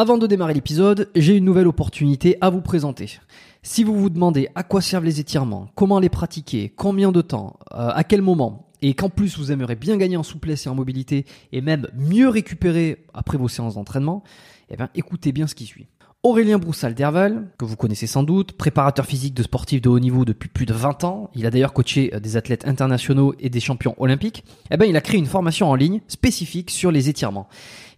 Avant de démarrer l'épisode, j'ai une nouvelle opportunité à vous présenter. Si vous vous demandez à quoi servent les étirements, comment les pratiquer, combien de temps, euh, à quel moment, et qu'en plus vous aimeriez bien gagner en souplesse et en mobilité, et même mieux récupérer après vos séances d'entraînement, eh bien écoutez bien ce qui suit. Aurélien Broussal-Derval, que vous connaissez sans doute, préparateur physique de sportifs de haut niveau depuis plus de 20 ans, il a d'ailleurs coaché euh, des athlètes internationaux et des champions olympiques, eh ben il a créé une formation en ligne spécifique sur les étirements.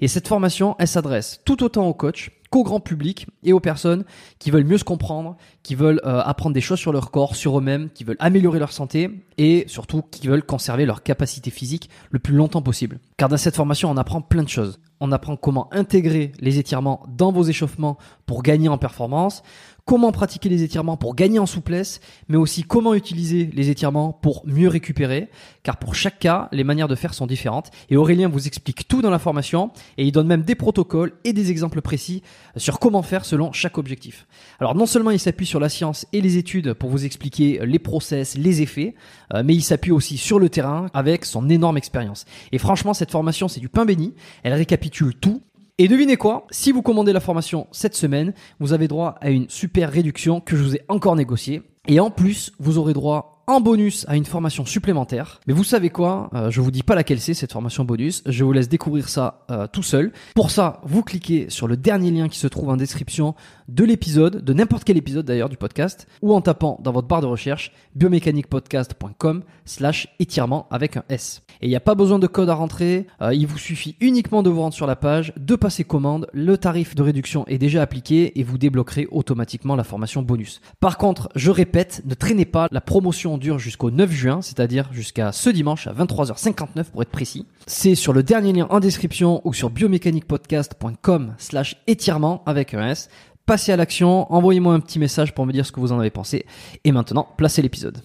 Et cette formation, elle s'adresse tout autant aux coachs qu'au grand public et aux personnes qui veulent mieux se comprendre, qui veulent euh, apprendre des choses sur leur corps, sur eux-mêmes, qui veulent améliorer leur santé et surtout qui veulent conserver leur capacité physique le plus longtemps possible. Car dans cette formation, on apprend plein de choses. On apprend comment intégrer les étirements dans vos échauffements pour gagner en performance, comment pratiquer les étirements pour gagner en souplesse, mais aussi comment utiliser les étirements pour mieux récupérer, car pour chaque cas, les manières de faire sont différentes. Et Aurélien vous explique tout dans la formation, et il donne même des protocoles et des exemples précis sur comment faire selon chaque objectif. Alors non seulement il s'appuie sur la science et les études pour vous expliquer les process, les effets, euh, mais il s'appuie aussi sur le terrain avec son énorme expérience. Et franchement, cette formation, c'est du pain béni. Elle récapitule tout et devinez quoi Si vous commandez la formation cette semaine, vous avez droit à une super réduction que je vous ai encore négociée. Et en plus, vous aurez droit en bonus à une formation supplémentaire. Mais vous savez quoi euh, Je vous dis pas laquelle c'est cette formation bonus. Je vous laisse découvrir ça euh, tout seul. Pour ça, vous cliquez sur le dernier lien qui se trouve en description de l'épisode, de n'importe quel épisode d'ailleurs du podcast, ou en tapant dans votre barre de recherche biomécaniquepodcast.com slash étirement avec un S. Et il n'y a pas besoin de code à rentrer, euh, il vous suffit uniquement de vous rendre sur la page, de passer commande, le tarif de réduction est déjà appliqué et vous débloquerez automatiquement la formation bonus. Par contre, je répète, ne traînez pas, la promotion dure jusqu'au 9 juin, c'est-à-dire jusqu'à ce dimanche à 23h59 pour être précis. C'est sur le dernier lien en description ou sur biomécaniquepodcast.com slash étirement avec un S. Passez à l'action, envoyez-moi un petit message pour me dire ce que vous en avez pensé. Et maintenant, placez l'épisode.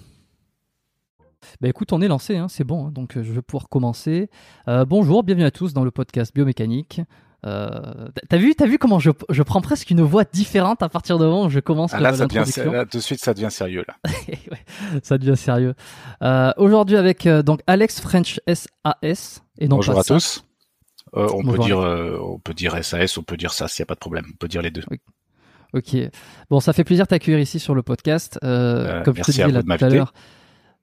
Bah écoute, on est lancé, hein, c'est bon, hein, donc euh, je vais pouvoir commencer. Euh, bonjour, bienvenue à tous dans le podcast Biomécanique. Euh, t'as vu, t'as vu comment je, je prends presque une voix différente à partir du moment où je commence Ah, là, ça devient, là, tout de suite, ça devient sérieux là. Ouais, ça devient sérieux. Euh, Aujourd'hui avec euh, donc Alex French SAS et Bonjour pas à ça. tous. On, Bonjour. peut dire, on peut dire SAS, on peut dire SAS, il n'y a pas de problème. On peut dire les deux. Ok. Bon, ça fait plaisir de t'accueillir ici sur le podcast. Comme je te disais là tout à l'heure.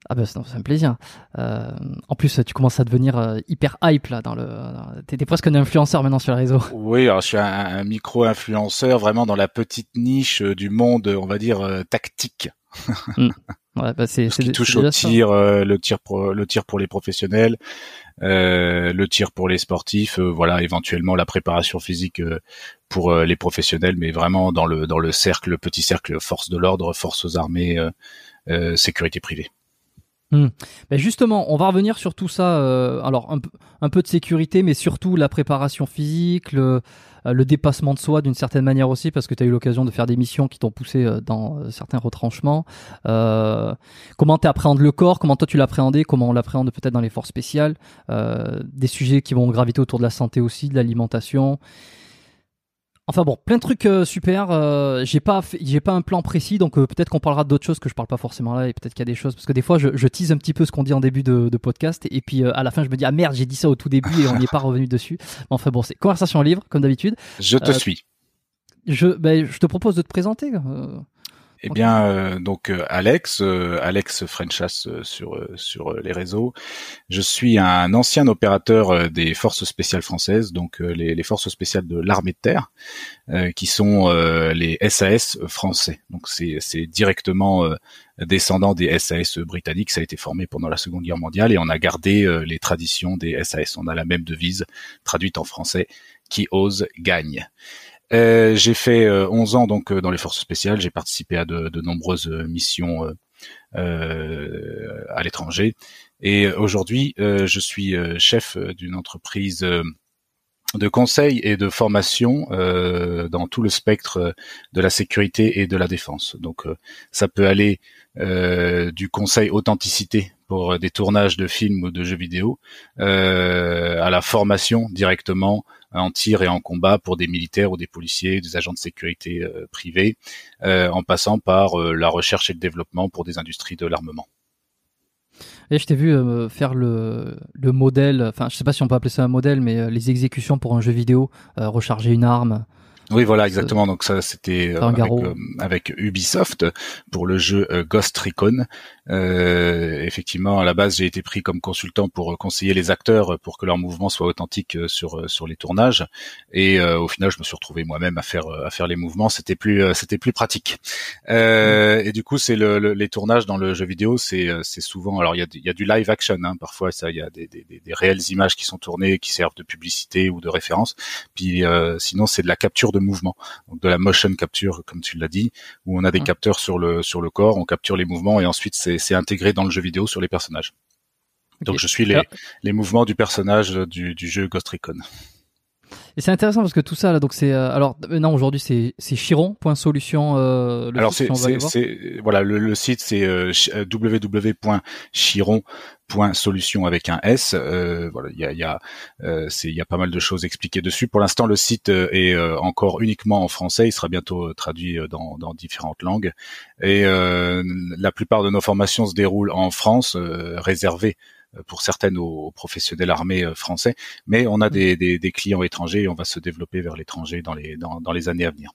Ah bah c'est un plaisir. Euh, en plus, tu commences à devenir euh, hyper hype là dans le. dans- T'es t'es presque un influenceur maintenant sur les réseaux. Oui, alors je suis un, un micro-influenceur vraiment dans la petite niche euh, du monde, on va dire, tactique. Ouais, bah c'est Ce c'est qui c'est touche au tir, le tir pour le tir pour les professionnels, le tir pour les sportifs, voilà, éventuellement la préparation physique pour les professionnels, mais vraiment dans le dans le cercle, le petit cercle, force de l'ordre, force aux armées, sécurité privée. Ben justement, on va revenir sur tout ça. euh, alors un, peu- un peu de sécurité, mais surtout la préparation physique, le, euh, le dépassement de soi d'une certaine manière aussi, parce que tu as eu l'occasion de faire des missions qui t'ont poussé euh, dans euh, certains retranchements. Euh, comment tu appréhendes le corps, comment toi tu l'appréhendais, comment on l'appréhende peut-être dans les forces spéciales? euh, des sujets qui vont graviter autour de la santé aussi, de l'alimentation. Enfin bon, plein de trucs euh, super. euh, j'ai pas, j'ai pas un plan précis, donc euh, peut-être qu'on parlera d'autres choses que je parle pas forcément là, et peut-être qu'il y a des choses parce que des fois je, je tease un petit peu ce qu'on dit en début de, de podcast, et puis euh, à la fin je me dis ah merde j'ai dit ça au tout début et on n'y est pas revenu dessus. Mais enfin bon, c'est conversation libre comme d'habitude. Je te suis. Je, ben, je te propose de te présenter. Euh. Eh bien, euh, donc euh, Alex, euh, Alex Frenchas sur sur les réseaux. Je suis un ancien opérateur des forces spéciales françaises, donc les, les, forces spéciales de l'armée de terre, qui sont les SAS français. Donc c'est c'est directement descendant des SAS britanniques. Ça a été formé pendant la Seconde Guerre mondiale et on a gardé les traditions des SAS. On a la même devise traduite en français qui ose gagne. Euh, j'ai fait 11 euh, ans donc euh, dans les forces spéciales. J'ai participé à de, de nombreuses missions à l'étranger. Et aujourd'hui, je suis chef d'une entreprise de conseil et de formation dans tout le spectre de la sécurité et de la défense. Donc ça peut aller du conseil authenticité pour des tournages de films ou de jeux vidéo à la formation directement en tir et en combat pour des militaires ou des policiers, des agents de sécurité euh, privés, euh, en passant par euh, la recherche et le développement pour des industries de l'armement. Et je t'ai vu faire le, le modèle, enfin je sais pas si on peut appeler ça un modèle, mais les exécutions pour un jeu vidéo, recharger une arme, oui, voilà, exactement. Donc ça, c'était euh, euh, avec, Ubisoft pour le jeu euh, Ghost Recon. Effectivement, à la base, j'ai été pris comme consultant pour conseiller les acteurs pour que leurs mouvements soient authentiques sur sur les tournages. Et au final, je me suis retrouvé moi-même à faire à faire les mouvements. C'était plus c'était plus pratique. et du coup, c'est le, les tournages dans le jeu vidéo, c'est c'est souvent. Alors il y a, y a du live action. Hein, parfois, ça, il y a des, des, des, réelles images qui sont tournées, qui servent de publicité ou de référence. Puis sinon, c'est de la capture de mouvement, donc de la motion capture comme tu l'as dit, où on a des capteurs sur le sur le corps, on capture les mouvements et ensuite c'est intégré dans le jeu vidéo sur les personnages. Donc je suis les, les mouvements du personnage du, du jeu Ghost Recon. Et c'est intéressant parce que tout ça là, donc c'est euh, alors non aujourd'hui c'est c'est chiron.solution. Euh, alors c'est c'est voilà le, le site c'est euh, euh www.chiron.solution avec un S. Euh, voilà il y a il y a euh, c'est il y a pas mal de choses expliquées dessus. Pour l'instant le site est encore uniquement en français. Il sera bientôt traduit dans dans différentes langues. Et la plupart de nos formations se déroulent en France, réservées euh, pour certaines aux, professionnels armés euh, français, mais on a des, des, clients étrangers et on va se développer vers l'étranger dans les, dans, dans les années à venir.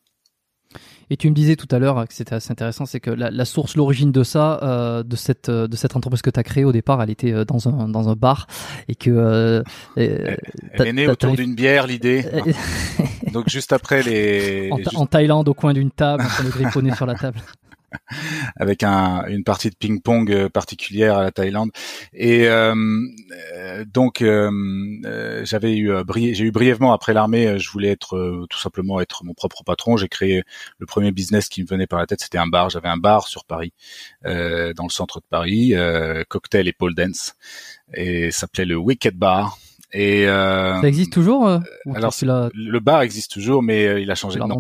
Et tu me disais tout à l'heure que c'était assez intéressant, c'est que la, source, l'origine de ça, euh, de cette de cette entreprise que tu as créée au départ, elle était dans un dans un bar et que elle, est née autour d'une bière l'idée. Donc juste après les en, Thaïlande au coin d'une table, on train griffonner sur la table. avec un, une partie de ping-pong euh, particulière à la Thaïlande. Et euh, euh donc j'avais eu j'ai eu brièvement après l'armée, je voulais être tout simplement être mon propre patron. J'ai créé le premier business qui me venait par la tête, c'était un bar. J'avais un bar sur Paris, dans le centre de Paris, cocktail et pole dance, et s'appelait le Wicked Bar. Et euh, ça existe toujours euh, Alors le bar existe toujours, mais euh, il a changé de nom.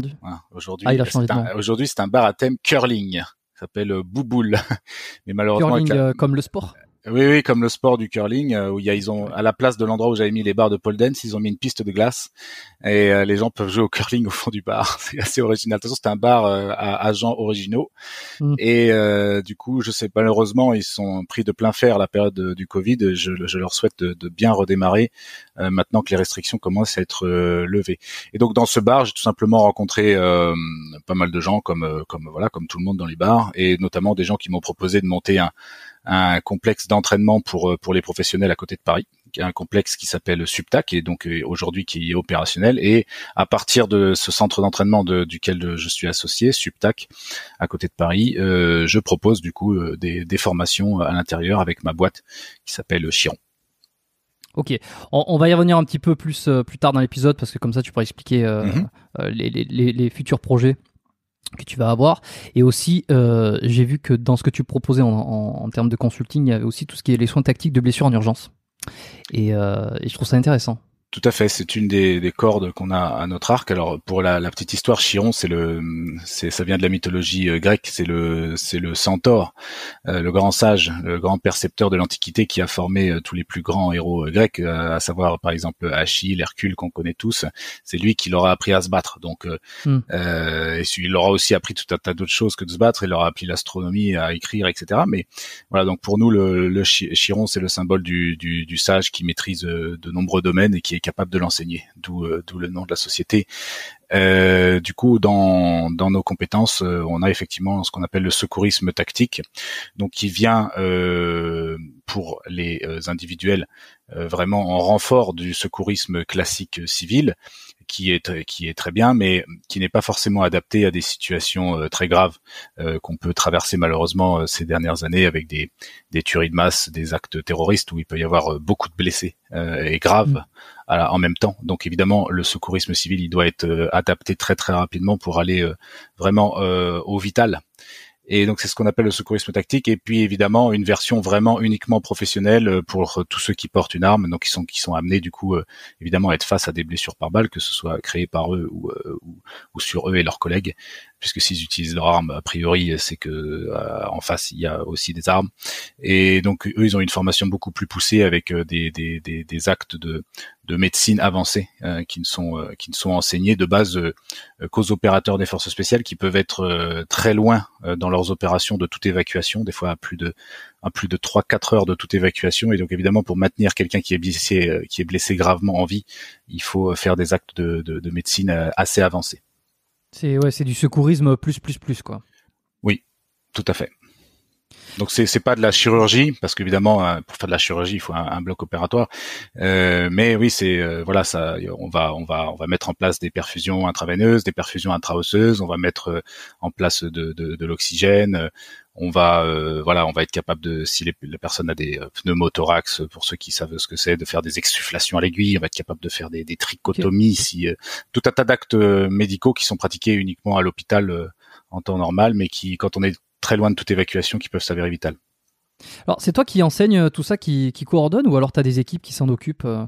Aujourd'hui, ah, aujourd'hui c'est un bar à thème curling. Ça s'appelle Bouboule. mais malheureusement, curling comme le sport. Oui, oui, comme le sport du curling, euh, où il y a, ils ont à la place de l'endroit où j'avais mis les barres de pole dance, ils ont mis une piste de glace et euh, les gens peuvent jouer au curling au fond du bar. C'est assez original. De toute façon, c'est un bar euh, à agents originaux mm. et du coup, je sais malheureusement, ils sont pris de plein fer la période du Covid. Je, je leur souhaite de, de bien redémarrer maintenant que les restrictions commencent à être levées. Et donc dans ce bar, j'ai tout simplement rencontré pas mal de gens, comme comme voilà, comme tout le monde dans les bars, et notamment des gens qui m'ont proposé de monter un un complexe d'entraînement pour euh, pour les professionnels à côté de Paris, un complexe qui s'appelle Subtac et donc euh, aujourd'hui qui est opérationnel. Et à partir de ce centre d'entraînement de, duquel je suis associé, Subtac, à côté de Paris, euh, je propose du coup des, des formations à l'intérieur avec ma boîte qui s'appelle Chiron. Ok, on, va y revenir un petit peu plus plus tard dans l'épisode parce que comme ça tu pourras expliquer mhm. les, les, les, futurs projets que tu vas avoir. Et aussi, euh, j'ai vu que dans ce que tu proposais en, termes de consulting, il y avait aussi tout ce qui est les soins tactiques de blessures en urgence. Et, euh, et je trouve ça intéressant. Tout à fait, c'est une des, des cordes qu'on a à notre arc. Alors pour la, la petite histoire, Chiron, c'est le, c'est ça vient de la mythologie euh, grecque, c'est le, c'est le centaure, euh, le grand sage, le grand percepteur de l'Antiquité qui a formé euh, tous les plus grands héros grecs, à savoir par exemple Achille, Hercule qu'on connaît tous. C'est lui qui leur a appris à se battre. Donc hmm. et il leur a aussi appris tout un tas d'autres choses que de se battre. Il leur a appris l'astronomie, à écrire, etc. Mais voilà, donc pour nous le, le Chiron, c'est le symbole du, du, du, sage qui maîtrise de nombreux domaines et qui capable de l'enseigner, d'où d'où le nom de la société. du coup, dans, dans nos compétences, on a effectivement ce qu'on appelle le secourisme tactique, donc qui vient pour les individuels vraiment en renfort du secourisme classique civil, qui est qui est très bien, mais qui n'est pas forcément adapté à des situations euh, très graves euh, qu'on peut traverser malheureusement euh, ces dernières années avec des des tueries de masse, des actes terroristes où il peut y avoir beaucoup de blessés et graves mm. en même temps. Donc évidemment, le secourisme civil, il doit être adapté très très rapidement pour aller vraiment au vital. Et donc c'est ce qu'on appelle le secourisme tactique. Et puis évidemment une version vraiment uniquement professionnelle euh, pour euh, tous ceux qui portent une arme, donc qui sont amenés du coup euh, évidemment à être face à des blessures par balle, que ce soit créées par eux ou, ou, sur eux et leurs collègues, puisque s'ils utilisent leur arme, a priori c'est que en face il y a aussi des armes. Et donc eux ils ont une formation beaucoup plus poussée avec des, des, des, des actes de de médecine avancée euh, qui ne sont euh, qui ne sont enseignés de base euh, qu'aux opérateurs des forces spéciales qui peuvent être très loin dans leurs opérations de toute évacuation, des fois à plus de à plus de 3-4 heures de toute évacuation et donc évidemment pour maintenir quelqu'un qui est blessé qui est blessé gravement en vie, il faut faire des actes de, de médecine assez avancés. C'est ouais, c'est du secourisme plus plus plus quoi. Oui, tout à fait. Donc c'est c'est pas de la chirurgie parce qu'évidemment euh, pour faire de la chirurgie il faut un, bloc opératoire. Euh, mais oui c'est euh, voilà ça on va on va on va mettre en place des perfusions intraveineuses, des perfusions intraosseuses, on va mettre euh, en place de, de l'oxygène. On va voilà on va être capable de si les, la personne a des pneumothorax pour ceux qui savent ce que c'est de faire des exsufflations à l'aiguille. On va être capable de faire des, des trichotomies si tout un tas d'actes médicaux qui sont pratiqués uniquement à l'hôpital en temps normal, mais qui, quand on est très loin de toute évacuation qui peuvent s'avérer vitales. Alors, c'est toi qui enseigne tout ça, qui, qui coordonne, ou alors tu as des équipes qui s'en occupent euh?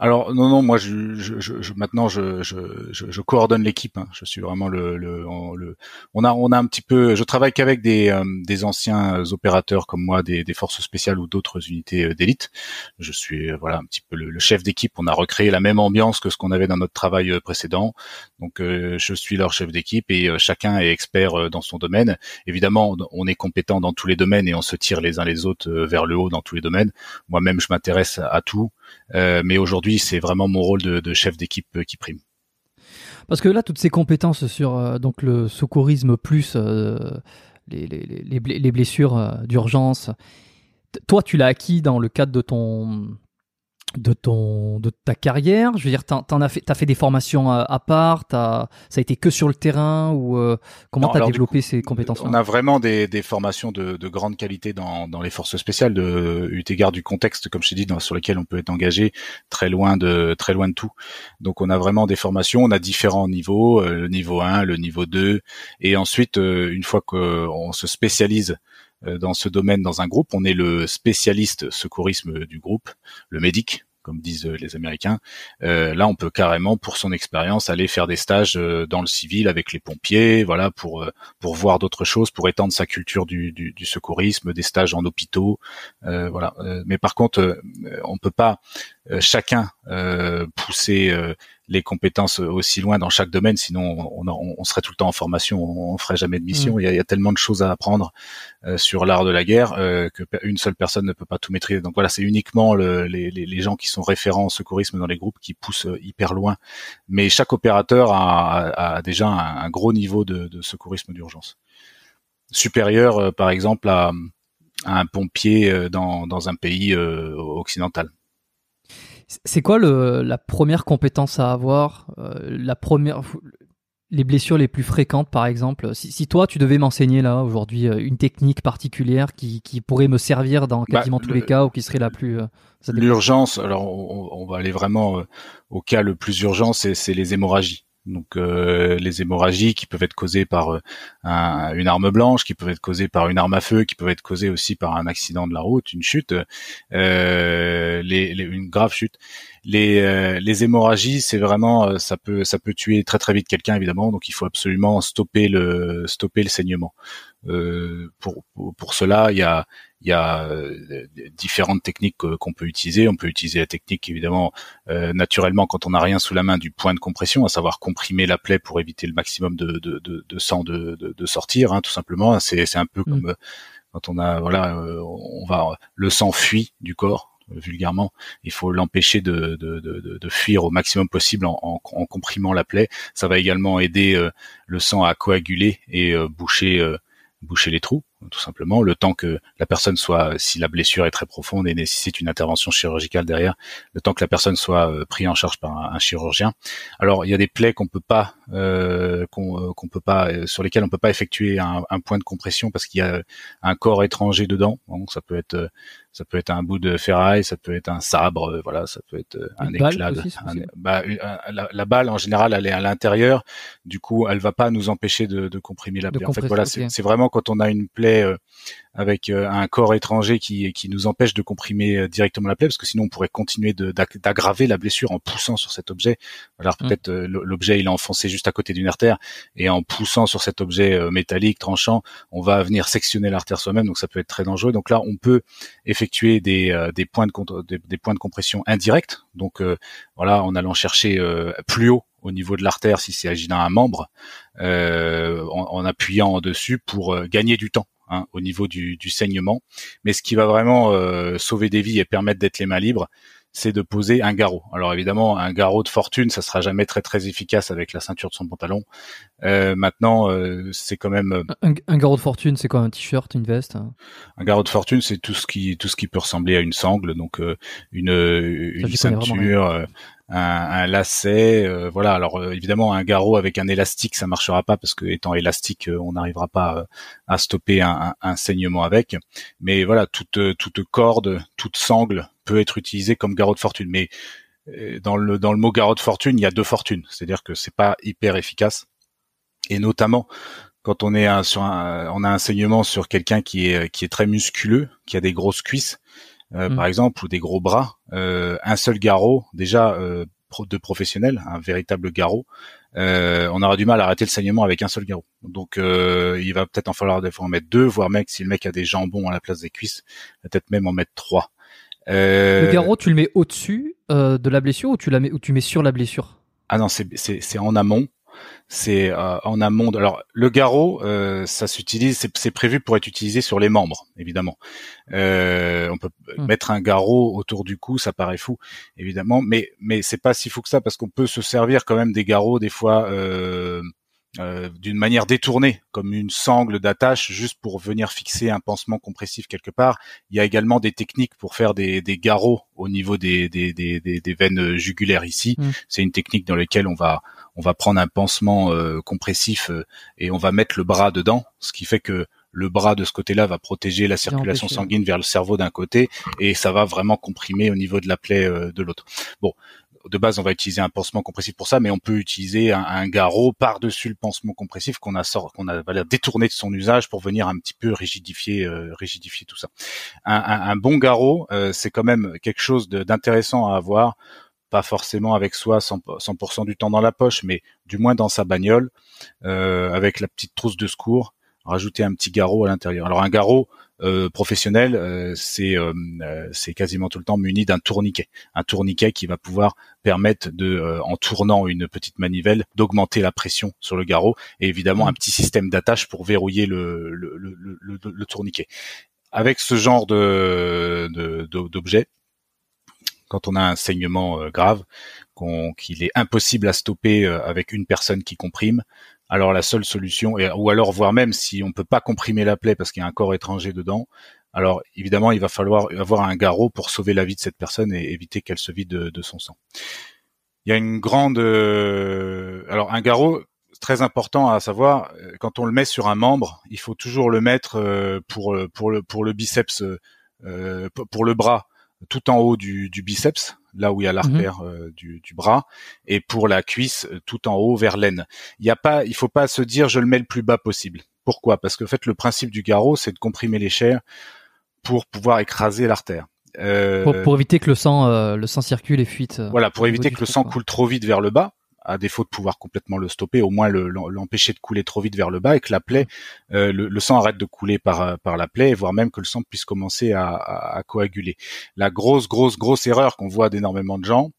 Alors non non moi je, je, je maintenant je, je, coordonne l'équipe hein. je suis vraiment le, le, on, a on a un petit peu je travaille qu'avec des, euh, des anciens opérateurs comme moi des, forces spéciales ou d'autres unités euh, d'élite. Je suis euh, voilà un petit peu le, chef d'équipe. On a recréé la même ambiance que ce qu'on avait dans notre travail précédent donc je suis leur chef d'équipe et chacun est expert dans son domaine évidemment on est compétent dans tous les domaines et on se tire les uns les autres vers le haut dans tous les domaines moi-même je m'intéresse à tout euh, mais aujourd'hui, c'est vraiment mon rôle de, chef d'équipe euh, qui prime. Parce que là, toutes ces compétences sur euh, donc le secourisme plus les, les, blessures d'urgence, toi, tu l'as acquis dans le cadre de ton de ton de ta carrière. Je veux dire t'en, as fait t'as fait des formations à, part t'as ça a été que sur le terrain ou euh, comment t'as développé ces compétences on a vraiment des, des formations de, de grande qualité dans, dans les forces spéciales de eu égard du contexte comme je t'ai dit dans, sur lequel on peut être engagé très loin de très loin de tout. Donc on a vraiment des formations on a différents niveaux euh, le niveau 1 le niveau 2 et ensuite euh, une fois qu'on se spécialise dans ce domaine dans un groupe. On est le spécialiste secourisme du groupe, le médic, comme disent euh, les Américains. Euh, là, on peut carrément, pour son expérience, aller faire des stages dans le civil avec les pompiers, voilà, pour pour voir d'autres choses, pour étendre sa culture du, du, du secourisme, des stages en hôpitaux, voilà. mais par contre, on peut pas chacun pousser les compétences aussi loin dans chaque domaine, sinon on, on, serait tout le temps en formation, on, on ferait jamais de mission. Mm. Il, y a, il, y a, tellement de choses à apprendre euh, sur l'art de la guerre euh, que une seule personne ne peut pas tout maîtriser. Donc voilà, c'est uniquement le, les, les, gens qui sont référents au secourisme dans les groupes qui poussent euh, hyper loin. Mais chaque opérateur a, a déjà un, gros niveau de, de secourisme d'urgence, supérieur par exemple à, à un pompier dans, dans un pays occidental. C'est quoi le, la première compétence à avoir euh, La première, les blessures les plus fréquentes, par exemple? Si, si toi, tu devais m'enseigner là aujourd'hui euh, une technique particulière qui, qui, pourrait me servir dans bah, quasiment tous les cas ou qui serait la plus. Euh, L'urgence. Alors, on, on, va aller vraiment au cas le plus urgent, c'est les hémorragies. Donc euh, les hémorragies qui peuvent être causées par euh, une arme blanche, qui peuvent être causées par une arme à feu, qui peuvent être causées aussi par un accident de la route, une chute, euh, une grave chute. Les, les hémorragies, c'est vraiment ça peut ça peut tuer très très vite quelqu'un évidemment, donc il faut absolument stopper le stopper le saignement. Pour, pour, pour cela, il y a il y a euh, différentes techniques qu'on peut utiliser. On peut utiliser la technique évidemment euh, naturellement quand on n'a rien sous la main du point de compression, à savoir comprimer la plaie pour éviter le maximum de, de, de, de sang de, de, sortir, hein, tout simplement. C'est un peu mm. comme euh, quand on a voilà, on va le sang fuit du corps vulgairement. Il faut l'empêcher de, de, de, de, fuir au maximum possible en, en, en, comprimant la plaie. Ça va également aider le sang à coaguler et boucher boucher les trous tout simplement, le temps que la personne soit, si la blessure est très profonde et nécessite une intervention chirurgicale derrière, le temps que la personne soit euh, prise en charge par un, chirurgien. Alors il y a des plaies qu'on peut pas, euh, qu'on euh, peut pas, euh, sur lesquelles on peut pas effectuer un, un point de compression parce qu'il y a un corps étranger dedans. Donc ça peut être, ça peut être un bout de ferraille, ça peut être un sabre, voilà, ça peut être un éclat. bah, la, balle en général, elle est à l'intérieur, du coup, elle va pas nous empêcher de, de comprimer la plaie. En fait, voilà, c'est vraiment quand on a une plaie euh, avec euh, un corps étranger qui, qui nous empêche de comprimer euh, directement la plaie, parce que sinon on pourrait continuer d'aggraver la blessure en poussant sur cet objet. Alors mmh. peut-être l'objet il est enfoncé juste à côté d'une artère, et en poussant sur cet objet métallique tranchant, on va venir sectionner l'artère soi-même, donc ça peut être très dangereux. Donc là, on peut effectuer des, des points de des, des, points de compression indirects. Donc voilà, en allant chercher plus haut au niveau de l'artère s'il s'agit d'un membre, euh, en, en, appuyant dessus pour gagner du temps. Hein, au niveau du, saignement. Mais ce qui va vraiment euh, sauver des vies et permettre d'être les mains libres, c'est de poser un garrot. Alors évidemment, un garrot de fortune, ça sera jamais très très efficace avec la ceinture de son pantalon. Euh, maintenant, euh, c'est quand même un, garrot de fortune, c'est quoi un t-shirt, une veste hein? Un garrot de fortune, c'est tout ce qui tout ce qui peut ressembler à une sangle, donc une une ceinture, un, lacet, euh, voilà. Alors euh, évidemment, un garrot avec un élastique, ça marchera pas parce que étant élastique, euh, on n'arrivera pas à stopper un, saignement avec. Mais voilà, toute toute corde, toute sangle peut être utilisée comme garrot de fortune. Mais dans le mot garrot de fortune, il y a deux fortunes, c'est-à-dire que c'est pas hyper efficace. Et notamment quand on est un, on a un saignement sur quelqu'un qui est qui est très musculeux, qui a des grosses cuisses, euh, mm. par exemple, ou des gros bras, euh, un seul garrot, déjà euh, de professionnel, un véritable garrot, on aura du mal à arrêter le saignement avec un seul garrot. Donc il va peut-être en falloir des fois en mettre deux, voire mec si le mec a des jambons à la place des cuisses, peut-être même en mettre trois. Le garrot, tu le mets au-dessus de la blessure ou tu la mets ou tu mets sur la blessure? Ah non, c'est c'est en amont c'est euh, en amont. Alors le garrot, euh, ça s'utilise, c'est prévu pour être utilisé sur les membres, évidemment. Euh, on peut hmm. mettre un garrot autour du cou, ça paraît fou, évidemment, mais mais c'est pas si fou que ça parce qu'on peut se servir quand même des garrots des fois. d'une manière détournée, comme une sangle d'attache, juste pour venir fixer un pansement compressif quelque part. Il y a également des techniques pour faire des, des garrots au niveau des, des, des, des veines jugulaires ici. Hmm. C'est une technique dans laquelle on va on va prendre un pansement euh, compressif euh, et on va mettre le bras dedans, ce qui fait que le bras de ce côté-là va protéger la circulation sanguine vers le cerveau d'un côté et ça va vraiment comprimer au niveau de la plaie euh, de l'autre. Bon, de base, on va utiliser un pansement compressif pour ça, mais on peut utiliser un, garrot par-dessus le pansement compressif qu'on a sort, qu'on a détourné de son usage pour venir un petit peu rigidifier, rigidifier tout ça. Un, bon garrot, c'est quand même quelque chose d'intéressant à avoir pas forcément avec soi 100%, du temps dans la poche, mais du moins dans sa bagnole, euh, avec la petite trousse de secours, rajouter un petit garrot à l'intérieur. Alors un garrot euh, professionnel, euh, c'est c'est quasiment tout le temps muni d'un tourniquet, un tourniquet qui va pouvoir permettre de, en tournant une petite manivelle, d'augmenter la pression sur le garrot, et évidemment un petit système d'attache pour verrouiller le, le, le, le, tourniquet. Avec ce genre de d'objet, quand on a un saignement euh, grave, qu'il est impossible à stopper euh, avec une personne qui comprime, alors la seule solution, ou alors voire même si on peut pas comprimer la plaie parce qu'il y a un corps étranger dedans, alors évidemment il va falloir avoir un garrot pour sauver la vie de cette personne et éviter qu'elle se vide de, son sang. Il y a une grande, euh, alors un garrot très important à savoir quand on le met sur un membre, il faut toujours le mettre pour pour le pour le biceps, pour le bras tout en haut du, du biceps, là où il y a l'artère mhm. euh, du, du, bras, et pour la cuisse euh, tout en haut vers l'aine. Il y a pas, il faut pas se dire je le mets le plus bas possible. Pourquoi? Parce que en fait le principe du garrot c'est de comprimer les chairs pour pouvoir écraser l'artère. Euh, pour, pour, éviter que le sang, euh, le sang circule et fuite. voilà, pour éviter que le sang coule trop vite vers le bas à défaut de pouvoir complètement le stopper, au moins l'empêcher de couler trop vite vers le bas et que la plaie, euh, le, sang arrête de couler par, par la plaie, voire même que le sang puisse commencer à, coaguler. La grosse, grosse, grosse erreur qu'on voit d'énormément de gens,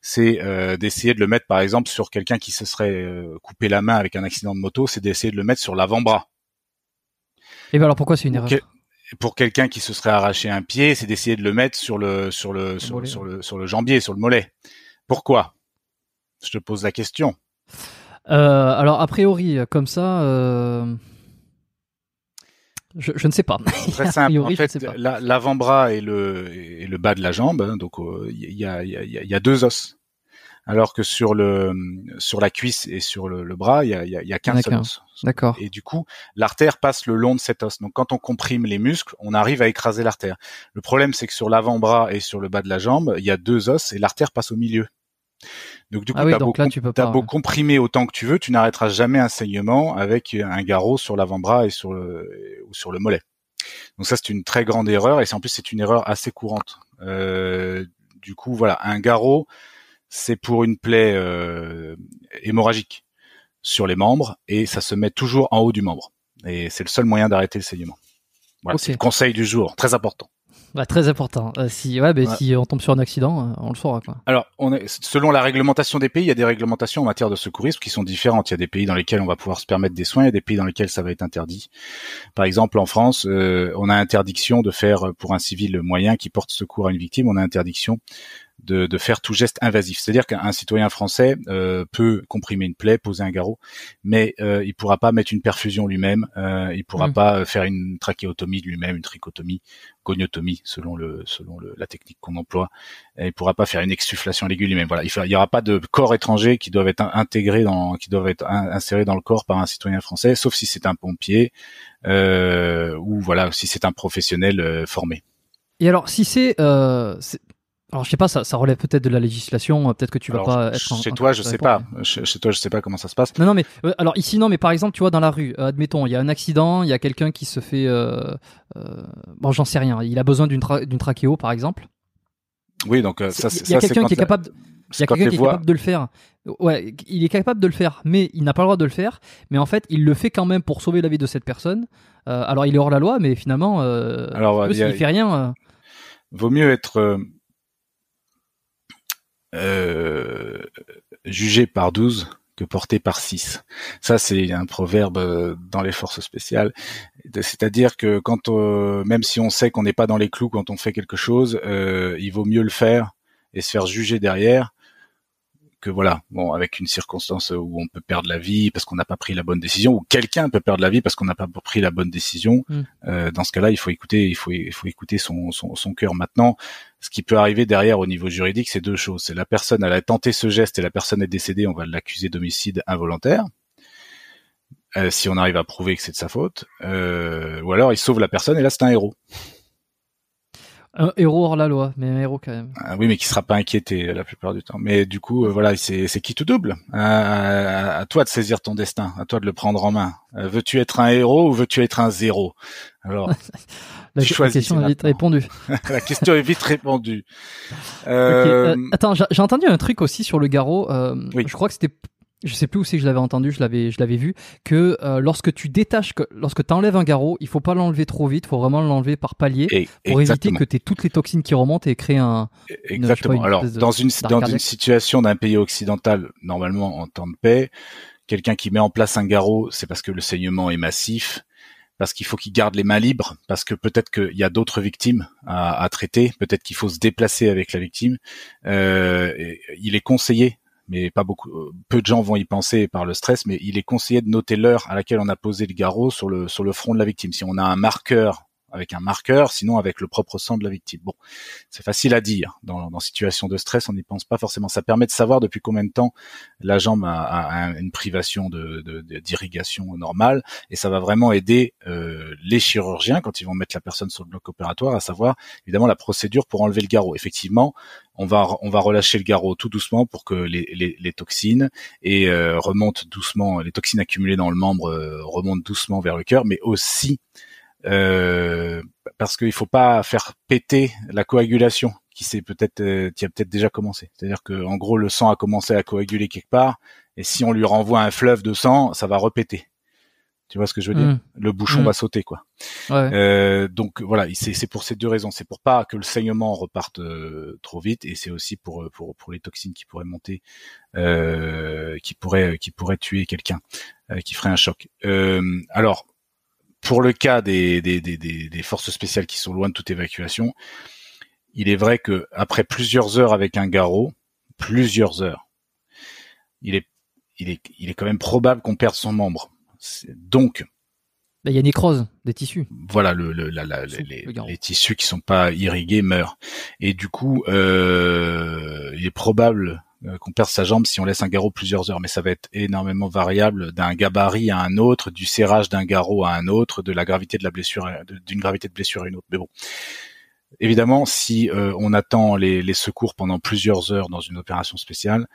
c'est euh, d'essayer de le mettre, par exemple, sur quelqu'un qui se serait euh, coupé la main avec un accident de moto, c'est d'essayer de le mettre sur l'avant-bras. Et ben alors pourquoi c'est une erreur? pour quelqu'un qui se serait arraché un pied, c'est d'essayer de le mettre sur le sur le sur, sur le sur le jambier, sur le mollet. Pourquoi? Je te pose la question. Euh, alors a priori, comme ça, euh... je, je, ne sais pas. Très simple. en fait, l'avant-bras et le et le bas de la jambe, hein, donc il y a il y a, y a deux os alors que sur le sur la cuisse et sur le, bras, il y a, y y a qu'un seul os. D'accord. Et du coup, l'artère passe le long de cet os. Donc quand on comprime les muscles, on arrive à écraser l'artère. Le problème, c'est que sur l'avant-bras et sur le bas de la jambe, il y a deux os et l'artère passe au milieu. Donc du coup, ah beau, tu peux beau comprimer autant que tu veux, tu n'arrêteras jamais un saignement avec un garrot sur l'avant-bras et sur le ou sur le mollet. Donc ça, c'est une très grande erreur et en plus c'est une erreur assez courante. Euh, du coup, voilà, un garrot c'est pour une plaie euh, hémorragique sur les membres et ça se met toujours en haut du membre. Et c'est le seul moyen d'arrêter le saignement. Voilà, c'est le conseil du jour, très important. Bah, très important. Euh, si, ouais, si on tombe sur un accident, euh, on le saura. Quoi. Alors, on est, selon la réglementation des pays, il y a des réglementations en matière de secourisme qui sont différentes. Il y a des pays dans lesquels on va pouvoir se permettre des soins, il y a des pays dans lesquels ça va être interdit. Par exemple, en France, on a interdiction de faire pour un civil moyen qui porte secours à une victime, on a interdiction de, de, faire tout geste invasif. C'est-à-dire qu'un citoyen français euh, peut comprimer une plaie, poser un garrot, mais euh, il pourra pas mettre une perfusion lui-même, euh, il pourra mm. pas faire une trachéotomie lui-même, une trichotomie, goniotomie selon le selon le, la technique qu'on emploie. Et il pourra pas faire une exsufflation l'aiguille lui-même. Voilà, il, il y aura pas de corps étranger qui doivent être intégrés dans, qui doivent être insérés dans le corps par un citoyen français, sauf si c'est un pompier euh, ou voilà, si c'est un professionnel euh, formé. Et alors, si c'est, euh, alors je sais pas, ça, ça relève peut-être de la législation, euh, peut-être que tu vas pas être. Chez toi, je sais pas. Chez, toi, je sais pas comment ça se passe. Non, non, mais euh, alors ici non, mais par exemple, tu vois, dans la rue, euh, admettons, il y a un accident, il y a quelqu'un qui se fait, bon, j'en sais rien, il a besoin d'une d'une trachéo, par exemple. Oui, donc ça, c'est. Il y a quelqu'un qui est capable. De... Il y a quelqu'un qui est capable de le faire. Ouais, il est capable de le faire, mais il n'a pas le droit de le faire. Mais en fait, il le fait quand même pour sauver la vie de cette personne. alors, il est hors la loi, mais finalement, alors, il, fait rien. Vaut mieux être euh, jugé par 12 que porté par 6. Ça, c'est un proverbe euh, dans les forces spéciales. C'est-à-dire que quand, même si on sait qu'on n'est pas dans les clous quand on fait quelque chose, euh, il vaut mieux le faire et se faire juger derrière que voilà, bon, avec une circonstance où on peut perdre la vie parce qu'on n'a pas pris la bonne décision, ou quelqu'un peut perdre la vie parce qu'on n'a pas pris la bonne décision. Mm. Euh, dans ce cas-là, il faut écouter, il faut, il faut écouter son, son, son cœur. Maintenant, ce qui peut arriver derrière au niveau juridique, c'est deux choses. C'est la personne, elle a tenté ce geste et la personne est décédée, on va l'accuser d'homicide involontaire. Euh, si on arrive à prouver que c'est de sa faute, euh, ou alors il sauve la personne et là c'est un héros. Un héros hors la loi, mais un héros quand même. Ah oui, mais qui sera pas inquiété la plupart du temps. Mais du coup, euh, voilà, c'est qui tout double. à toi de saisir ton destin, à toi de le prendre en main. Euh, veux-tu être un héros ou veux-tu être un zéro? Alors, la, question est vite répondue. la question est vite répondue. Euh... attends, j'ai entendu un truc aussi sur le garrot. oui. Je crois que c'était je sais plus où c'est que je l'avais entendu, je l'avais, je l'avais vu, que euh, lorsque tu détaches, que, lorsque tu enlèves un garrot, il faut pas l'enlever trop vite, il faut vraiment l'enlever par palier pour éviter que tu aies toutes les toxines qui remontent et créer un. Exactement. Alors, dans une, dans une situation d'un pays occidental, normalement en temps de paix, quelqu'un qui met en place un garrot, c'est parce que le saignement est massif, parce qu'il faut qu'il garde les mains libres, parce que peut-être qu'il y a d'autres victimes à, à traiter, peut-être qu'il faut se déplacer avec la victime. Euh, il est conseillé mais pas beaucoup. Euh, peu de gens vont y penser par le stress, mais il est conseillé de noter l'heure à laquelle on a posé le garrot sur le sur le front de la victime. Si on a un marqueur avec un marqueur, sinon avec le propre sang de la victime. Bon, c'est facile à dire. Dans, dans situation de stress, on n'y pense pas forcément. Ça permet de savoir depuis combien de temps la jambe a, une privation de, d'irrigation normale, et ça va vraiment aider euh, les chirurgiens quand ils vont mettre la personne sur le bloc opératoire à savoir évidemment la procédure pour enlever le garrot. Effectivement, on va on va relâcher le garrot tout doucement pour que les, les, les toxines et euh, remontent doucement, les toxines accumulées dans le membre euh, remontent doucement vers le cœur, mais aussi euh, parce qu'il faut pas faire péter la coagulation qui s'est peut-être euh, qui a peut-être déjà commencé. C'est-à-dire que en gros le sang a commencé à coaguler quelque part et si on lui renvoie un fleuve de sang, ça va repéter. Tu vois ce que je veux dire? Mmh. Le bouchon mmh. va sauter quoi. Euh, donc voilà, c'est pour ces deux raisons. C'est pour pas que le saignement reparte euh, trop vite et c'est aussi pour, euh, pour pour les toxines qui pourraient monter, qui pourraient qui pourraient tuer quelqu'un, qui ferait un choc. alors pour le cas des, des, des, des, forces spéciales qui sont loin de toute évacuation, il est vrai que après plusieurs heures avec un garrot, plusieurs heures, il est, il est, il est quand même probable qu'on perde son membre. Donc, il y a nécrose des tissus. Voilà, le, le, la, la, les, les, tissus qui sont pas irrigués meurent. Et du coup, euh, il est probable qu'on perde sa jambe si on laisse un garrot plusieurs heures, mais ça va être énormément variable d'un gabarit à un autre, du serrage d'un garrot à un autre, de la gravité de la blessure, d'une gravité de blessure à une autre. Mais bon, évidemment, si euh, on attend les, secours pendant plusieurs heures dans une opération spéciale,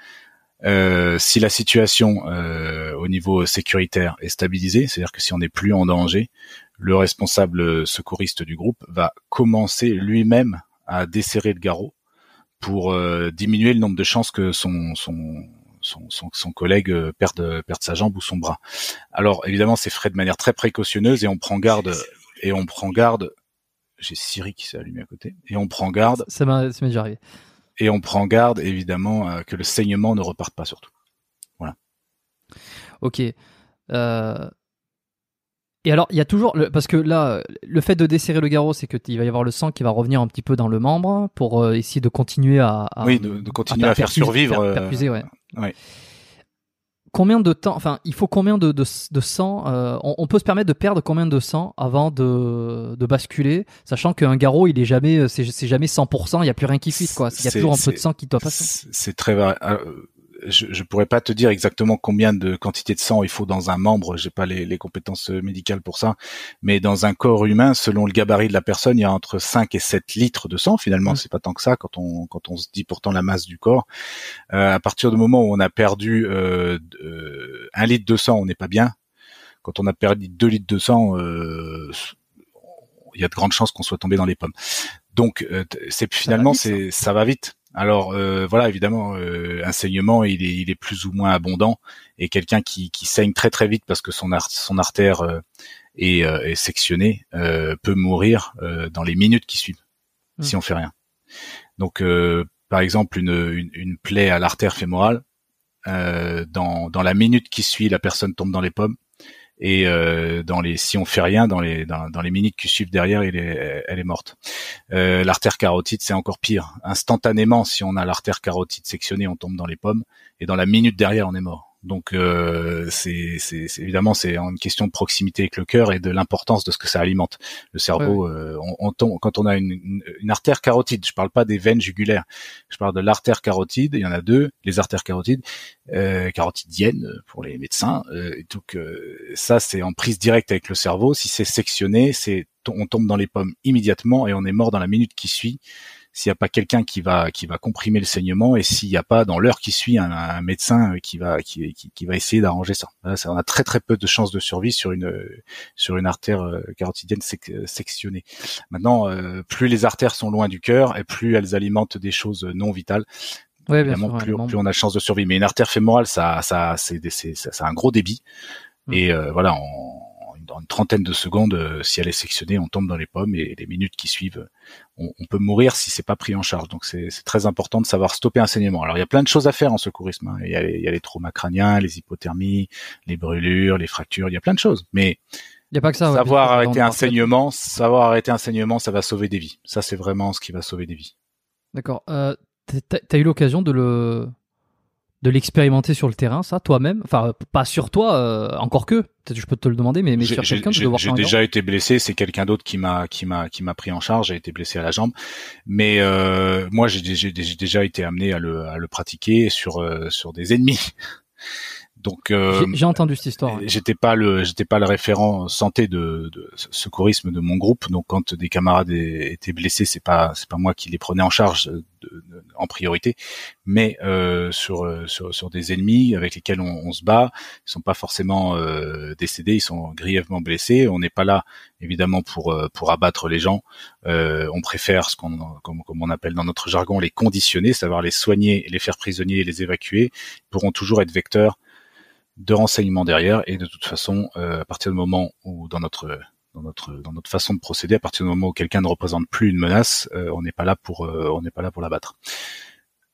euh, si la situation euh, au niveau sécuritaire est stabilisée, c'est-à-dire que si on n'est plus en danger, le responsable secouriste du groupe va commencer lui-même à desserrer le garrot pour euh, diminuer le nombre de chances que son, son, son, son, collègue perde, perde sa jambe ou son bras. Alors évidemment, c'est fait de manière très précautionneuse et on prend garde et on prend garde. J'ai Siri qui s'est allumé à côté et on prend garde. Ça m'a déjà arrivé et on prend garde évidemment euh, que le saignement ne reparte pas surtout. Voilà. Ok. Euh... Et alors, il y a toujours parce que là, le fait de desserrer le garrot, c'est que il va y avoir le sang qui va revenir un petit peu dans le membre pour euh, essayer de continuer à, oui, de, continuer à, faire survivre. Euh, perfuser, ouais. ouais combien de temps, enfin, il faut combien de, de, de sang euh, on, peut se permettre de perdre combien de sang avant de, de basculer, sachant qu'un garrot, il est jamais, c'est jamais 100%, il n'y a plus rien qui fuit, quoi. Il y a toujours un peu de sang qui doit passer. C'est très. Euh, je, je pourrais pas te dire exactement combien de quantité de sang il faut dans un membre, j'ai pas les, les, compétences médicales pour ça, mais dans un corps humain, selon le gabarit de la personne, il y a entre 5 et 7 litres de sang. Finalement, mmh. c'est pas tant que ça quand on quand on se dit pourtant la masse du corps. Euh, à partir du moment où on a perdu euh, euh, un litre de sang, on n'est pas bien. Quand on a perdu 2 litres de sang, euh, il y a de grandes chances qu'on soit tombé dans les pommes. Donc, euh, c'est finalement, c'est ça va vite. Alors euh, voilà, évidemment, euh, un saignement, il est, il est plus ou moins abondant, et quelqu'un qui, qui saigne très très vite parce que son, son artère euh, est, est, sectionnée peut mourir dans les minutes qui suivent mmh. si on fait rien. Donc, par exemple, une, une, une plaie à l'artère fémorale, dans, dans la minute qui suit, la personne tombe dans les pommes et euh, dans les si on fait rien dans les dans, les minutes qui suivent derrière elle est elle est morte. Euh, l'artère carotide c'est encore pire. Instantanément si on a l'artère carotide sectionnée on tombe dans les pommes. Et dans la minute derrière on est mort donc euh, c'est évidemment c'est une question de proximité avec le cœur et de l'importance de ce que ça alimente. Le cerveau, euh, on, on quand on a une, une, artère carotide, je parle pas des veines jugulaires, je parle de l'artère carotide. Il y en a deux, les artères carotides, euh, carotidiennes pour les médecins. Euh, donc ça c'est en prise directe avec le cerveau. Si c'est sectionné, c'est on tombe dans les pommes immédiatement et on est mort dans la minute qui suit s'il n'y a pas quelqu'un qui va qui va comprimer le saignement et s'il n'y a pas dans l'heure qui suit un, médecin qui va qui, qui, va essayer d'arranger ça. ça. On a très très peu de chances de survie sur une sur une artère euh, carotidienne sectionnée. Maintenant, euh, plus les artères sont loin du cœur et plus elles alimentent des choses non vitales. Ouais, Évidemment, plus, on a de chances de survie. Mais une artère fémorale, ça, ça, c'est, c'est, un gros débit. Mm. Et euh, voilà, dans une trentaine de secondes, euh, si elle est sectionnée, on tombe dans les pommes et les minutes qui suivent, on, peut mourir si c'est pas pris en charge. Donc c'est très important de savoir stopper un saignement. Alors il y a plein de choses à faire en secourisme. Hein. Il, y a les, il, y a les, traumas crâniens, les hypothermies, les brûlures, les fractures. Il y a plein de choses. Mais il y a pas que ça. Savoir arrêter un saignement, savoir arrêter un saignement, ça va sauver des vies. Ça c'est vraiment ce qui va sauver des vies. D'accord. Euh, T'as as eu l'occasion de le de l'expérimenter sur le terrain, ça, toi-même? Enfin, pas sur toi, euh, encore que. Peut-être je peux te le demander, mais, mais sur quelqu'un, de devoir J'ai déjà été blessé. C'est quelqu'un d'autre qui m'a qui m'a qui m'a pris en charge. J'ai été blessé à la jambe, mais euh, moi, j'ai déjà été amené à le à le pratiquer sur euh, sur des ennemis. Donc euh, j'ai entendu cette histoire. J'étais pas le j'étais pas le référent santé de, de, secourisme de mon groupe. Donc quand des camarades étaient blessés, c'est pas c'est pas moi qui les prenais en charge de, en priorité, mais euh, sur, sur, sur des ennemis avec lesquels on, on, se bat. Ils sont pas forcément euh, décédés, ils sont grièvement blessés. On n'est pas là évidemment pour euh, pour abattre les gens. Euh, on préfère ce qu'on comme, comme on appelle dans notre jargon les conditionner, savoir les soigner, les faire prisonniers et les évacuer. Ils pourront toujours être vecteurs de renseignements derrière et de toute façon euh, à partir du moment où dans notre dans notre dans notre façon de procéder à partir du moment où quelqu'un ne représente plus une menace euh, on n'est pas là pour euh, on n'est pas là pour l'abattre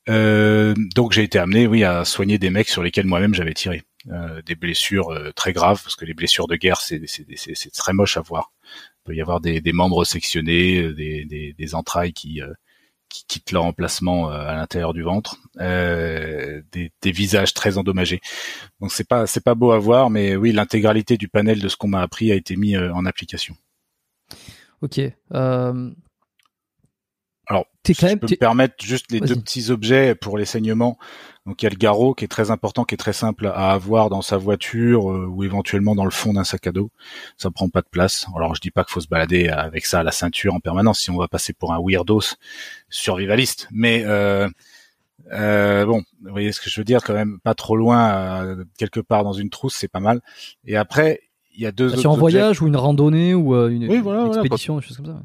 donc j'ai été amené oui à soigner des mecs sur lesquels moi-même j'avais tiré des blessures très graves, parce que les blessures de guerre, c'est très moche à voir. Il peut y avoir des, membres sectionnés, des, des entrailles qui qui quittent leur emplacement à l'intérieur du ventre, euh, des, visages très endommagés. Donc c'est pas c'est pas beau à voir, mais oui, l'intégralité du panel de ce qu'on m'a appris a été mis en application. Ok. Euh, alors, si quand même, je peux me permettre juste les deux petits objets pour les saignements. Donc il y a le garrot qui est très important, qui est très simple à avoir dans sa voiture euh, ou éventuellement dans le fond d'un sac à dos. Ça prend pas de place. Alors je dis pas qu'il faut se balader avec ça à la ceinture en permanence si on va passer pour un weirdos survivaliste. Mais euh, euh, bon, vous voyez ce que je veux dire, quand même pas trop loin, quelque part dans une trousse, c'est pas mal. Et après, il y a deux. Bah, sur un voyage ou une randonnée ou une, expédition, des choses comme ça.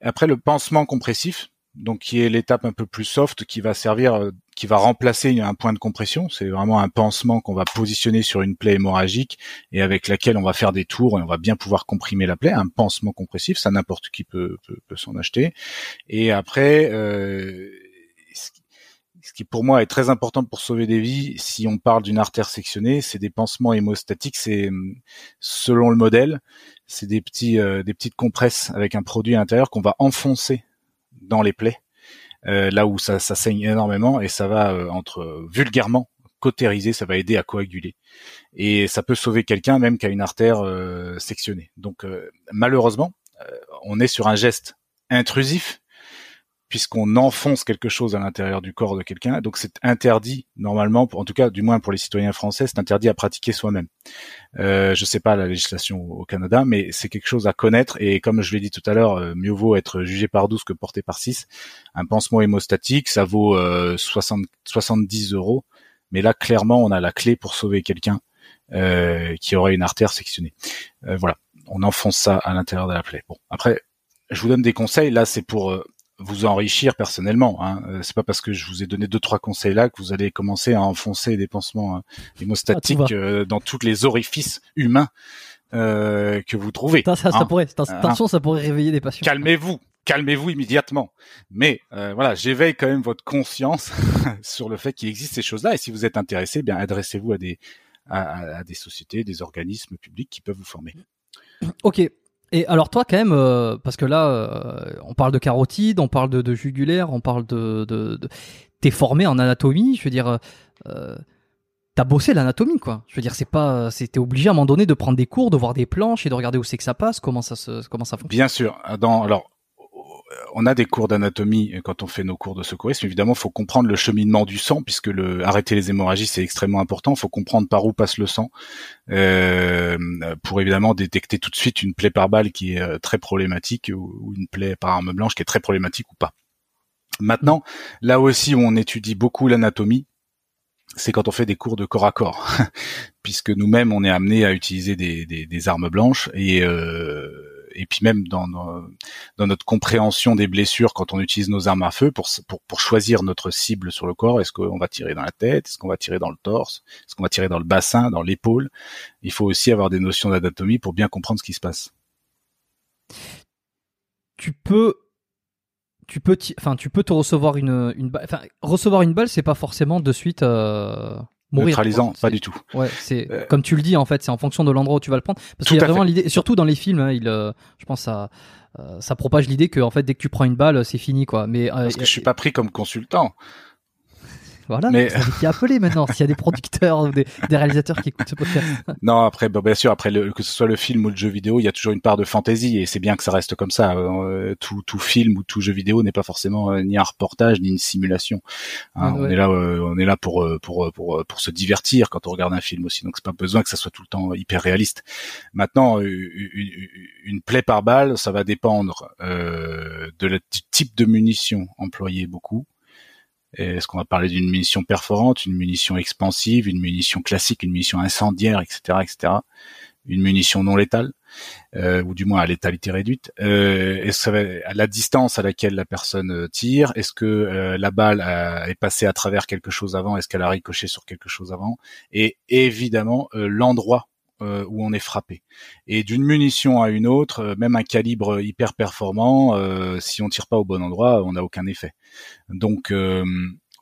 Après le pansement compressif, donc qui est l'étape un peu plus soft qui va servir, euh, qui va remplacer un point de compression. C'est vraiment un pansement qu'on va positionner sur une plaie hémorragique et avec laquelle on va faire des tours et on va bien pouvoir comprimer la plaie. Un pansement compressif, ça n'importe qui peut, peut, s'en acheter. Et après, euh, ce qui pour moi est très important pour sauver des vies, si on parle d'une artère sectionnée, c'est des pansements hémostatiques. C'est selon le modèle, c'est des petits, euh, des petites compresses avec un produit à l'intérieur qu'on va enfoncer dans les plaies, euh, là où ça, saigne énormément et ça va euh, entre vulgairement cautériser, ça va aider à coaguler et ça peut sauver quelqu'un même qui a une artère sectionnée. Donc malheureusement, on est sur un geste intrusif puisqu'on enfonce quelque chose à l'intérieur du corps de quelqu'un. Donc c'est interdit normalement, en tout cas du moins pour les citoyens français, c'est interdit à pratiquer soi-même. Euh, je sais pas la législation au Canada, mais c'est quelque chose à connaître. Et comme je l'ai dit tout à l'heure, euh, mieux vaut être jugé par 12 que porté par 6. Un pansement hémostatique, ça vaut euh, 60, 70 euros. Mais là, clairement, on a la clé pour sauver quelqu'un euh, qui aurait une artère sectionnée. Euh, voilà, on enfonce ça à l'intérieur de la plaie. Bon, après, je vous donne des conseils. Là, c'est pour euh, vous enrichir personnellement. Hein. Euh, c'est pas parce que je vous ai donné deux trois conseils là que vous allez commencer à enfoncer des pansements hein, hémostatiques ah, euh, dans tous les orifices humains euh, que vous trouvez. Ça, ça, hein. pourrait, hein. attention, ça pourrait réveiller des passions. Calmez-vous, calmez-vous immédiatement. Mais euh, voilà, j'éveille quand même votre conscience sur le fait qu'il existe ces choses-là. Et si vous êtes intéressé, bien adressez-vous à des à, à des sociétés, des organismes publics qui peuvent vous former. Ok, et alors toi quand même, euh, parce que là, euh, on parle de carotide, on parle de, de jugulaire, on parle de, de, t'es formé en anatomie, je veux dire, euh, t'as bossé l'anatomie quoi. Je veux dire, c'est pas, c'était obligé à un moment donné de prendre des cours, de voir des planches et de regarder où c'est que ça passe, comment ça se, comment ça fonctionne. Bien sûr. Dans alors on a des cours d'anatomie quand on fait nos cours de secourisme. Évidemment, il faut comprendre le cheminement du sang, puisque le arrêter les hémorragies c'est extrêmement important. Il faut comprendre par où passe le sang euh, pour évidemment détecter tout de suite une plaie par balle qui est euh, très problématique ou une plaie par arme blanche qui est très problématique ou pas. Maintenant, là aussi où on étudie beaucoup l'anatomie, c'est quand on fait des cours de corps à corps, puisque nous-mêmes on est amené à utiliser des, armes blanches et euh, et puis même dans, notre compréhension des blessures quand on utilise nos armes à feu pour, choisir notre cible sur le corps. Est-ce qu'on va tirer dans la tête? Est-ce qu'on va tirer dans le torse? Est-ce qu'on va tirer dans le bassin, dans l'épaule? Il faut aussi avoir des notions d'anatomie pour bien comprendre ce qui se passe. Tu peux tu peux, tu peux te recevoir une, balle. Recevoir une balle, c'est pas forcément de suite. Euh, Neutralisant, pas du tout. Ouais, c'est euh, comme tu le dis en fait, c'est en fonction de l'endroit où tu vas le prendre. Parce qu'il y a vraiment l'idée, surtout dans les films, hein, il, euh, je pense ça, euh, ça propage l'idée que en fait dès que tu prends une balle, c'est fini quoi. Mais parce que je suis pas pris comme consultant. Voilà, mais qui appelé maintenant s'il y a des producteurs ou des, réalisateurs qui écoutent ce podcast. Non, après, bien sûr, après le, que ce soit le film ou le jeu vidéo, il y a toujours une part de fantaisie et c'est bien que ça reste comme ça. Euh, tout, tout film ou tout jeu vidéo n'est pas forcément euh, ni un reportage ni une simulation. Hein, on est là, euh, on est là pour, pour pour pour se divertir quand on regarde un film aussi. Donc c'est pas besoin que ça soit tout le temps hyper réaliste. Maintenant, une, une plaie par balle, ça va dépendre de la, du type de munition employée beaucoup. Est-ce qu'on va parler d'une munition perforante, une munition expansive, une munition classique, une munition incendiaire, etc., etc. Une munition non létale, euh, ou du moins à létalité réduite. Euh, est-ce la distance à laquelle la personne euh, tire, est-ce que euh, la balle est passée à travers quelque chose avant, est-ce qu'elle a ricoché sur quelque chose avant, et évidemment l'endroit euh, où on est frappé. Et d'une munition à une autre, euh, même un calibre hyper performant, euh, si on tire pas au bon endroit, on n'a aucun effet. Donc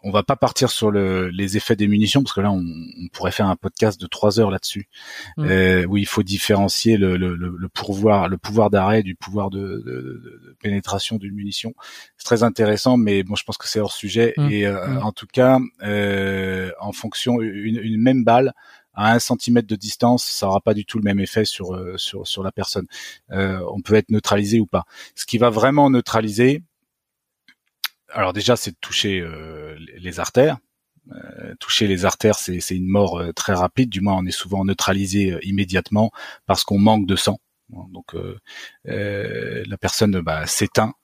on va pas partir sur le, les effets des munitions parce que là, on, on pourrait faire un podcast de trois heures là-dessus, Mm. euh, où il faut différencier le, le, le, le pouvoir, le pouvoir d'arrêt du pouvoir de, de, de- de pénétration d'une munition. C'est très intéressant, mais bon, je pense que c'est hors sujet. Mm. Et euh, Mm. en tout cas, euh, en fonction, une, une même balle à un centimètre de distance, ça aura pas du tout le même effet sur euh, sur sur la personne. Euh, on peut être neutralisé ou pas. Ce qui va vraiment neutraliser, alors déjà, c'est de toucher euh, les- artères. Toucher les artères, c'est une mort très rapide. Du moins, on est souvent neutralisé immédiatement parce qu'on manque de sang. Donc, la personne bah, s'éteint.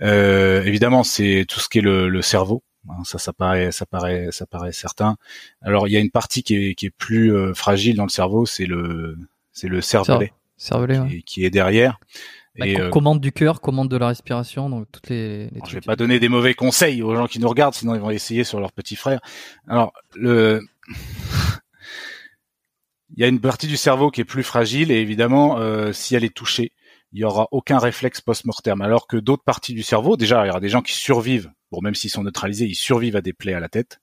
Évidemment, c'est tout ce qui est le, le cerveau. Hein, ça, ça paraît, ça paraît, ça paraît certain. Alors, il y a une partie qui est, qui est plus euh, fragile dans le cerveau, c'est le, c'est le cervelet Cervelet, qui, est- qui est derrière. Bah, Et, euh, commande du cœur, commande de la respiration, donc toutes les, les je vais pas donner des mauvais conseils aux gens qui nous regardent, sinon ils vont essayer sur leur petit frère. Alors, le, il y a une partie du cerveau qui est plus fragile et évidemment, euh, si elle est touchée, il y aura aucun réflexe post-mortem. Alors que d'autres parties du cerveau, déjà, il y aura des gens qui survivent. Bon, même s'ils sont neutralisés, ils survivent à des plaies à la tête.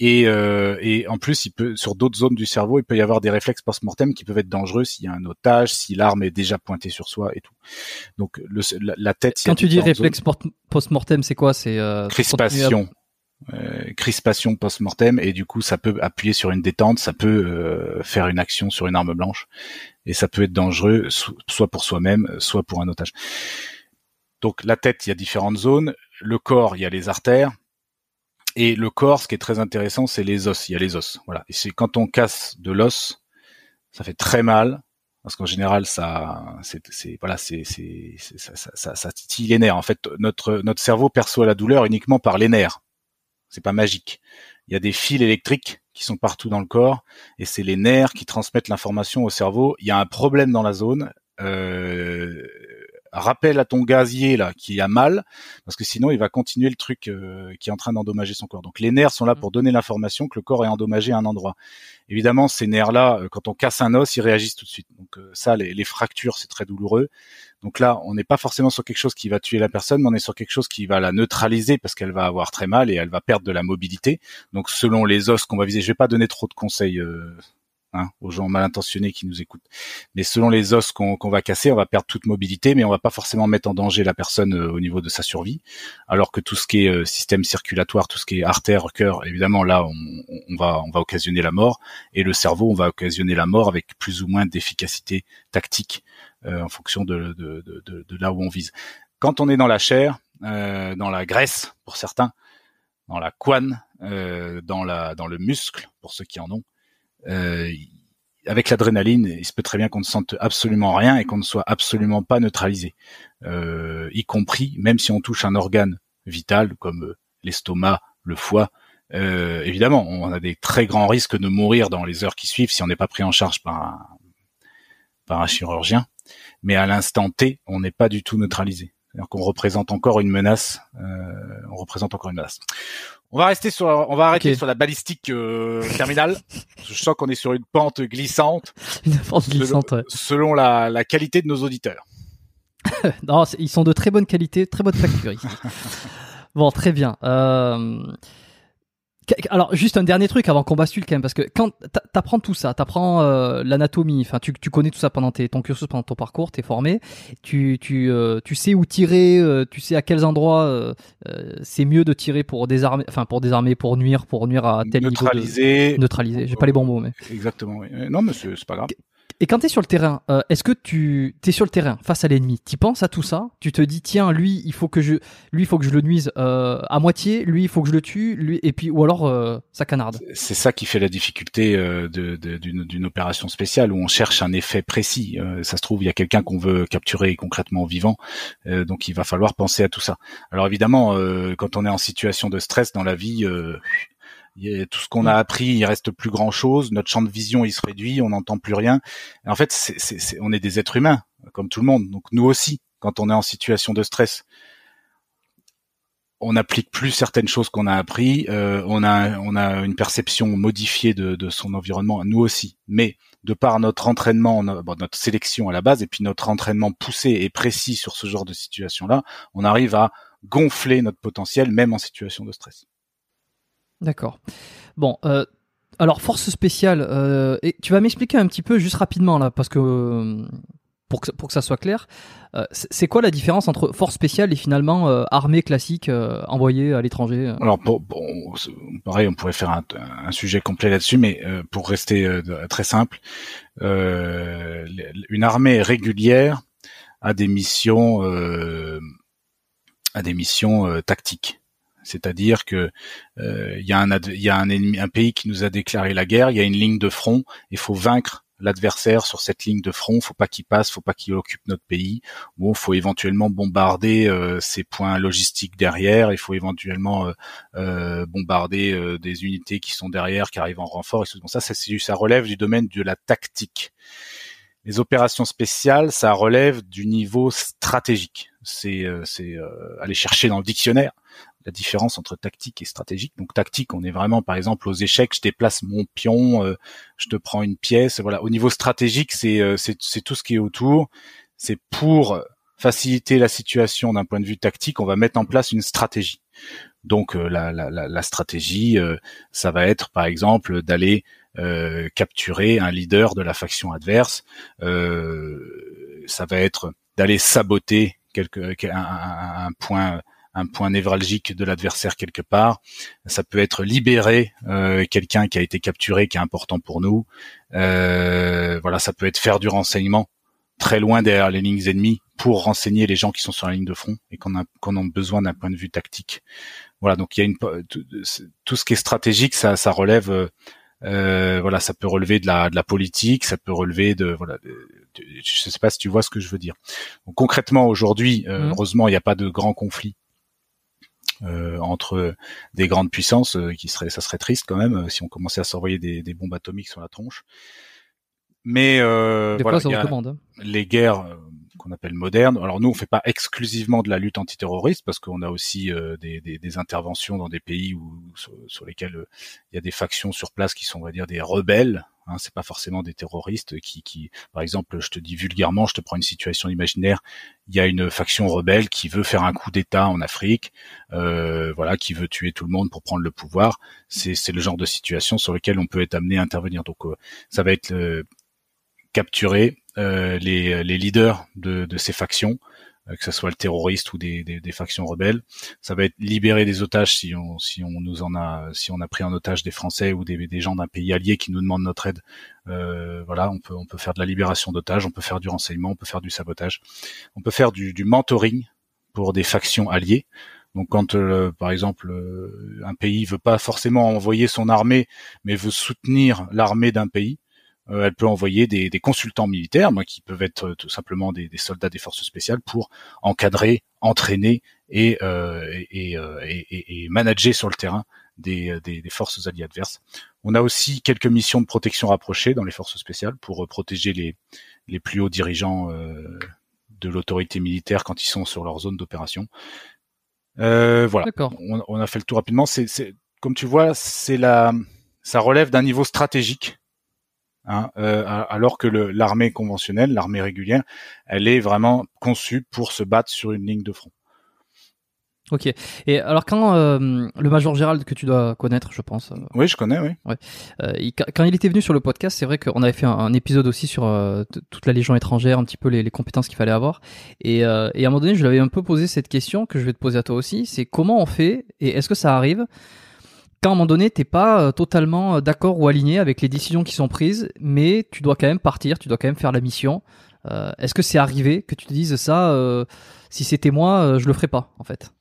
Et, euh, et en plus, il peut, sur d'autres zones du cerveau, il peut y avoir des réflexes post-mortem qui peuvent être dangereux s'il y a un otage, si l'arme est déjà pointée sur soi et tout. Donc, le, la, la tête. Quand tu dis réflexe post-mortem, c'est quoi? C'est euh, crispation euh, crispation post-mortem et du coup ça peut appuyer sur une détente ça peut euh, faire une action sur une arme blanche et ça peut être dangereux so- soit pour soi-même soit pour un otage donc la tête il y a différentes zones. Le corps il y a les artères. Et le corps ce qui est très intéressant c'est les os. Il y a les os. Voilà. Et c'est quand on casse de l'os ça fait très mal. Parce qu'en général ça c'est voilà c'est- ça, ça, ça, ça titille les nerfs. En fait notre notre cerveau perçoit la douleur uniquement par les nerfs. C'est pas magique. Il y a des fils électriques qui sont partout dans le corps et c'est les nerfs qui transmettent l'information au cerveau. Il y a un problème dans la zone. Euh, rappelle à ton gazier là qui a mal parce que sinon il va continuer le truc euh, qui est en train d'endommager son corps. Donc les nerfs sont là pour donner l'information que le corps est endommagé à un endroit. Évidemment, ces nerfs-là, euh, quand on casse un os, ils réagissent tout de suite. Donc euh, ça, les, les fractures, c'est très douloureux. Donc là, on n'est pas forcément sur quelque chose qui va tuer la personne, mais on est sur quelque chose qui va la neutraliser parce qu'elle va avoir très mal et elle va perdre de la mobilité. Donc selon les os qu'on va viser, je vais pas donner trop de conseils euh, hein, aux gens mal intentionnés qui nous écoutent. Mais selon les os qu'on qu'on va casser, on va perdre toute mobilité, mais on va pas forcément mettre en danger la personne euh, au niveau de sa survie. Alors que tout ce qui est euh, système circulatoire, tout ce qui est artère, cœur, évidemment là, on, on va on va occasionner la mort. Et le cerveau, on va occasionner la mort avec plus ou moins d'efficacité tactique euh, en fonction de, de, de, de, là où on vise. Quand on est dans la chair, euh, dans la graisse pour certains, dans la couenne, euh, dans la dans le muscle pour ceux qui en ont. Euh, avec l'adrénaline, il se peut très bien qu'on ne sente absolument rien et qu'on ne soit absolument pas neutralisé, euh, y compris même si on touche un organe vital comme euh, l'estomac, le foie. Euh, évidemment, on a des très grands risques de mourir dans les heures qui suivent si on n'est pas pris en charge par un, par un chirurgien. Mais à l'instant T, on n'est pas du tout neutralisé. C'est-à-dire qu'on représente encore une menace. Euh, représente encore une menace. On va rester sur, on va arrêter sur la balistique euh, terminale. Je sens qu'on est sur une pente glissante Une force glissante. ouais. selon la, la qualité de nos auditeurs. Non, ils sont de très bonne qualité, très bonne facture ici. bon, très bien. Euh, Alors, juste un dernier truc avant qu'on bascule quand même, parce que quand t'a- t'apprends tout ça, t'apprends euh, l'anatomie, enfin, tu, tu connais tout ça pendant tes, ton cursus, pendant ton parcours, t'es formé, tu, tu, euh, tu sais où tirer, euh, tu sais à quels endroits euh, euh, c'est mieux de tirer pour désarmer, enfin, pour désarmer, pour nuire, pour nuire à tel niveau Neutralisé. de neutraliser. J'ai pas les bons mots, mais. Exactement. Oui. Non, monsieur, c'est pas grave. Et quand tu es sur le terrain, euh, est-ce que tu es sur le terrain face à l'ennemi Tu penses à tout ça? Tu te dis tiens lui il faut que je lui il faut que je le nuise euh, à moitié, lui il faut que je le tue, lui et puis ou alors euh, ça canarde. C'est ça qui fait la difficulté euh, d'une opération spéciale où on cherche un effet précis. Euh, ça se trouve, il y a quelqu'un qu'on veut capturer concrètement vivant, euh, donc il va falloir penser à tout ça. Alors évidemment, quand on est en situation de stress dans la vie, tout ce qu'on a appris, il reste plus grand chose. Notre champ de vision, il se réduit, on n'entend plus rien. Et en fait, c'est c'est- c'est- on est des êtres humains, comme tout le monde. Donc nous aussi, quand on est en situation de stress, on n'applique plus certaines choses qu'on a appris. euh, on a on a une perception modifiée de, de son environnement, nous aussi. Mais de par notre entraînement, bon, notre sélection à la base, et puis notre entraînement poussé et précis sur ce genre de situation-là, on arrive à gonfler notre potentiel même en situation de stress. D'accord. Bon, euh, alors force spéciale, euh, tu vas m'expliquer un petit peu juste rapidement là, parce que euh, pour que, pour que ça soit clair, c'est quoi la différence entre force spéciale et finalement armée classique envoyée à l'étranger Alors, bon, c'est- pareil, on pourrait faire un, sujet complet là-dessus, mais pour rester très simple, une armée régulière a des missions, a des missions tactiques. C'est-à-dire que euh, il y a un y a un un pays qui nous a déclaré la guerre, il y a une ligne de front, il faut vaincre l'adversaire sur cette ligne de front, faut pas qu'il passe, faut pas qu'il occupe notre pays. Bon, faut éventuellement bombarder euh, ces points logistiques derrière, il faut éventuellement euh, euh, bombarder euh, des unités qui sont derrière, qui arrivent en renfort. Et tout. Bon, ça, ça, ça relève du domaine de la tactique. Les opérations spéciales, ça relève du niveau stratégique. C'est c'est, euh, aller chercher dans le dictionnaire la différence entre tactique et stratégique. Donc tactique, on est vraiment, par exemple, aux échecs, je déplace mon pion, euh, je te prends une pièce. Voilà. Au niveau stratégique, c'est euh, c'est tout ce qui est autour. C'est pour faciliter la situation d'un point de vue tactique, on va mettre en place une stratégie. Donc euh, la, la, stratégie, ça va être par exemple d'aller capturer un leader de la faction adverse. Ça va être d'aller saboter quelque, un point un point névralgique de l'adversaire quelque part. Ça peut être libérer euh, quelqu'un qui a été capturé, qui est important pour nous. Euh, voilà, ça peut être faire du renseignement très loin derrière les lignes ennemies pour renseigner les gens qui sont sur la ligne de front et qu'on a, qu'on a besoin d'un point de vue tactique. Voilà, donc il y a une tout, ce qui est stratégique, ça, ça relève, euh, voilà, ça peut relever de la, de la politique, ça peut relever de, voilà, de- de- je sais pas si tu vois ce que je veux dire. Donc, concrètement, aujourd'hui, euh, Mhm. heureusement, il n'y a pas de grands conflits euh, entre des grandes puissances, euh, qui serait, ça serait triste quand même euh, si on commençait à s'envoyer des, des bombes atomiques sur la tronche. Mais euh, Des voilà, fois, a- hein. les guerres euh, qu'on appelle modernes. Alors nous, on fait pas exclusivement de la lutte antiterroriste parce qu'on a aussi euh, des, des- des interventions dans des pays où, sur, sur lesquels il y a des factions sur place qui sont, on va dire, des rebelles. Hein, c'est pas forcément des terroristes qui, par exemple, je te dis vulgairement, je te prends une situation imaginaire. Il y a une faction rebelle qui veut faire un coup d'État en Afrique, euh, voilà, qui veut tuer tout le monde pour prendre le pouvoir. C'est, le genre de situation sur lequel on peut être amené à intervenir. Donc, euh, ça va être euh, capturer les, leaders de, ces factions, que ce soit le terroriste ou des, factions rebelles. Ça va être libérer des otages si on, si on nous en a, si on a pris en otage des Français ou des, gens d'un pays allié qui nous demandent notre aide. Euh, voilà, on peut, on peut faire de la libération d'otages, on peut faire du renseignement, on peut faire du sabotage, on peut faire du, mentoring pour des factions alliées. Donc quand, euh, par exemple, euh, un pays veut pas forcément envoyer son armée, mais veut soutenir l'armée d'un pays, euh, elle peut envoyer des, des consultants militaires, moi, qui peuvent être euh, tout simplement des, des soldats des forces spéciales pour encadrer, entraîner et, euh, et, et, euh, et- et- et manager sur le terrain des, des, des forces alliées adverses. On a aussi quelques missions de protection rapprochées dans les forces spéciales pour euh, protéger les, les plus hauts dirigeants euh, de l'autorité militaire quand ils sont sur leur zone d'opération. Euh, voilà D'accord. on, on a fait le tour rapidement. C'est, c'est- comme tu vois, c'est la, ça relève d'un niveau stratégique, hein, euh, alors que l'armée conventionnelle, l'armée régulière, elle est vraiment conçue pour se battre sur une ligne de front. Ok. Et alors, quand euh, le Major Gérald, que tu dois connaître, je pense, euh, Oui, je connais, oui. Euh, il- quand il était venu sur le podcast, c'est vrai qu'on avait fait un, un épisode aussi sur euh, toute la Légion étrangère, un petit peu les, les compétences qu'il fallait avoir. Et, euh, et à un moment donné, je lui avais un peu posé cette question que je vais te poser à toi aussi. C'est comment on fait et est-ce que ça arrive quand à un moment donné, t'es pas euh, totalement euh, d'accord ou aligné avec les décisions qui sont prises, mais tu dois quand même partir, tu dois quand même faire la mission. Euh, est-ce que c'est arrivé que tu te dises ça Si c'était moi, je le ferais pas, en fait?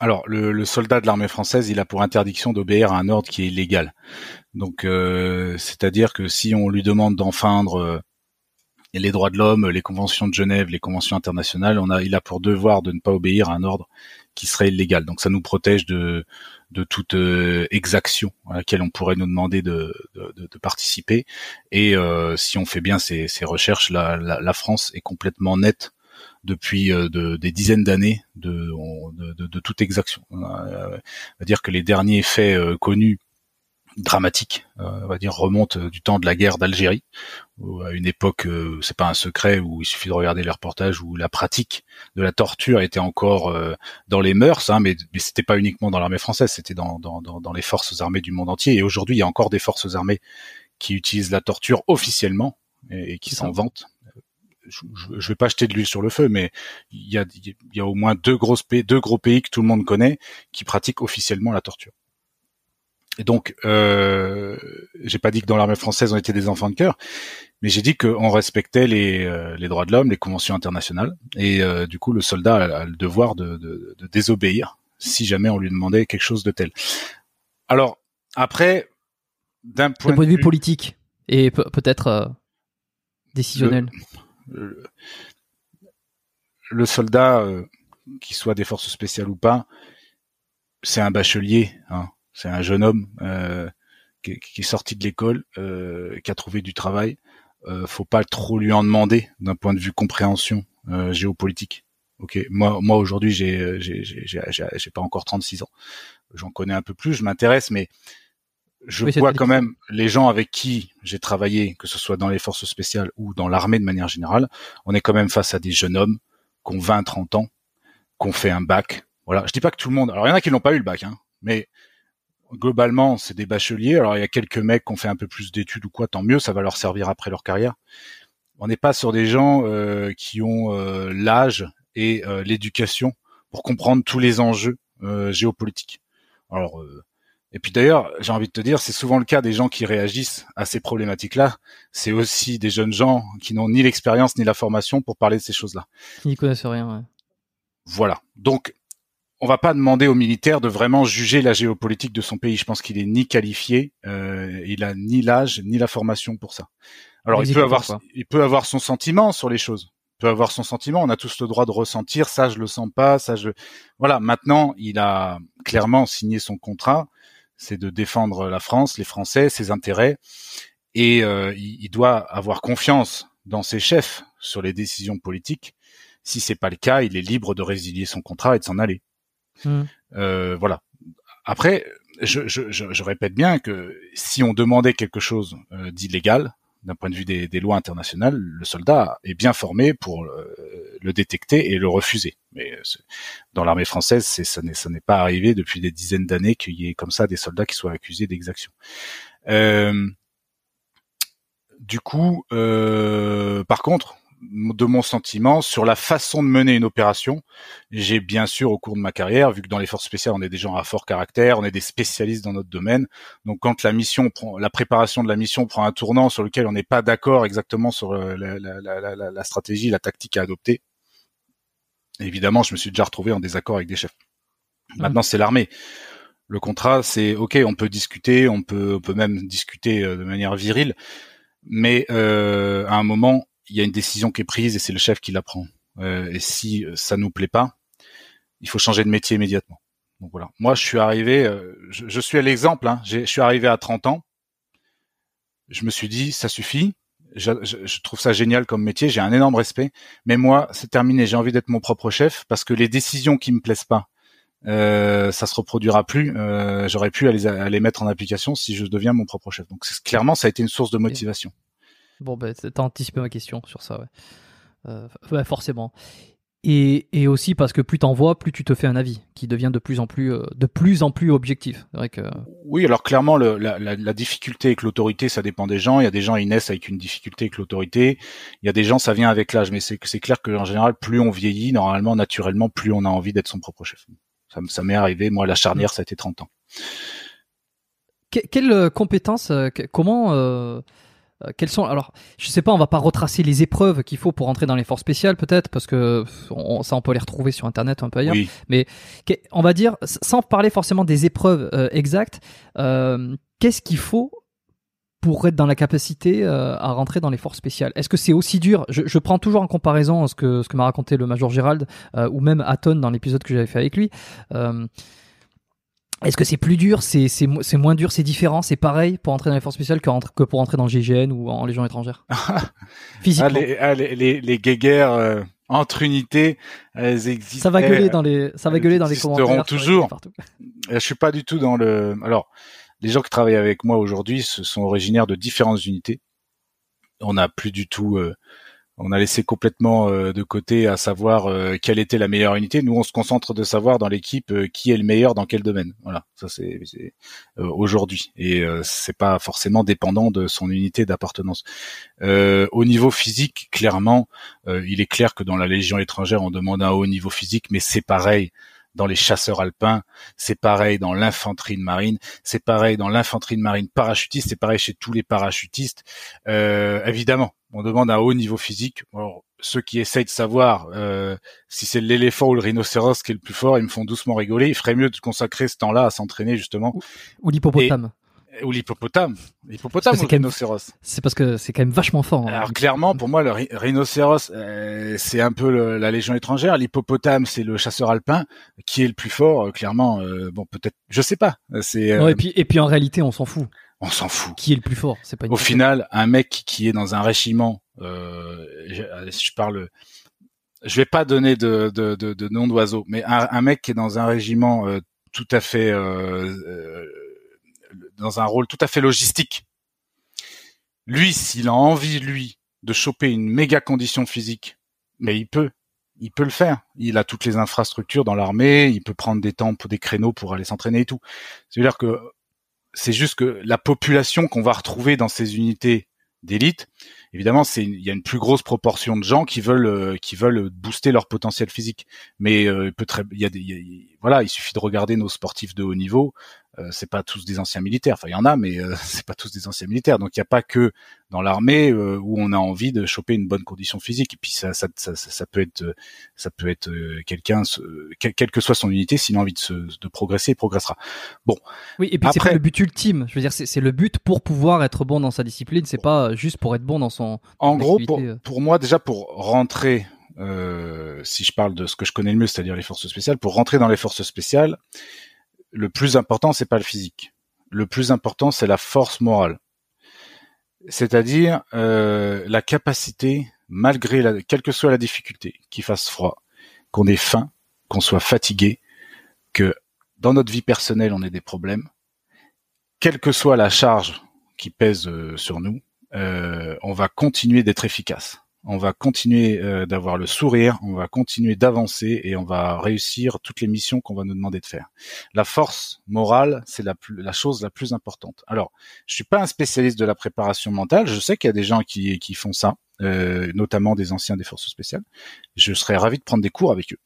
Alors, le, soldat de l'armée française, il a pour interdiction d'obéir à un ordre qui est illégal. Donc, c'est-à-dire que si on lui demande d'enfreindre les droits de l'homme, les conventions de Genève, les conventions internationales, il a pour devoir de ne pas obéir à un ordre qui serait illégal. Donc, ça nous protège de, de toute euh, exaction à laquelle on pourrait nous demander de, de, de- participer. Et euh, si on fait bien ces, ces recherches, la, la, la France est complètement nette depuis euh, de- des dizaines d'années de, de, toute exaction. On va dire que les derniers faits euh, connus dramatique, on va dire remonte du temps de la guerre d'Algérie, à une époque, c'est pas un secret, où il suffit de regarder les reportages où la pratique de la torture était encore dans les mœurs, hein, mais, mais c'était pas uniquement dans l'armée française, c'était dans, dans, dans, les forces armées du monde entier. Et aujourd'hui, il y a encore des forces armées qui utilisent la torture officiellement et, qui s'en vantent. Je, je, vais pas jeter de l'huile sur le feu, mais il y a, il y a au moins deux grosses pays, deux gros pays que tout le monde connaît qui pratiquent officiellement la torture. Donc, euh, j'ai pas dit que dans l'armée française on était des enfants de cœur, mais j'ai dit qu'on respectait les, euh, les, droits de l'homme, les conventions internationales, et euh, du coup le soldat a, le devoir de, de, de, désobéir si jamais on lui demandait quelque chose de tel. Alors après, d'un point, de vue politique et peut-être euh, décisionnel. Le, le soldat, euh, qui soit des forces spéciales ou pas, c'est un bachelier. Hein. C'est un jeune homme euh, qui, qui, est sorti de l'école, euh, qui a trouvé du travail. Euh, faut pas trop lui en demander d'un point de vue compréhension euh, géopolitique. Ok, moi, moi aujourd'hui, j'ai, j'ai, j'ai, j'ai pas encore 36 ans. J'en connais un peu plus, je m'intéresse, mais je vois quand même les gens avec qui j'ai travaillé, que ce soit dans les forces spéciales ou dans l'armée de manière générale, on est quand même face à des jeunes hommes qui ont 20, 30 ans, qui ont fait un bac. Voilà, je dis pas que tout le monde. Alors il y en a qui n'ont pas eu le bac, hein, mais globalement, c'est des bacheliers. Alors il y a quelques mecs qui ont fait un peu plus d'études ou quoi, tant mieux, ça va leur servir après leur carrière. On n'est pas sur des gens euh, qui ont euh, l'âge et euh, l'éducation pour comprendre tous les enjeux géopolitiques. Alors et puis d'ailleurs, j'ai envie de te dire, c'est souvent le cas des gens qui réagissent à ces problématiques-là. C'est aussi des jeunes gens qui n'ont ni l'expérience ni la formation pour parler de ces choses-là. Ils n'y connaissent rien. Ouais. Voilà. Donc on va pas demander aux militaires de vraiment juger la géopolitique de son pays. Je pense qu'il est ni qualifié, euh, il a ni l'âge ni la formation pour ça. Alors il peut avoir, il peut avoir son sentiment sur les choses. Il peut avoir son sentiment. On a tous le droit de ressentir. Ça, je le sens pas. Ça, je. Voilà. Maintenant, il a clairement signé son contrat. C'est de défendre la France, les Français, ses intérêts, et euh, il, doit avoir confiance dans ses chefs sur les décisions politiques. Si c'est pas le cas, il est libre de résilier son contrat et de s'en aller. Hmm. Euh, voilà. Après, je, je, je, répète bien que si on demandait quelque chose euh, d'illégal, d'un point de vue des, des, lois internationales, le soldat est bien formé pour euh, le détecter et le refuser. Mais dans l'armée française, ça, n'est, pas arrivé depuis des dizaines d'années qu'il y ait comme ça des soldats qui soient accusés d'exaction. Euh, du coup, euh, par contre, de mon sentiment sur la façon de mener une opération. J'ai bien sûr au cours de ma carrière, vu que dans les forces spéciales on est des gens à fort caractère, on est des spécialistes dans notre domaine. Donc quand la mission prend, la préparation de la mission prend un tournant sur lequel on n'est pas d'accord exactement sur euh, la, la, la, la, stratégie, la tactique à adopter, évidemment je me suis déjà retrouvé en désaccord avec des chefs. Mmh. Maintenant c'est l'armée. Le contrat, c'est ok, on peut discuter, on peut, on peut même discuter euh, de manière virile, mais euh, à un moment, il y a une décision qui est prise et c'est le chef qui la prend. Euh, et si ça nous plaît pas, il faut changer de métier immédiatement. Donc voilà. Moi, je suis arrivé, euh, je, suis à l'exemple. Hein, je suis arrivé à 30 ans. Je me suis dit, ça suffit. Je, je, trouve ça génial comme métier. J'ai un énorme respect. Mais moi, c'est terminé. J'ai envie d'être mon propre chef parce que les décisions qui me plaisent pas, euh, ça se reproduira plus. Euh, J'aurais pu aller, les mettre en application si je deviens mon propre chef. Donc clairement, ça a été une source de motivation. Bon, ben, t'as anticipé ma question sur ça, ouais. Euh, forcément. Et, et, aussi parce que plus t'en vois, plus tu te fais un avis qui devient de plus en plus, euh, de plus en plus objectif. Vrai que... Oui, alors clairement, le, la, la, la, difficulté avec l'autorité, ça dépend des gens. Il y a des gens, ils naissent avec une difficulté avec l'autorité. Il y a des gens, ça vient avec l'âge. Mais c'est clair qu'en général, plus on vieillit, normalement, naturellement, plus on a envie d'être son propre chef. Ça, ça m'est arrivé. Moi, la charnière, ça a été 30 ans. quelle euh, compétence, comment euh, quels sont alors je sais pas on va pas retracer les épreuves qu'il faut pour entrer dans les forces spéciales peut-être parce que ça on peut les retrouver sur internet un peu ailleurs. Mais on va dire sans parler forcément des épreuves euh, exactes euh, qu'est-ce qu'il faut pour être dans la capacité à rentrer dans les forces spéciales Est-ce que c'est aussi dur? Je, je, prends toujours en comparaison ce que ce que m'a raconté le major Gérald ou même Aton dans l'épisode que j'avais fait avec lui. Est-ce que c'est plus dur, c'est c'est moins dur, c'est différent, c'est pareil pour entrer dans les forces spéciales que, que pour entrer dans le GIGN ou en Légion étrangère Physiquement. Ah, ah, les, les, les, guéguerres euh, entre unités, elles existent. Ça va gueuler dans les, ça va gueuler dans les commentaires. toujours. Je suis pas du tout dans le. Alors, les gens qui travaillent avec moi aujourd'hui ce sont originaires de différentes unités. On n'a plus du tout on a laissé complètement euh, de côté à savoir euh, quelle était la meilleure unité. Nous, on se concentre de savoir dans l'équipe euh, qui est le meilleur dans quel domaine. Voilà, ça c'est aujourd'hui et c'est pas forcément dépendant de son unité d'appartenance. au niveau physique, clairement, il est clair que dans la Légion étrangère, on demande un haut niveau physique, mais c'est pareil dans les chasseurs alpins, c'est pareil dans l'infanterie de marine, c'est pareil dans l'infanterie de marine parachutiste, c'est pareil chez tous les parachutistes. Euh, évidemment, on demande un haut niveau physique. Alors, ceux qui essayent de savoir euh, si c'est l'éléphant ou le rhinocéros qui est le plus fort, ils me font doucement rigoler. Il ferait mieux de consacrer ce temps-là à s'entraîner justement. Ou l'hippopotame. Ou l'hippopotame. L'hippopotame ou le rhinocéros. C'est parce que c'est quand même vachement fort. Hein. Alors clairement, pour moi, le rhinocéros, euh, c'est un peu la légion étrangère. L'hippopotame, c'est le chasseur alpin. Qui est le plus fort euh, Clairement, euh, bon, peut-être, je sais pas. C'est. et puis et puis en réalité, on s'en fout. On s'en fout. Qui est le plus fort C'est pas. Au final, un mec qui est dans un régiment, je, parle je vais pas donner de, de, de, de nom d'oiseau, mais un, un, mec qui est dans un régiment tout à fait euh, dans un rôle tout à fait logistique. Lui, s'il a envie, lui, de choper une méga condition physique, mais il peut, il peut le faire. Il a toutes les infrastructures dans l'armée, il peut prendre des temps, des créneaux pour aller s'entraîner et tout. C'est-à-dire que c'est juste que la population qu'on va retrouver dans ces unités d'élite, évidemment, c'est il y a une plus grosse proportion de gens qui veulent euh, qui veulent booster leur potentiel physique. Mais euh, peut très, il y a des, voilà, il suffit de regarder nos sportifs de haut niveau. Euh, c'est pas tous des anciens militaires. Enfin, il y en a, mais euh, c'est pas tous des anciens militaires. Donc, il n'y a pas que dans l'armée euh, où on a envie de choper une bonne condition physique. Et puis, ça, ça, ça, ça peut être, ça peut être quelqu'un, quelle que soit son unité, s'il a envie de, se, de progresser, il progressera. Bon. Oui, et puis c'est pas le but ultime. Je veux dire, c'est le but pour pouvoir être bon dans sa discipline. C'est pas juste pour être bon dans son. En gros, pour, pour moi, déjà pour rentrer euh, si je parle de ce que je connais le mieux, c'est-à-dire les forces spéciales, pour rentrer dans les forces spéciales, le plus important, c'est pas le physique. Le plus important, c'est la force morale. C'est-à-dire euh, la capacité, malgré quelle que soit la difficulté, qu'il fasse froid, qu'on ait faim, qu'on soit fatigué, que dans notre vie personnelle on ait des problèmes, quelle que soit la charge qui pèse euh, sur nous, euh, on va continuer d'être efficace on va continuer euh, d'avoir le sourire, on va continuer d'avancer et on va réussir toutes les missions qu'on va nous demander de faire. La force morale, c'est la, chose la plus importante. Alors, je suis pas un spécialiste de la préparation mentale. Je sais qu'il y a des gens qui, font ça, euh, notamment des anciens des forces spéciales. Je serais ravi de prendre des cours avec eux.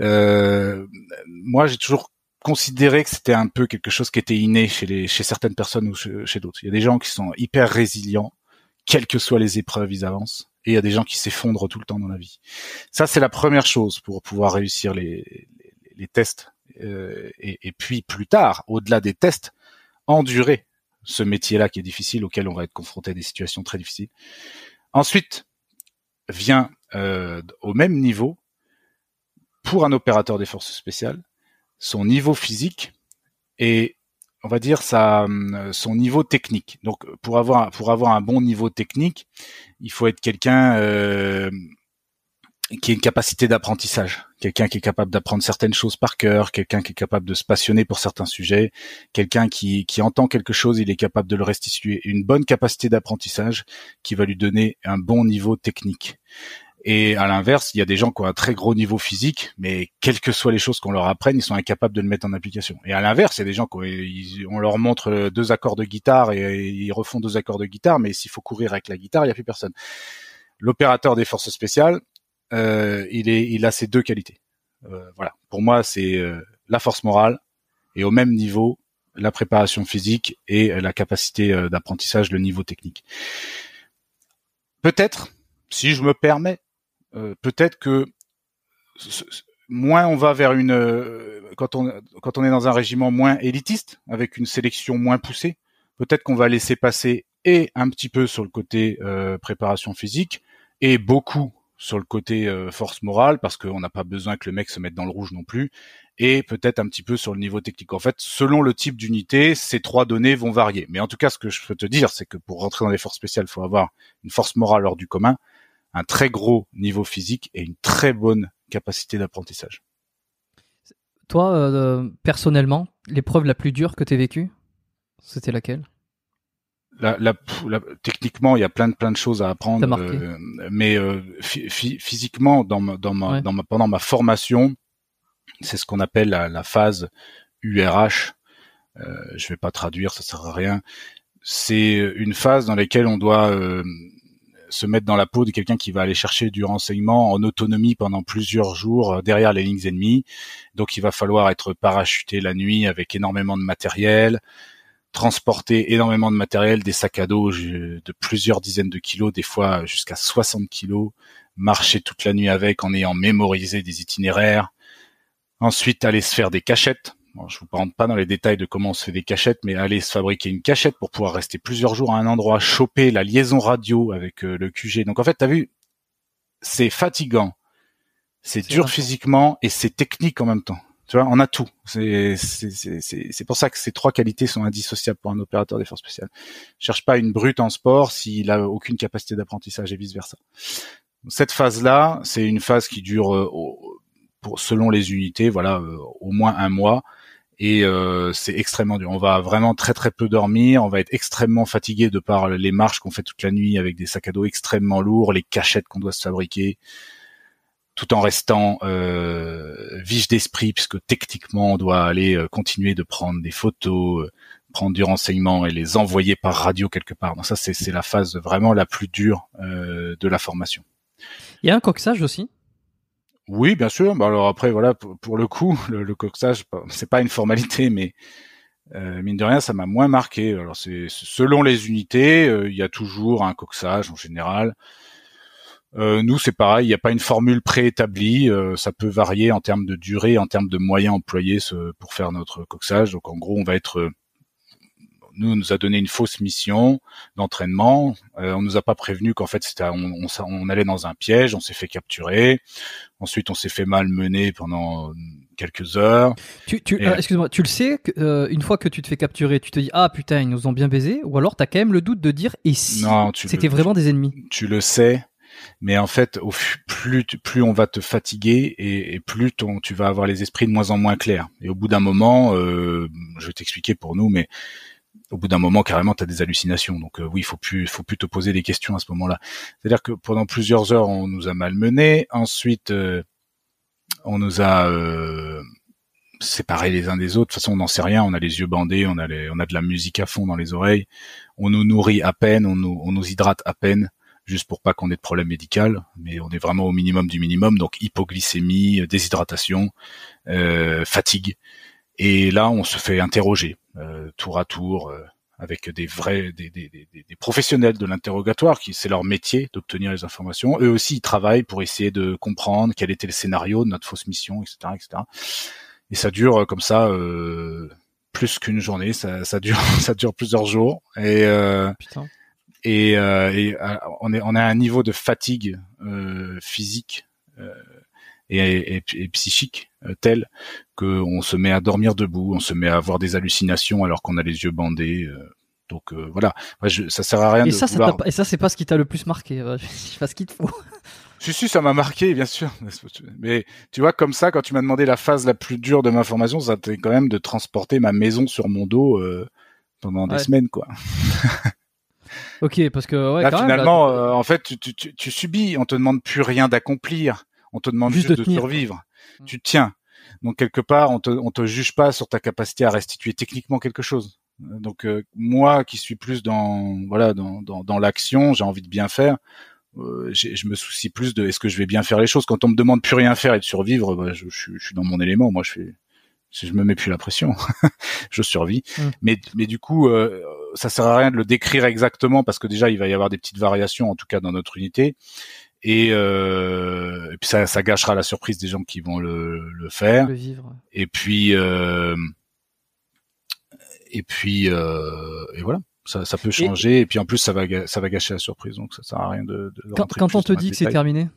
Euh, moi, j'ai toujours considéré que c'était un peu quelque chose qui était inné chez certaines personnes ou chez d'autres. Il y a des gens qui sont hyper résilients, quelles que soient les épreuves, ils avancent et il y a des gens qui s'effondrent tout le temps dans la vie. Ça, c'est la première chose pour pouvoir réussir les, les, tests. Euh, et, et, puis plus tard, au-delà des tests, endurer ce métier-là qui est difficile, auquel on va être confronté à des situations très difficiles. Ensuite, vient euh, au même niveau, pour un opérateur des forces spéciales, son niveau physique et on va dire sa, euh, son niveau technique. Donc pour avoir pour avoir un bon niveau technique, il faut être quelqu'un euh, qui a une capacité d'apprentissage, quelqu'un qui est capable d'apprendre certaines choses par cœur, quelqu'un qui est capable de se passionner pour certains sujets, quelqu'un qui, qui entend quelque chose, il est capable de le restituer, une bonne capacité d'apprentissage qui va lui donner un bon niveau technique. Et à l'inverse, il y a des gens qui ont un très gros niveau physique, mais quelles que soient les choses qu'on leur apprenne, ils sont incapables de le mettre en application. Et à l'inverse, il y a des gens qui on leur montre deux accords de guitare et ils refont deux accords de guitare, mais s'il faut courir avec la guitare, il n'y a plus personne. L'opérateur des forces spéciales, euh, il, est, il a ces deux qualités. Euh, voilà. Pour moi, c'est euh, la force morale et au même niveau la préparation physique et la capacité d'apprentissage, le niveau technique. Peut-être, si je me permets, euh, peut-être que moins on va vers une euh, quand on quand on est dans un régiment moins élitiste avec une sélection moins poussée, peut-être qu'on va laisser passer et un petit peu sur le côté euh, préparation physique et beaucoup sur le côté force morale parce qu'on n'a pas besoin que le mec se mette dans le rouge non plus et peut-être un petit peu sur le niveau technique. En fait, selon le type d'unité, ces trois données vont varier. Mais en tout cas, ce que je peux te dire, c'est que pour rentrer dans les forces spéciales, il faut avoir une force morale hors du commun, un très gros niveau physique et une très bonne capacité d'apprentissage. Toi, euh, personnellement, l'épreuve la plus dure que tu as vécue C'était laquelle? La, la, la, techniquement, il y a plein de plein de choses à apprendre, euh, mais euh, physiquement, dans ma, dans ma, dans ma, pendant ma formation, c'est ce qu'on appelle la, la, phase URH. Euh, je vais pas traduire, ça sert à rien. C'est une phase dans laquelle on doit euh, se mettre dans la peau de quelqu'un qui va aller chercher du renseignement en autonomie pendant plusieurs jours euh, derrière les lignes ennemies. Donc il va falloir être parachuté la nuit avec énormément de matériel, transporter énormément de matériel, des sacs à dos de plusieurs dizaines de kilos, des fois jusqu'à 60 kilos, marcher toute la nuit avec en ayant mémorisé des itinéraires. Ensuite, aller se faire des cachettes Bon, je vous parle pas dans les détails de comment on se fait des cachettes, mais aller se fabriquer une cachette pour pouvoir rester plusieurs jours à un endroit, choper la liaison radio avec euh, le QG. Donc en fait, tu as vu, c'est fatigant, c'est dur physiquement et c'est technique en même temps. Tu vois, on a tout. C'est c'est pour ça que ces trois qualités sont indissociables pour un opérateur des forces spéciales. cherche pas une brute en sport s'il a aucune capacité d'apprentissage et vice versa. Cette phase-là, c'est une phase qui dure euh, pour, selon les unités, voilà, euh, au moins un mois et euh, c'est extrêmement dur. On va vraiment très très peu dormir, on va être extrêmement fatigué de par les marches qu'on fait toute la nuit avec des sacs à dos extrêmement lourds, les cachettes qu'on doit se fabriquer, tout en restant euh, vif d'esprit puisque techniquement on doit aller euh, continuer de prendre des photos, euh, prendre du renseignement et les envoyer par radio quelque part. Donc ça c'est la phase vraiment la plus dure de la formation. Il y a un coxage aussi oui, bien sûr. Bah alors après, voilà, pour, le coup, le, le coxage, c'est pas une formalité, mais euh, mine de rien, ça m'a moins marqué. Alors c'est selon les unités, euh, il y a toujours un coxage en général. Euh, nous, c'est pareil, il n'y a pas une formule préétablie. Euh, ça peut varier en termes de durée, en termes de moyens employés pour faire notre coxage. Donc en gros, on va être nous on nous a donné une fausse mission d'entraînement. Euh, on nous a pas prévenu qu'en fait c'était on, on, allait dans un piège, on s'est fait capturer. Ensuite on s'est fait malmener pendant quelques heures. Tu, tu euh, excuse-moi, tu le sais euh, une fois que tu te fais capturer, tu te dis ah putain ils nous ont bien baisé, ou alors t'as quand même le doute de dire et si c'était vraiment des ennemis? Tu le sais. Mais en fait, au plus plus on va te fatiguer et, et plus ton, tu vas avoir les esprits de moins en moins clairs. Et au bout d'un moment, euh, je vais t'expliquer pour nous, mais au bout d'un moment, carrément, tu as des hallucinations. Donc euh, oui, il faut plus, faut plus te poser des questions à ce moment-là. C'est-à-dire que pendant plusieurs heures, on nous a malmenés. Ensuite, euh, on nous a euh, séparés les uns des autres. De toute façon, on n'en sait rien. On a les yeux bandés, on a, on a de la musique à fond dans les oreilles. On nous nourrit à peine, on nous, on nous hydrate à peine juste pour pas qu'on ait de problème médical, mais on est vraiment au minimum du minimum, donc hypoglycémie, déshydratation, fatigue. Et là, on se fait interroger euh, tour à tour euh, avec des vrais, des, des, des, des professionnels de l'interrogatoire, qui c'est leur métier d'obtenir les informations. Eux aussi, ils travaillent pour essayer de comprendre quel était le scénario de notre fausse mission, etc., etc. Et ça dure euh, comme ça plus qu'une journée. Ça, ça, dure, ça dure plusieurs jours. Et Putain. et, et on est on a un niveau de fatigue physique et, et, psychique euh, tel qu'on se met à dormir debout, on se met à avoir des hallucinations alors qu'on a les yeux bandés. Euh, donc euh, voilà, ça sert à rien. Et de ça, vouloir... et ça, c'est pas ce qui t'a le plus marqué. Je sais pas ce qu'il te faut. Si, si, ça m'a marqué, bien sûr. Mais tu vois, comme ça, quand tu m'as demandé la phase la plus dure de ma formation, ça t'est quand même de transporter ma maison sur mon dos pendant des semaines, quoi. ok, parce que ouais, là, finalement, en fait, tu, tu, tu, tu, subis. On te demande plus rien d'accomplir. On te demande juste, de, survivre. Mm. Tu tiens. Donc quelque part, on te, on te juge pas sur ta capacité à restituer techniquement quelque chose. Donc euh, moi, qui suis plus dans voilà dans, dans, dans l'action, j'ai envie de bien faire. Euh, je me soucie plus de est-ce que je vais bien faire les choses. Quand on me demande plus rien faire et de survivre, bah, je, je, suis dans mon élément. Moi, je fais, je me mets plus la pression, je survis. Mm. Mais, mais du coup, euh, ça sert à rien de le décrire exactement parce que déjà il va y avoir des petites variations, en tout cas dans notre unité et, euh, et puis ça, ça, gâchera la surprise des gens qui vont le, le faire. Le vivre. Et puis euh, et puis euh, et voilà. Ça, ça peut changer et, puis en plus ça va ça va gâcher la surprise donc ça sert à rien de, de quand, quand on te dit que c'est terminé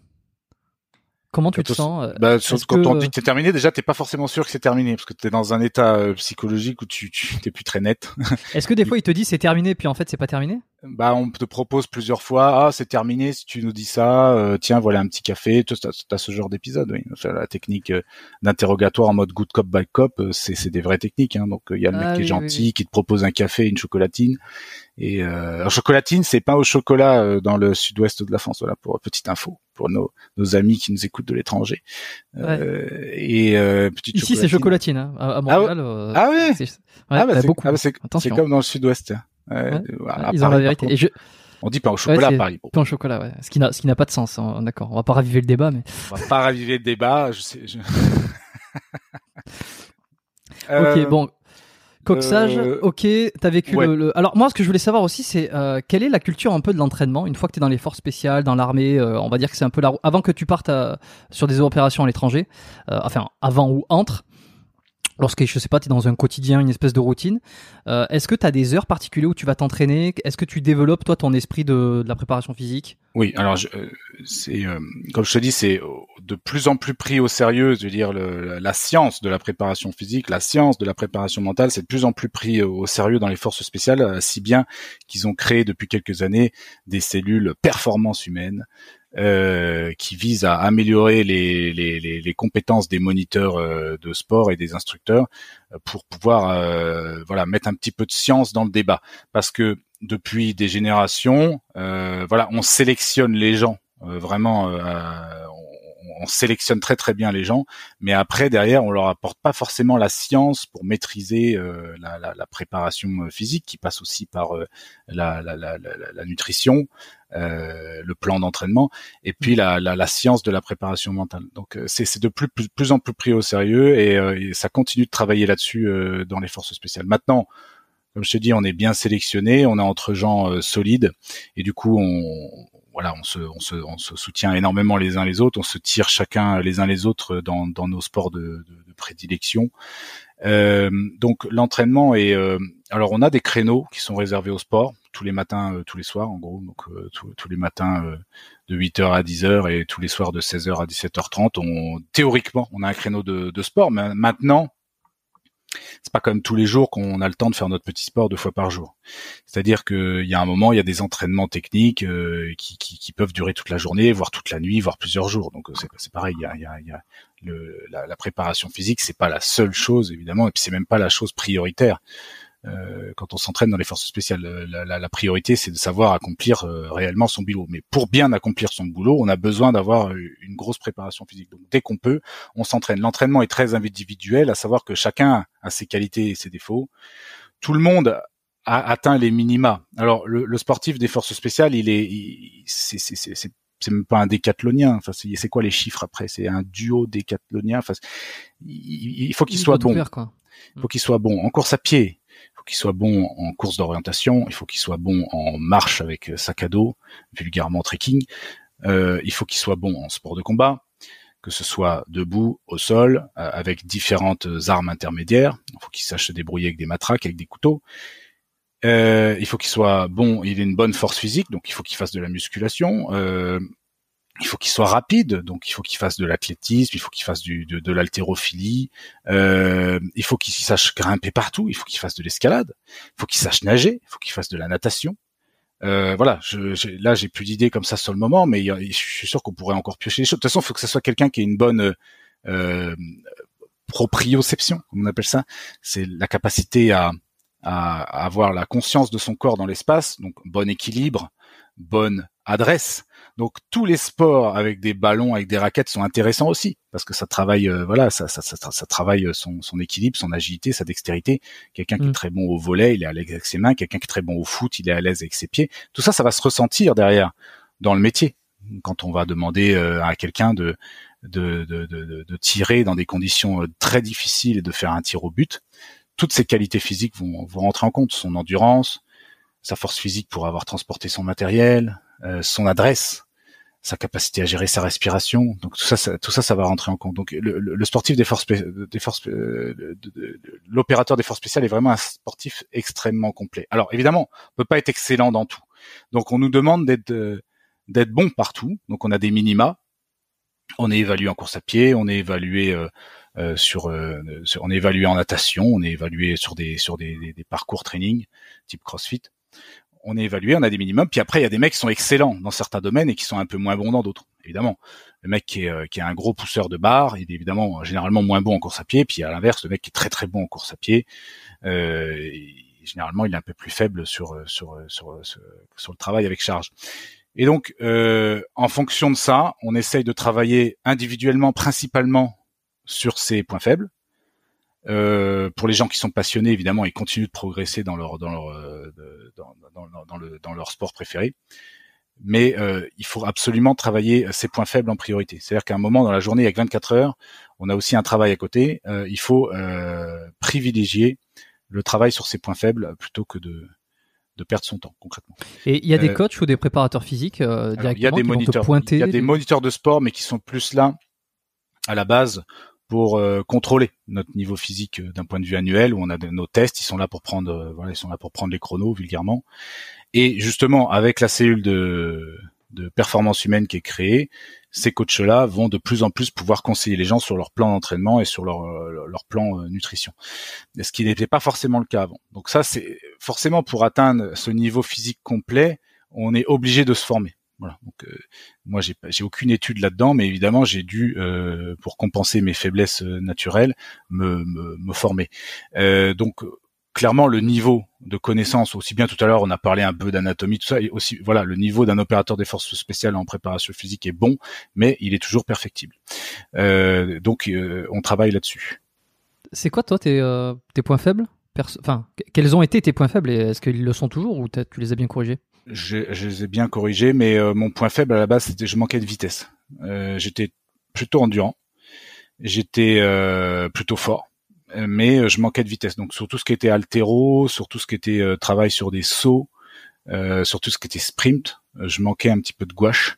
Comment tu te sens euh, Bah, quand on que- dit que c'est terminé, déjà t'es pas forcément sûr que c'est terminé parce que t'es dans un état euh, psychologique où tu tu t'es plus très net. Est-ce que des fois il te dit c'est terminé puis en fait c'est pas terminé? Bah, on te propose plusieurs fois, ah, c'est terminé, si tu nous dis ça, euh, tiens, voilà un petit café, tu as, ce genre d'épisode, oui. Enfin, la technique d'interrogatoire en mode good cop, bad cop, c'est, c'est des vraies techniques, hein. Donc, il y a le Ah mec qui est gentil, oui. qui te propose un café et une chocolatine. Et, euh, alors, chocolatine, c'est pain au chocolat euh, dans le sud-ouest de la France, voilà, pour petite info, pour nos, nos amis qui nous écoutent de l'étranger. Euh, et, euh, petite Ici c'est chocolatine. Hein. À, à Montréal. euh, Ah ouais c'est- ouais, Ah, bah, bah, beaucoup. ah, bah, c'est, comme dans le sud-ouest. Ouais, Ouais. voilà, Ils ont la Paris, vérité. Et je... On dit pain au chocolat c'est- à Paris. Bon. Pain au chocolat, ouais. Ce qui n'a, ce qui n'a pas de sens. hein. D'accord. On va pas raviver le débat, mais. On va pas raviver le débat. Je sais. je- Euh, Ok, bon. Coxage, euh, ok, t'as vécu ouais. le, le- Alors moi, ce que je voulais savoir aussi, c'est euh, quelle est la culture un peu de l'entraînement une fois que t'es dans les forces spéciales, dans l'armée. euh, on va dire que c'est un peu la... avant que tu partes euh, sur des opérations à l'étranger, euh, enfin avant ou entre. Lorsque je sais pas, t'es dans un quotidien, une espèce de routine. euh, Est-ce que t'as des heures particulières où tu vas t'entraîner? Est-ce que tu développes toi ton esprit de, de la préparation physique? Oui, alors euh, c'est euh, comme je te dis, c'est euh, de plus en plus pris au sérieux. Je veux dire, le, la science de la préparation physique, la science de la préparation mentale, c'est de plus en plus pris au sérieux dans les forces spéciales, euh, si bien qu'ils ont créé depuis quelques années des cellules performance humaine. Euh, qui visent à améliorer les, les, les, les compétences des moniteurs euh, de sport et des instructeurs euh, pour pouvoir euh, voilà mettre un petit peu de science dans le débat parce que depuis des générations, voilà, on sélectionne les gens vraiment. on, on sélectionne très très bien les gens, mais après derrière, on leur apporte pas forcément la science pour maîtriser la, la, la préparation physique, qui passe aussi par la, la nutrition, euh, le plan d'entraînement, et puis la, la, la science de la préparation mentale. Donc euh, c'est c'est de plus, plus plus en plus pris au sérieux, et, euh, et ça continue de travailler là-dessus euh, dans les forces spéciales. Maintenant comme je te dis, on est bien sélectionné, on est entre gens euh, solides et du coup on voilà, on se, on se, on se soutient énormément les uns les autres, on se tire chacun les uns les autres dans, dans nos sports de, de, de prédilection. Euh, donc l'entraînement est, euh, alors on a des créneaux qui sont réservés au sport tous les matins, euh, tous les soirs en gros, donc tous- les matins de 8h à 10h et tous les soirs de 16h à 17h30. On théoriquement on a un créneau de sport, mais maintenant c'est pas comme tous les jours qu'on a le temps de faire notre petit sport deux fois par jour. C'est-à-dire qu'il y a un moment, il y a des entraînements techniques euh, qui, qui, qui peuvent durer toute la journée, voire toute la nuit, voire plusieurs jours. Donc euh, c'est, pareil, il y a, y a, y a le, la, la préparation physique, c'est pas la seule chose évidemment, et puis c'est même pas la chose prioritaire. Euh, quand on s'entraîne dans les forces spéciales, euh, la, la, la priorité c'est de savoir accomplir euh, réellement son boulot. Mais pour bien accomplir son boulot, on a besoin d'avoir euh, une grosse préparation physique. Donc dès qu'on peut, on s'entraîne. L'entraînement est très individuel, à savoir que chacun a ses qualités et ses défauts. Tout le monde a atteint les minima. Alors le, le sportif des forces spéciales, il est, c'est, c'est, même pas un décathlonien. Enfin, c'est, quoi les chiffres après? C'est un duo décathlonien? Enfin, il, il faut qu'il Il soit bon. faire, quoi. Il faut qu'il soit bon en course à pied. Il faut qu'il soit bon en course d'orientation. Il faut qu'il soit bon en marche avec euh, sac à dos, vulgairement trekking. Euh, il faut qu'il soit bon en sport de combat, que ce soit debout, au sol, euh, avec différentes armes intermédiaires. Il faut qu'il sache se débrouiller avec des matraques, avec des couteaux. Il faut qu'il soit bon, il ait une bonne force physique, donc il faut qu'il fasse de la musculation. Il faut qu'il soit rapide, donc il faut qu'il fasse de l'athlétisme, il faut qu'il fasse de, de l'haltérophilie, euh, il faut qu'il sache grimper partout, il faut qu'il fasse de l'escalade, il faut qu'il sache nager, il faut qu'il fasse de la natation. Euh, voilà, là j'ai plus d'idées comme ça sur le moment, mais je suis sûr qu'on pourrait encore piocher les choses. De toute façon, il faut que ce soit quelqu'un qui ait une bonne euh, proprioception, comme on appelle ça. C'est la capacité à, à avoir la conscience de son corps dans l'espace, donc bon équilibre, bonne adresse. Donc tous les sports avec des ballons, avec des raquettes sont intéressants aussi parce que ça travaille, euh, voilà, ça, ça, ça, ça travaille son, son équilibre, son agilité, sa dextérité. Quelqu'un qui Mm. est très bon au volet, il est à l'aise avec ses mains. Quelqu'un qui est très bon au foot, il est à l'aise avec ses pieds. Tout ça, ça va se ressentir derrière dans le métier quand on va demander euh, à quelqu'un de de, de, de, de- de tirer dans des conditions euh, très difficiles et de faire un tir au but. Toutes ces qualités physiques vont, vont rentrer en compte, son endurance, sa force physique pour avoir transporté son matériel, euh, son adresse, sa capacité à gérer sa respiration. Donc tout ça, ça- tout ça, ça va rentrer en compte. Donc le, le- sportif des forces, des forces, euh, l'opérateur des forces spéciales est vraiment un sportif extrêmement complet. Alors évidemment, on peut pas être excellent dans tout. Donc on nous demande d'être euh, d'être bon partout. Donc on a des minima. On est évalué en course à pied, on est évalué sur, on est évalué en natation, on est évalué sur des sur des, des parcours training type CrossFit on est évalué, on a des minimums. Puis après, il y a des mecs qui sont excellents dans certains domaines et qui sont un peu moins bons dans d'autres. Évidemment, le mec qui est, euh, qui est un gros pousseur de barre, il est évidemment généralement moins bon en course à pied. Puis à l'inverse, le mec qui est très très bon en course à pied, euh, généralement, il est un peu plus faible sur euh, sur sur sur, le travail avec charge. Et donc, en fonction de ça, on essaye de travailler individuellement, principalement sur ses points faibles. Euh, pour les gens qui sont passionnés, évidemment, ils continuent de progresser dans leur dans leur euh, dans, dans, dans, le, dans leur sport préféré. Mais euh, il faut absolument travailler ses points faibles en priorité. C'est-à-dire qu'à un moment dans la journée, avec 24 heures, on a aussi un travail à côté. Euh, il faut euh, privilégier le travail sur ses points faibles plutôt que de de perdre son temps concrètement. Et il y a des coachs ou des préparateurs physiques directement il y a des moniteurs, Il y a des moniteurs de sport, mais qui sont plus là à la base pour euh, contrôler notre niveau physique euh, d'un point de vue annuel où on a nos tests, ils sont là pour prendre euh, voilà, ils sont là pour prendre les chronos vulgairement. Et justement avec la cellule de performance humaine qui est créée, ces coachs-là vont de plus en plus pouvoir conseiller les gens sur leur plan d'entraînement et sur leur leur plan nutrition. Ce qui n'était pas forcément le cas avant. Donc ça c'est forcément pour atteindre ce niveau physique complet, on est obligé de se former. Voilà. Donc euh, moi j'ai aucune étude là-dedans, mais évidemment j'ai dû euh, pour compenser mes faiblesses euh, naturelles me me, me former. donc clairement le niveau de connaissance, aussi bien tout à l'heure on a parlé un peu d'anatomie tout ça, et aussi voilà le niveau d'un opérateur des forces spéciales en préparation physique est bon, mais il est toujours perfectible. donc on travaille là-dessus. C'est quoi toi tes, tes points faibles? Enfin, quels ont été tes points faibles et est-ce qu'ils le sont toujours ou tu les as bien corrigés? Je, je, les ai bien corrigés, mais euh, mon point faible à la base, c'était je manquais de vitesse. Euh, j'étais plutôt endurant, j'étais euh, plutôt fort, mais je manquais de vitesse. Donc sur tout ce qui était altéro, sur tout ce qui était travail sur des sauts, sur tout ce qui était sprint, je manquais un petit peu de gouache.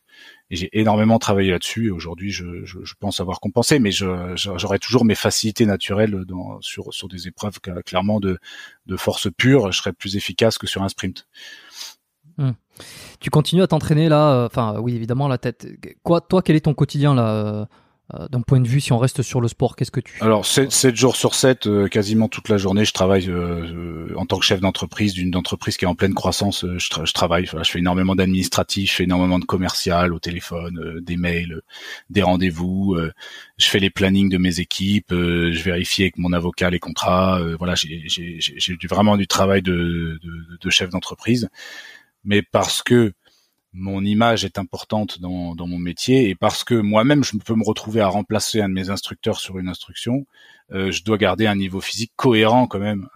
Et j'ai énormément travaillé là-dessus. Et aujourd'hui, je, je, je, pense avoir compensé, mais j'aurais toujours mes facilités naturelles dans, sur, sur des épreuves clairement de, de force pure. Je serais plus efficace que sur un sprint. Hmm. Tu continues à t'entraîner là, euh, enfin oui évidemment la tête. Quoi, toi, quel est ton quotidien là euh, euh, d'un point de vue si on reste sur le sport Qu'est-ce que tu Alors 7, jours sur 7, quasiment toute la journée, je travaille en tant que chef d'entreprise d'une entreprise qui est en pleine croissance. Je, travaille, je fais énormément d'administratif, je fais énormément de commercial au téléphone, des mails, des rendez-vous. je fais les plannings de mes équipes, je vérifie avec mon avocat les contrats. voilà, j'ai vraiment du travail de, de, de chef d'entreprise mais parce que mon image est importante dans, dans mon métier et parce que moi-même je peux me retrouver à remplacer un de mes instructeurs sur une instruction, euh, je dois garder un niveau physique cohérent quand même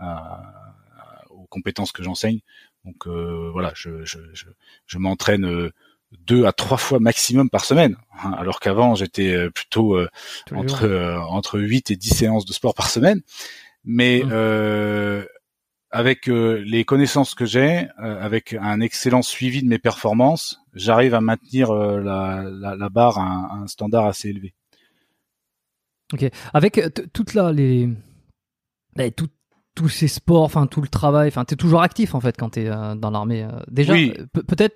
aux compétences que j'enseigne. Donc euh, voilà, je, je, je, je m'entraîne euh, deux à trois fois maximum par semaine, hein, alors qu'avant j'étais euh, plutôt euh, entre entre 8 et 10 séances de sport par semaine. Mais mmh avec euh, les connaissances que j'ai, euh, avec un excellent suivi de mes performances, j'arrive à maintenir euh, la, la, barre à un, standard assez élevé. Ok. Avec toute la les, bah, tous ces sports, enfin tout le travail, enfin t'es toujours actif en fait quand t'es dans l'armée. déjà, peut-être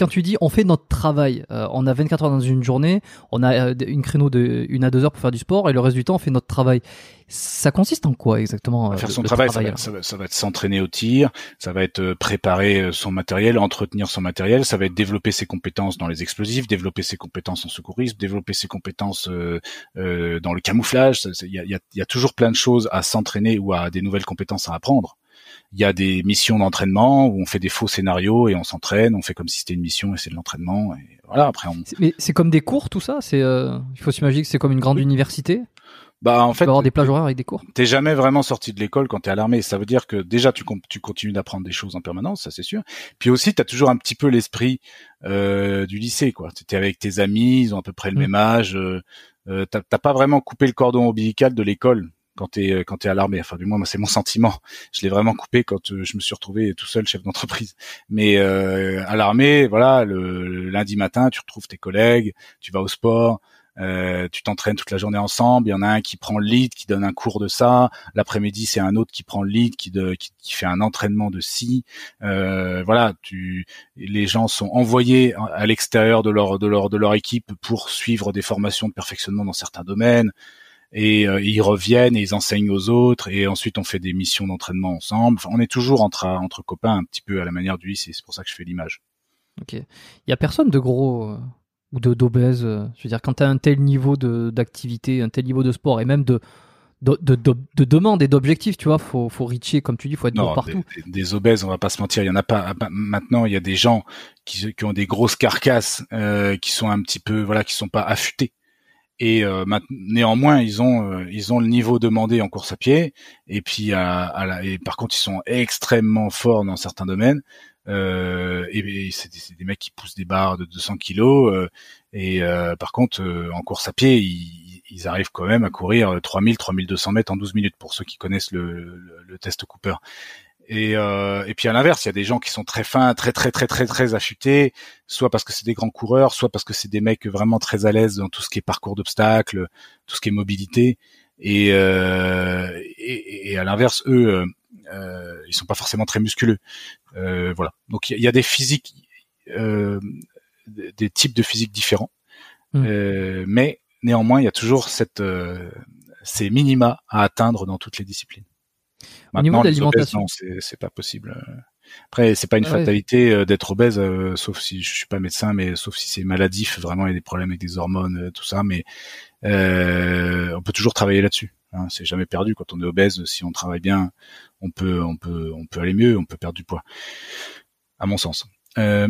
quand tu dis on fait notre travail, euh, on a 24 heures dans une journée, on a euh, une créneau de une à deux heures pour faire du sport et le reste du temps on fait notre travail. Ça consiste en quoi exactement euh, Faire son travail, ça, va, ça, va, être s'entraîner au tir, ça va être préparer son matériel, entretenir son matériel, ça va être développer ses compétences dans les explosifs, développer ses compétences en secourisme, développer ses compétences euh, dans le camouflage. Il y a, y, a, y a toujours plein de choses à s'entraîner ou à des nouvelles compétences à apprendre il y a des missions d'entraînement où on fait des faux scénarios et on s'entraîne, on fait comme si c'était une mission et c'est de l'entraînement. Et voilà, après on. Mais c'est comme des cours, tout ça? C'est, euh, il faut s'imaginer que c'est comme une grande université? Bah en fait, avoir des plages horaires avec des cours? T'es jamais vraiment sorti de l'école quand t'es à l'armée. Ça veut dire que déjà tu, tu continues d'apprendre des choses en permanence, ça c'est sûr. Puis aussi t'as toujours un petit peu l'esprit euh, du lycée, quoi. T'es avec tes amis, ils ont à peu près le mm. même âge. Euh, euh, t'as pas vraiment coupé le cordon ombilical de l'école quand t'es euh, quand t'es à l'armée. Enfin, du moins, moi, c'est mon sentiment. Je l'ai vraiment coupé quand euh, je me suis retrouvé tout seul chef d'entreprise. Mais euh, à l'armée, voilà, le, lundi matin, tu retrouves tes collègues, tu vas au sport. Euh, tu t'entraînes toute la journée ensemble. Il y en a un qui prend le lead, qui donne un cours de ça. L'après-midi, c'est un autre qui prend le lead, qui, de, qui, qui fait un entraînement de ci. Euh, voilà, tu, les gens sont envoyés à l'extérieur de leur de leur de leur équipe pour suivre des formations de perfectionnement dans certains domaines et euh, ils reviennent et ils enseignent aux autres et ensuite on fait des missions d'entraînement ensemble. Enfin, on est toujours entre entre copains un petit peu à la manière du lycée. C'est pour ça que je fais l'image. Ok. Il y a personne de gros euh, ou de d'obèse. euh, je veux dire, quand tu as un tel niveau de d'activité, un tel niveau de sport et même de de, de, de, de demande et d'objectifs, tu vois, faut faut reacher comme tu dis, faut être bon partout. des, des- des obèses, on va pas se mentir, il y en a pas. Maintenant, il y a des gens qui, qui ont des grosses carcasses, euh, qui sont un petit peu, voilà, qui sont pas affûtés. Et euh, néanmoins, ils ont, euh, ils ont le niveau demandé en course à pied. Et puis, à, la, et par contre, ils sont extrêmement forts dans certains domaines. Euh, et, c'est des, des mecs qui poussent des barres de 200 kilos. et par contre, en course à pied, ils, arrivent quand même à courir 3000, 3200 mètres en 12 minutes pour ceux qui connaissent le test Cooper. Et, euh, et puis à l'inverse, il y a des gens qui sont très fins, très très très très très affûtés, soit parce que c'est des grands coureurs, soit parce que c'est des mecs vraiment très à l'aise dans tout ce qui est parcours d'obstacles, tout ce qui est mobilité. Et, euh, et, et à l'inverse, eux, euh, euh, ils sont pas forcément très musculeux. Euh, voilà. Donc il y, a- des physiques, euh, des types de physiques différents, Mm. Euh, mais néanmoins, il y a toujours cette euh, ces minima à atteindre dans toutes les disciplines. Obèses, l'alimentation. non, c'est pas possible. Après, c'est pas une ouais. fatalité euh, d'être obèse, euh, sauf si je suis pas médecin, mais sauf si c'est maladif, vraiment il y a des problèmes avec des hormones, euh, tout ça. Mais euh, on peut toujours travailler là-dessus. Hein, c'est jamais perdu quand on est obèse. Si on travaille bien, on peut, on peut, on peut aller mieux, on peut perdre du poids. À mon sens. Euh,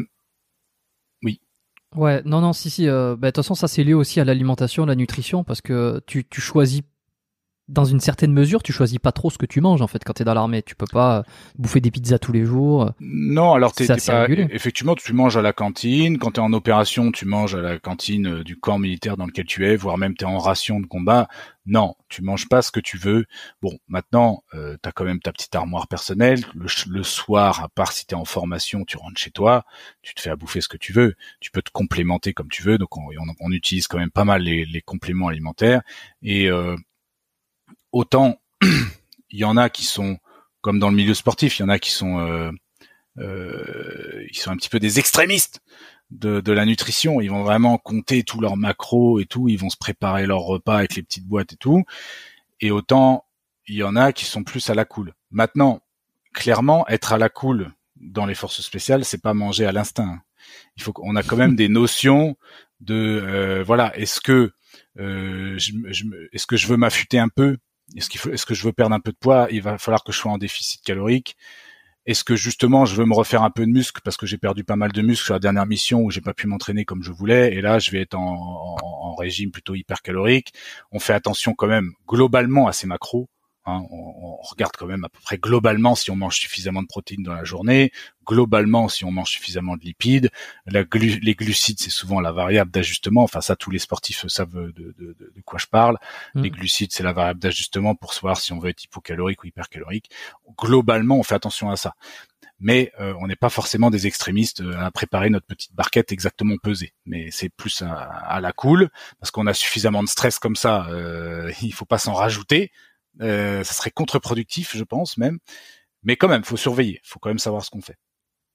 Ouais, non, non, si, si. bah, de toute façon, ça c'est lié aussi à l'alimentation, la nutrition, parce que tu, tu choisis, dans une certaine mesure, tu choisis pas trop ce que tu manges en fait quand t'es dans l'armée. Tu peux pas bouffer des pizzas tous les jours. Non, alors t'es C'est t'es pas. Effectivement, tu manges à la cantine. Quand t'es en opération, tu manges à la cantine euh, du camp militaire dans lequel tu es, voire même t'es en ration de combat. Non, tu manges pas ce que tu veux. Bon, maintenant, euh, t'as quand même ta petite armoire personnelle. Le, le soir, à part si t'es en formation, tu rentres chez toi, tu te fais à bouffer ce que tu veux. Tu peux te complémenter comme tu veux. Donc, on, on- on utilise quand même pas mal les, les compléments alimentaires. Et euh, autant, il y en a qui sont comme dans le milieu sportif, il y en a qui sont euh, euh, ils sont un petit peu des extrémistes de, de la nutrition. Ils vont vraiment compter tous leurs macros et tout. Ils vont se préparer leur repas avec les petites boîtes et tout. Et autant, il y en a qui sont plus à la cool. Maintenant, clairement, être à la cool dans les forces spéciales, c'est pas manger à l'instinct. Il faut qu'on a quand même des notions de euh, voilà. Est-ce que euh, est-ce que je veux m'affûter un peu Est-ce que je veux perdre un peu de poids? Il va falloir que je sois en déficit calorique. Est-ce que justement je veux me refaire un peu de muscle parce que j'ai perdu pas mal de muscle sur la dernière mission où j'ai pas pu m'entraîner comme je voulais? Et là je vais être en régime plutôt hypercalorique. On fait attention quand même globalement à ces macros. Hein. on, on regarde quand même à peu près globalement si on mange suffisamment de protéines dans la journée, globalement si on mange suffisamment de lipides. La glu- les glucides c'est souvent la variable d'ajustement. Enfin ça tous les sportifs savent de, de- de- de quoi je parle. Mm. Les glucides c'est la variable d'ajustement pour savoir si on veut être hypocalorique ou hypercalorique globalement, on fait attention à ça. Mais euh, on n'est pas forcément des extrémistes euh, à préparer notre petite barquette exactement pesée. Mais c'est plus à, à la cool, parce qu'on a suffisamment de stress comme ça. Euh, il faut pas s'en rajouter. Euh, ça serait contre-productif, je pense même. Mais quand même, faut surveiller. faut quand même savoir ce qu'on fait.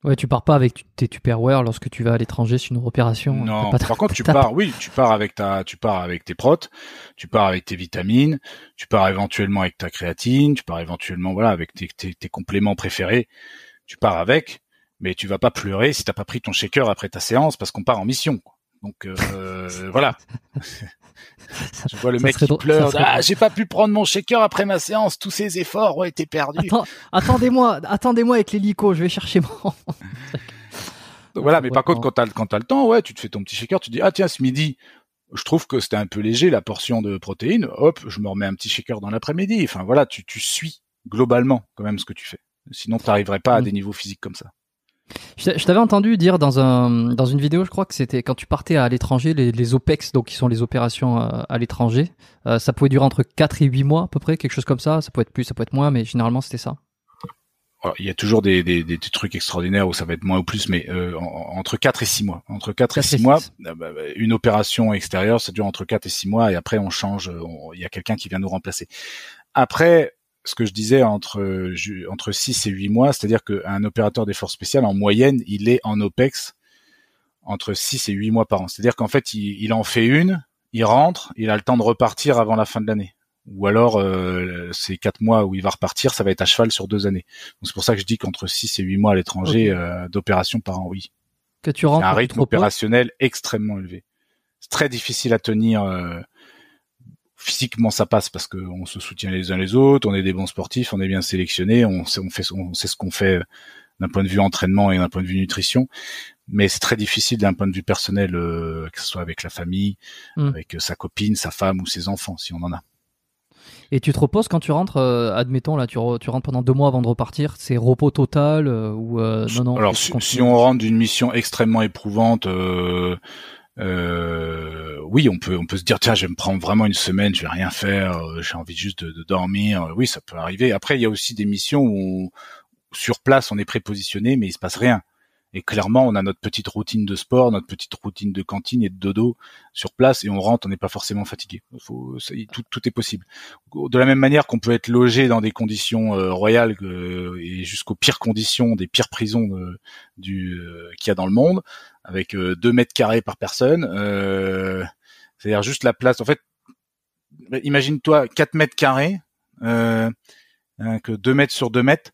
Ouais, tu pars pas avec tes Tupperware lorsque tu vas à l'étranger sur une opération. Non. T'as pas- Par contre, tu pars. Oui, tu pars avec ta, tu pars avec tes protes, tu pars avec tes vitamines, tu pars éventuellement avec ta créatine, tu pars éventuellement voilà avec tes, tes, tes compléments préférés. Tu pars avec, mais tu vas pas pleurer si t'as pas pris ton shaker après ta séance parce qu'on part en mission. quoi. Donc euh, voilà. Je vois le Ça mec qui pleure. serait Ah, j'ai pas pu prendre mon shaker après ma séance. Tous ces efforts ont été perdus. Attends, attendez-moi, attendez-moi avec l'hélico, je vais chercher mon. Donc voilà, mais Ouais, par contre, quand t'as quand t'as le temps, ouais, tu te fais ton petit shaker, tu dis ah tiens ce midi, je trouve que c'était un peu léger la portion de protéines, hop, je me remets un petit shaker dans l'après-midi. Enfin voilà, tu tu suis globalement quand même ce que tu fais. Sinon, t'arriverais pas à Mm. des niveaux physiques comme ça. Je t'a- je t'avais entendu dire dans un dans une vidéo, je crois que c'était quand tu partais à l'étranger, les, les OPEX, donc qui sont les opérations euh, à l'étranger, euh, ça pouvait durer entre 4 et 8 mois à peu près, quelque chose comme ça. Ça peut être plus, ça peut être moins, mais généralement c'était ça. il y a toujours des, des, des, trucs extraordinaires où ça va être moins ou plus, mais euh, entre 4 et 6 mois. Entre 4, et 6 mois, euh, bah, bah, une opération extérieure, ça dure entre 4 et 6 mois, et après on change, il y a quelqu'un qui vient nous remplacer. Après, ce que je disais entre entre 6 et 8 mois, c'est-à-dire qu'un opérateur des forces spéciales, en moyenne, il est en OPEX entre 6 et 8 mois par an. C'est-à-dire qu'en fait, il, il en fait une, il rentre, il a le temps de repartir avant la fin de l'année ou alors euh, ces quatre mois où il va repartir, ça va être à cheval sur deux années. c'est pour ça que je dis qu'entre six et huit mois à l'étranger euh, d'opération par an, oui. Que tu rentres un rythme opérationnel extrêmement élevé. C'est très difficile à tenir. Euh, physiquement, ça passe parce qu'on se soutient les uns les autres, on est des bons sportifs, on est bien sélectionnés, on sait, on fait, on sait ce qu'on fait d'un point de vue entraînement et d'un point de vue nutrition. Mais c'est très difficile d'un point de vue personnel, que ce soit avec la famille, hmm. avec sa copine, sa femme ou ses enfants, si on en a. Et tu te reposes quand tu rentres, euh, admettons, là, tu, tu, rentres pendant deux mois avant de repartir, c'est repos total euh, ou euh, non, non Alors, si, on rentre d'une mission extrêmement éprouvante, oui, on peut, on peut se dire, tiens, je vais me prendre vraiment une semaine, je vais rien faire, j'ai envie juste de, de, dormir. Oui, ça peut arriver. Après, il y a aussi des missions où, sur place, on est prépositionné, mais il se passe rien. Et clairement, on a notre petite routine de sport, notre petite routine de cantine et de dodo sur place, et on rentre, on n'est pas forcément fatigué. Faut, tout, tout, est possible. De la même manière qu'on peut être logé dans des conditions euh, royales euh, et jusqu'aux pires conditions, des pires prisons euh, du qu'il y a dans le monde, avec deux mètres carrés par personne. C'est-à-dire juste la place. En fait, imagine-toi 4 mètres carrés, hein, que 2 mètres sur 2 mètres,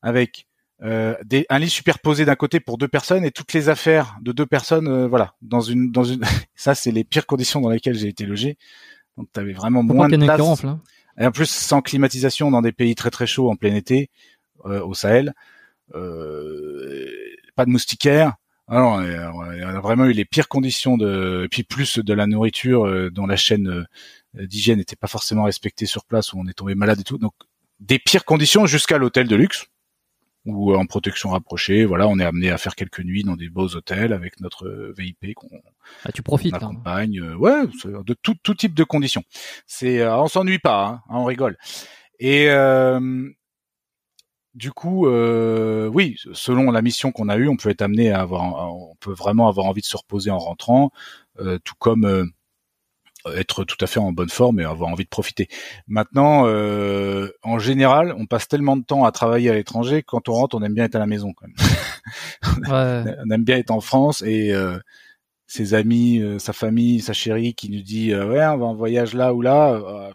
avec euh, des, un lit superposé d'un côté pour deux personnes et toutes les affaires de deux personnes, euh, voilà, dans une, dans une. ça, c'est les pires conditions dans lesquelles j'ai été logé. Donc, tu avais vraiment moins de place. Hein. et en plus, sans climatisation dans des pays très très chauds en plein été, euh, au Sahel, pas de moustiquaires. Alors, on a vraiment eu les pires conditions de, et puis plus de la nourriture dont la chaîne d'hygiène n'était pas forcément respectée sur place où on est tombé malade et tout. Donc, des pires conditions jusqu'à l'hôtel de luxe ou en protection rapprochée. Voilà, on est amené à faire quelques nuits dans des beaux hôtels avec notre VIP qu'on ah, tu profites, hein. accompagne. Hein. Ouais, de tout, tout type de conditions. C'est, euh, on s'ennuie pas, hein, on rigole. Et euh, du coup, euh, oui, selon la mission qu'on a eue, on peut être amené à avoir, on peut vraiment avoir envie de se reposer en rentrant, euh, tout comme être tout à fait en bonne forme et avoir envie de profiter. Maintenant, euh, en général, on passe tellement de temps à travailler à l'étranger, quand on rentre, on aime bien être à la maison quand même. ouais. on aime bien être en France et euh, ses amis, euh, sa famille, sa chérie qui nous dit euh, ouais, on va en voyage là ou là. Euh,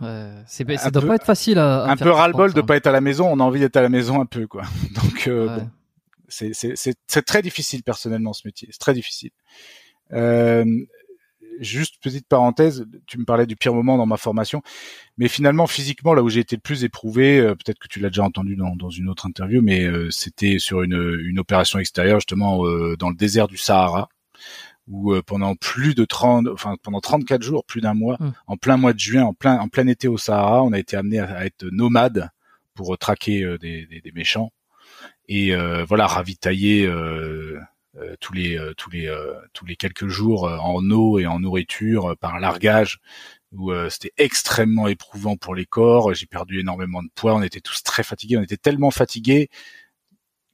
ouais, c'est, ça doit pas être facile à, à un peu ras-le-bol de hein. pas être à la maison. On a envie d'être à la maison un peu quoi. Donc bon, c'est, c'est, c'est, c'est très difficile personnellement ce métier. C'est très difficile. Euh, juste petite parenthèse, tu me parlais du pire moment dans ma formation, mais finalement physiquement là où j'ai été le plus éprouvé, euh, peut-être que tu l'as déjà entendu dans, dans, une autre interview, mais euh, c'était sur une, une, opération extérieure justement euh, dans le désert du Sahara où pendant plus de 30 enfin pendant 34 jours, plus d'un mois, mmh. en plein mois de juin, en plein en plein été au Sahara, on a été amené à, être nomade pour traquer des, des, des, méchants et voilà ravitailler euh, tous les euh, tous les euh, tous les quelques jours en eau et en nourriture par largage où c'était extrêmement éprouvant pour les corps. J'ai perdu énormément de poids. On était tous très fatigués. On était tellement fatigués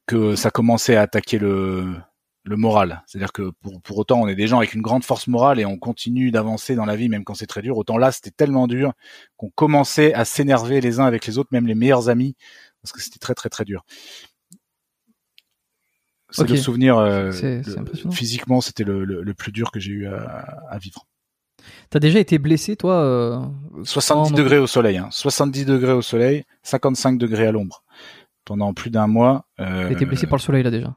que ça commençait à attaquer le, le moral. C'est-à-dire que pour, pour autant, on est des gens avec une grande force morale et on continue d'avancer dans la vie même quand c'est très dur. Autant là, c'était tellement dur qu'on commençait à s'énerver les uns avec les autres, même les meilleurs amis, parce que c'était très très très dur. C'est le souvenir. Euh, physiquement, c'était le, le, plus dur que j'ai eu à, à vivre. T'as déjà été blessé, toi euh, 70 degrés au soleil. Hein. 70 degrés au soleil, 55 degrés à l'ombre. Pendant plus d'un mois. Euh, T'as été blessé par le soleil, là, déjà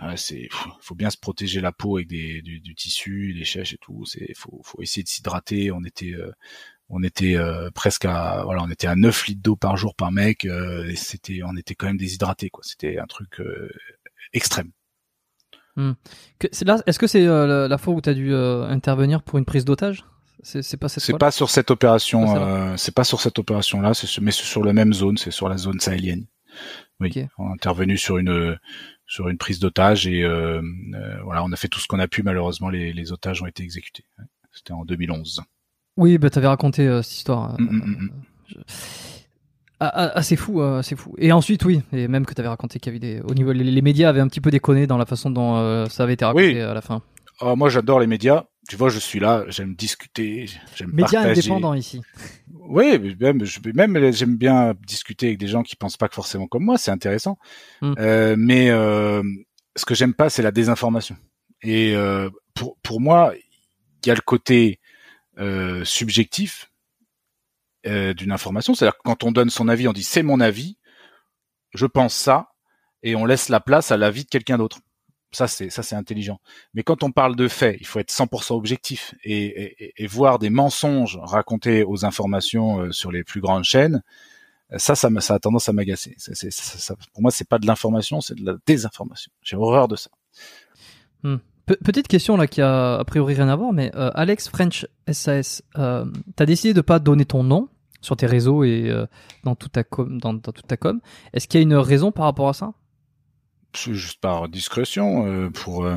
ah, c'est faut bien se protéger la peau avec des, du, du tissu, des chèches et tout. C'est faut, faut essayer de s'hydrater. On était euh, on était euh, presque à voilà, on était à 9 litres d'eau par jour par mec. Euh, et c'était on était quand même déshydraté quoi. C'était un truc extrême. Hmm. Est-ce que c'est euh, la, fois où tu as dû euh, intervenir pour une prise d'otage? C'est pas C'est pas sur cette opération. Euh, c'est pas sur cette opération là. C'est mais c'est sur la même zone. C'est sur la zone sahélienne. Oui. On a intervenu sur une sur une prise d'otage et voilà, on a fait tout ce qu'on a pu. Malheureusement, les, les otages ont été exécutés. C'était en 2011. Oui, bah avais raconté cette histoire. Mm, mm, mm, Ah, ah, ah, c'est fou, euh, c'est fou. Et ensuite, oui, et même que tu avais raconté qu'il y avait des, au niveau, les, les médias avaient un petit peu déconné dans la façon dont euh, ça avait été raconté Oui. à la fin. Oh, moi, j'adore les médias. Tu vois, je suis là, j'aime discuter, j'aime Médias partager. indépendants ici. Oui, mais même, je, même j'aime bien discuter avec des gens qui pensent pas que forcément comme moi, c'est intéressant. Mm. Euh, mais euh, ce que j'aime pas, c'est la désinformation. Et euh, pour pour moi, il y a le côté euh, subjectif euh, d'une information, c'est-à-dire que quand on donne son avis, on dit c'est mon avis, je pense ça, et on laisse la place à l'avis de quelqu'un d'autre. Ça c'est ça c'est intelligent. Mais quand on parle de faits, il faut être 100% objectif et, voir des mensonges racontés aux informations euh, sur les plus grandes chaînes. euh, Ça, ça, ça a tendance à m'agacer. Pour moi, c'est pas de l'information, c'est de la désinformation. J'ai horreur de ça. Pe- petite question là qui a a priori rien à voir, mais Alex French SAS, euh, t'as décidé de pas donner ton nom sur tes réseaux et euh, dans toute ta com, dans, dans toute ta com. Est-ce qu'il y a une raison par rapport à ça? C'est juste par discrétion euh, pour euh,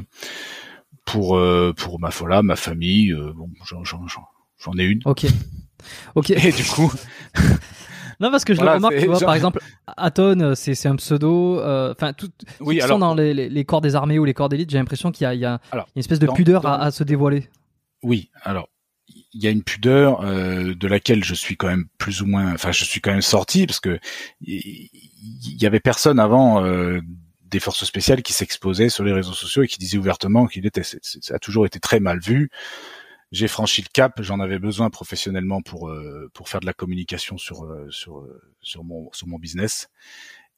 pour euh, pour ma folla, ma famille. euh, bon, j'en, ai une. Ok. Ok. Et du coup, Non, parce que je Voilà, le remarque, tu vois, genre- par exemple, Aton, euh, c'est un pseudo. euh, Enfin, tout. oui, alors sont dans les, les, les corps des armées ou les corps d'élite, j'ai l'impression qu'il y a, y une espèce de dans- pudeur dans- à, à se dévoiler. Oui, alors il y a une pudeur euh, de laquelle je suis quand même plus ou moins, enfin je suis quand même sorti parce que il y, avait personne avant euh, des forces spéciales qui s'exposaient sur les réseaux sociaux et qui disaient ouvertement qu'il était. ça a toujours été très mal vu. J'ai franchi le cap, j'en avais besoin professionnellement pour euh, pour faire de la communication sur euh, sur euh, sur mon sur mon business.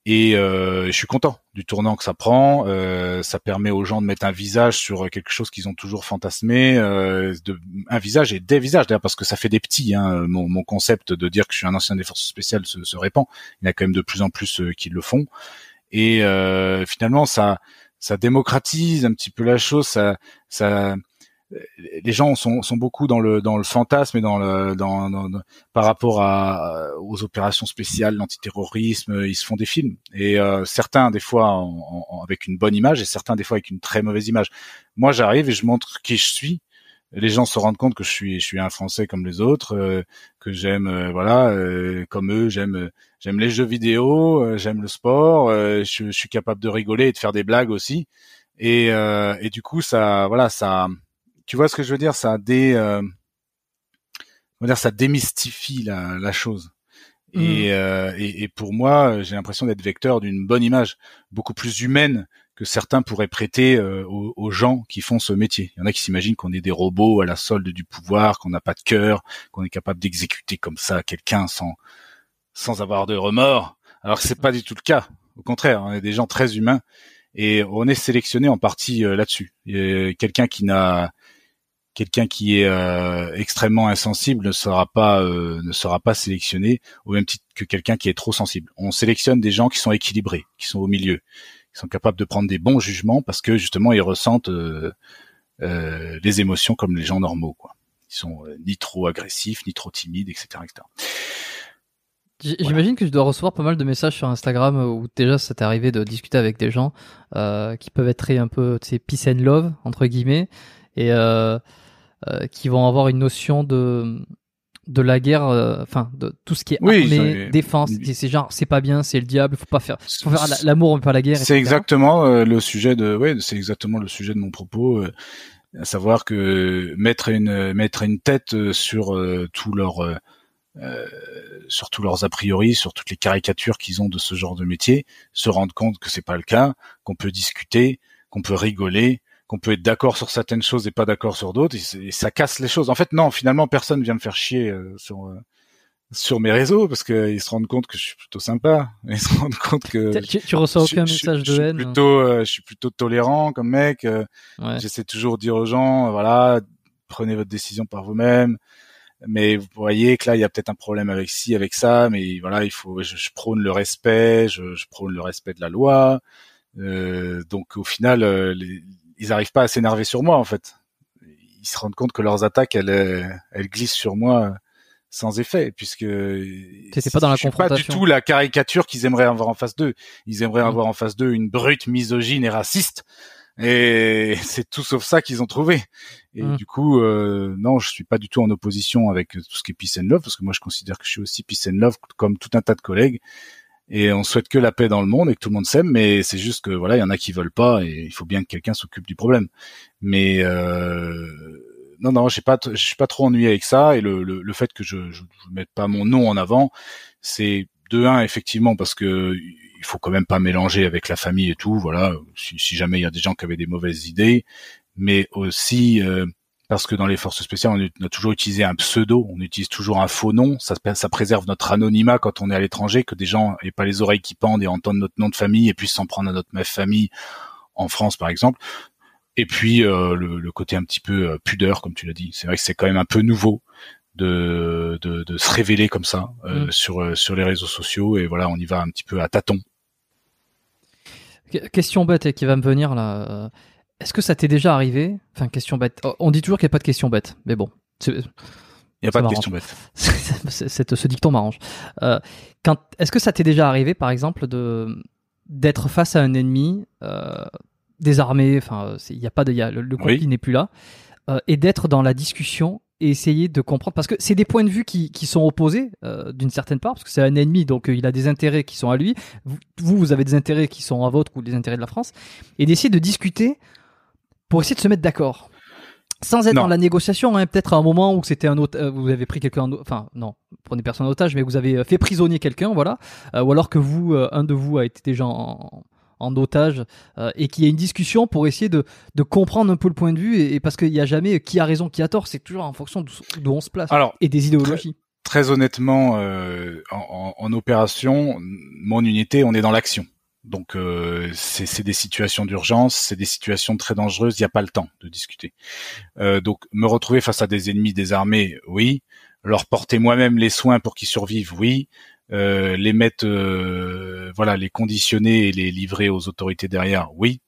Et euh, je suis content du tournant que ça prend. Euh, ça permet aux gens de mettre un visage sur quelque chose qu'ils ont toujours fantasmé, euh, de, un visage et des visages d'ailleurs parce que ça fait des petits. Hein, mon, mon concept de dire que je suis un ancien des forces spéciales se, se répand. Il y en a quand même de plus en plus euh, qui le font. Et euh, finalement, ça ça démocratise un petit peu la chose. Ça ça les gens sont, sont beaucoup dans le dans le fantasme et dans le dans, dans- par rapport à aux opérations spéciales, l'antiterrorisme, ils se font des films et euh, certains des fois en- en- avec une bonne image et certains des fois avec une très mauvaise image. Moi, j'arrive et je montre qui je suis. Les gens se rendent compte que je suis je suis un Français comme les autres, euh, que j'aime euh, voilà euh, comme eux, j'aime j'aime les jeux vidéo, euh, j'aime le sport, euh, je, je suis capable de rigoler et de faire des blagues aussi. Et, et du coup, ça voilà ça tu vois ce que je veux dire? Ça dé euh, on va dire ça démystifie la, la chose. Et, euh, et, et pour moi j'ai l'impression d'être vecteur d'une bonne image beaucoup plus humaine que certains pourraient prêter euh, aux, aux gens qui font ce métier. Il y en a qui s'imaginent qu'on est des robots à la solde du pouvoir qu'on n'a pas de cœur qu'on est capable d'exécuter comme ça quelqu'un sans sans avoir de remords. Alors que c'est pas du tout le cas. Au contraire on est des gens très humains et on est sélectionné en partie euh, là-dessus. Quelqu'un qui n'a quelqu'un qui est euh, extrêmement insensible ne sera pas euh, ne sera pas sélectionné au même titre que quelqu'un qui est trop sensible. On sélectionne des gens qui sont équilibrés, qui sont au milieu, qui sont capables de prendre des bons jugements parce que justement ils ressentent euh, euh, les émotions comme les gens normaux quoi. Ils sont euh, ni trop agressifs, ni trop timides, etc., etc. J'imagine que tu dois recevoir pas mal de messages sur Instagram où déjà ça t'est arrivé de discuter avec des gens euh, qui peuvent être très un peu, tu sais, peace and love entre guillemets et qui vont avoir une notion de de la guerre, euh, enfin de tout ce qui est Oui, armée, défense. C'est- genre c'est pas bien, c'est le diable, faut pas faire, faut faire la- l'amour mais pas la guerre. C'est exactement euh, le sujet de ouais, c'est exactement le sujet de mon propos, euh, à savoir que mettre une mettre une tête euh, sur euh, tout leur euh, euh, sur tous leurs a priori, sur toutes les caricatures qu'ils ont de ce genre de métier, se rendre compte que c'est pas le cas, qu'on peut discuter, qu'on peut rigoler, qu'on peut être d'accord sur certaines choses et pas d'accord sur d'autres, et, ça casse les choses. En fait, non, finalement, personne vient me faire chier euh, sur euh, sur mes réseaux parce qu'ils se rendent compte que je suis plutôt sympa. Ils se rendent compte que Tu, tu reçois aucun je- message je de suis haine. Plutôt, euh, je suis plutôt tolérant comme mec. euh, Ouais. J'essaie toujours de dire aux gens, euh, voilà, prenez votre décision par vous-même. Mais vous voyez que là, il y a peut-être un problème avec ci, avec ça. Mais voilà, il faut. Je, prône le respect. Je, je prône le respect de la loi. Euh, donc au final, euh, les- ils arrivent pas à s'énerver sur moi en fait. Ils se rendent compte que leurs attaques, elles, euh, elles glissent sur moi sans effet, puisque T'étais pas dans la je suis pas du tout la caricature qu'ils aimeraient avoir en face d'eux. Ils aimeraient Mhm. avoir en face d'eux une brute misogyne et raciste, Et c'est tout sauf ça qu'ils ont trouvé. Et Mm. du coup, euh, non, je suis pas du tout en opposition avec tout ce qui est peace and love, parce que moi je considère que je suis aussi peace and love comme tout un tas de collègues. Et on souhaite que la paix dans le monde et que tout le monde s'aime, mais c'est juste que voilà, il y en a qui veulent pas et il faut bien que quelqu'un s'occupe du problème. Mais euh, non, non, j'ai pas, je suis pas trop ennuyé avec ça et le, le, le fait que je, je, mette pas mon nom en avant, c'est de un effectivement parce que il faut quand même pas mélanger avec la famille et tout. Voilà, si, si jamais il y a des gens qui avaient des mauvaises idées, mais aussi euh, parce que dans les forces spéciales, on, a toujours utilisé un pseudo, on utilise toujours un faux nom. Ça, ça préserve notre anonymat quand on est à l'étranger, que des gens aient pas les oreilles qui pendent et entendent notre nom de famille et puissent s'en prendre à notre famille en France, par exemple. Et puis euh, le, le, côté un petit peu euh, pudeur, comme tu l'as dit. C'est vrai que c'est quand même un peu nouveau de, de, de se révéler comme ça euh, Mm. sur sur les réseaux sociaux. Et voilà, on y va un petit peu à tâtons. Que- Question bête et qui va me venir là. Est-ce que ça t'est déjà arrivé? Enfin, question bête. Oh, On dit toujours qu'il n'y a pas de question bête, mais bon. Il n'y a pas de question bête. ce dicton m'arrange. Euh, est-ce que ça t'est déjà arrivé, par exemple, de d'être face à un ennemi euh, désarmé Enfin, il y a pas de, y a, le, le conflit Oui. n'est plus là, euh, et d'être dans la discussion et essayer de comprendre parce que c'est des points de vue qui, qui sont opposés euh, d'une certaine part parce que c'est un ennemi donc il a des intérêts qui sont à lui vous vous vous avez des intérêts qui sont à votre ou des intérêts de la France et d'essayer de discuter pour essayer de se mettre d'accord sans être Non. dans la négociation, hein, peut-être à un moment où c'était un autre, euh, vous avez pris quelqu'un, enfin non, prenez personne en otage, mais vous avez euh, fait prisonnier quelqu'un, voilà, Euh, ou alors que vous, euh, un de vous a été déjà en, en otage euh, et qu'il y a une discussion pour essayer de, de comprendre un peu le point de vue et, et parce qu'il n'y a jamais qui a raison, qui a tort, c'est toujours en fonction d'où on se place Alors, et des idéologies. très honnêtement, euh, en, en- en opération, mon unité, on est dans l'action. Donc euh, c'est des situations d'urgence, c'est des situations très dangereuses. Il n'y a pas le temps de discuter. Euh, donc me retrouver face à des ennemis désarmés, oui. Leur porter moi-même les soins pour qu'ils survivent, oui. Euh, les mettre, euh, voilà, les conditionner et les livrer aux autorités derrière, oui.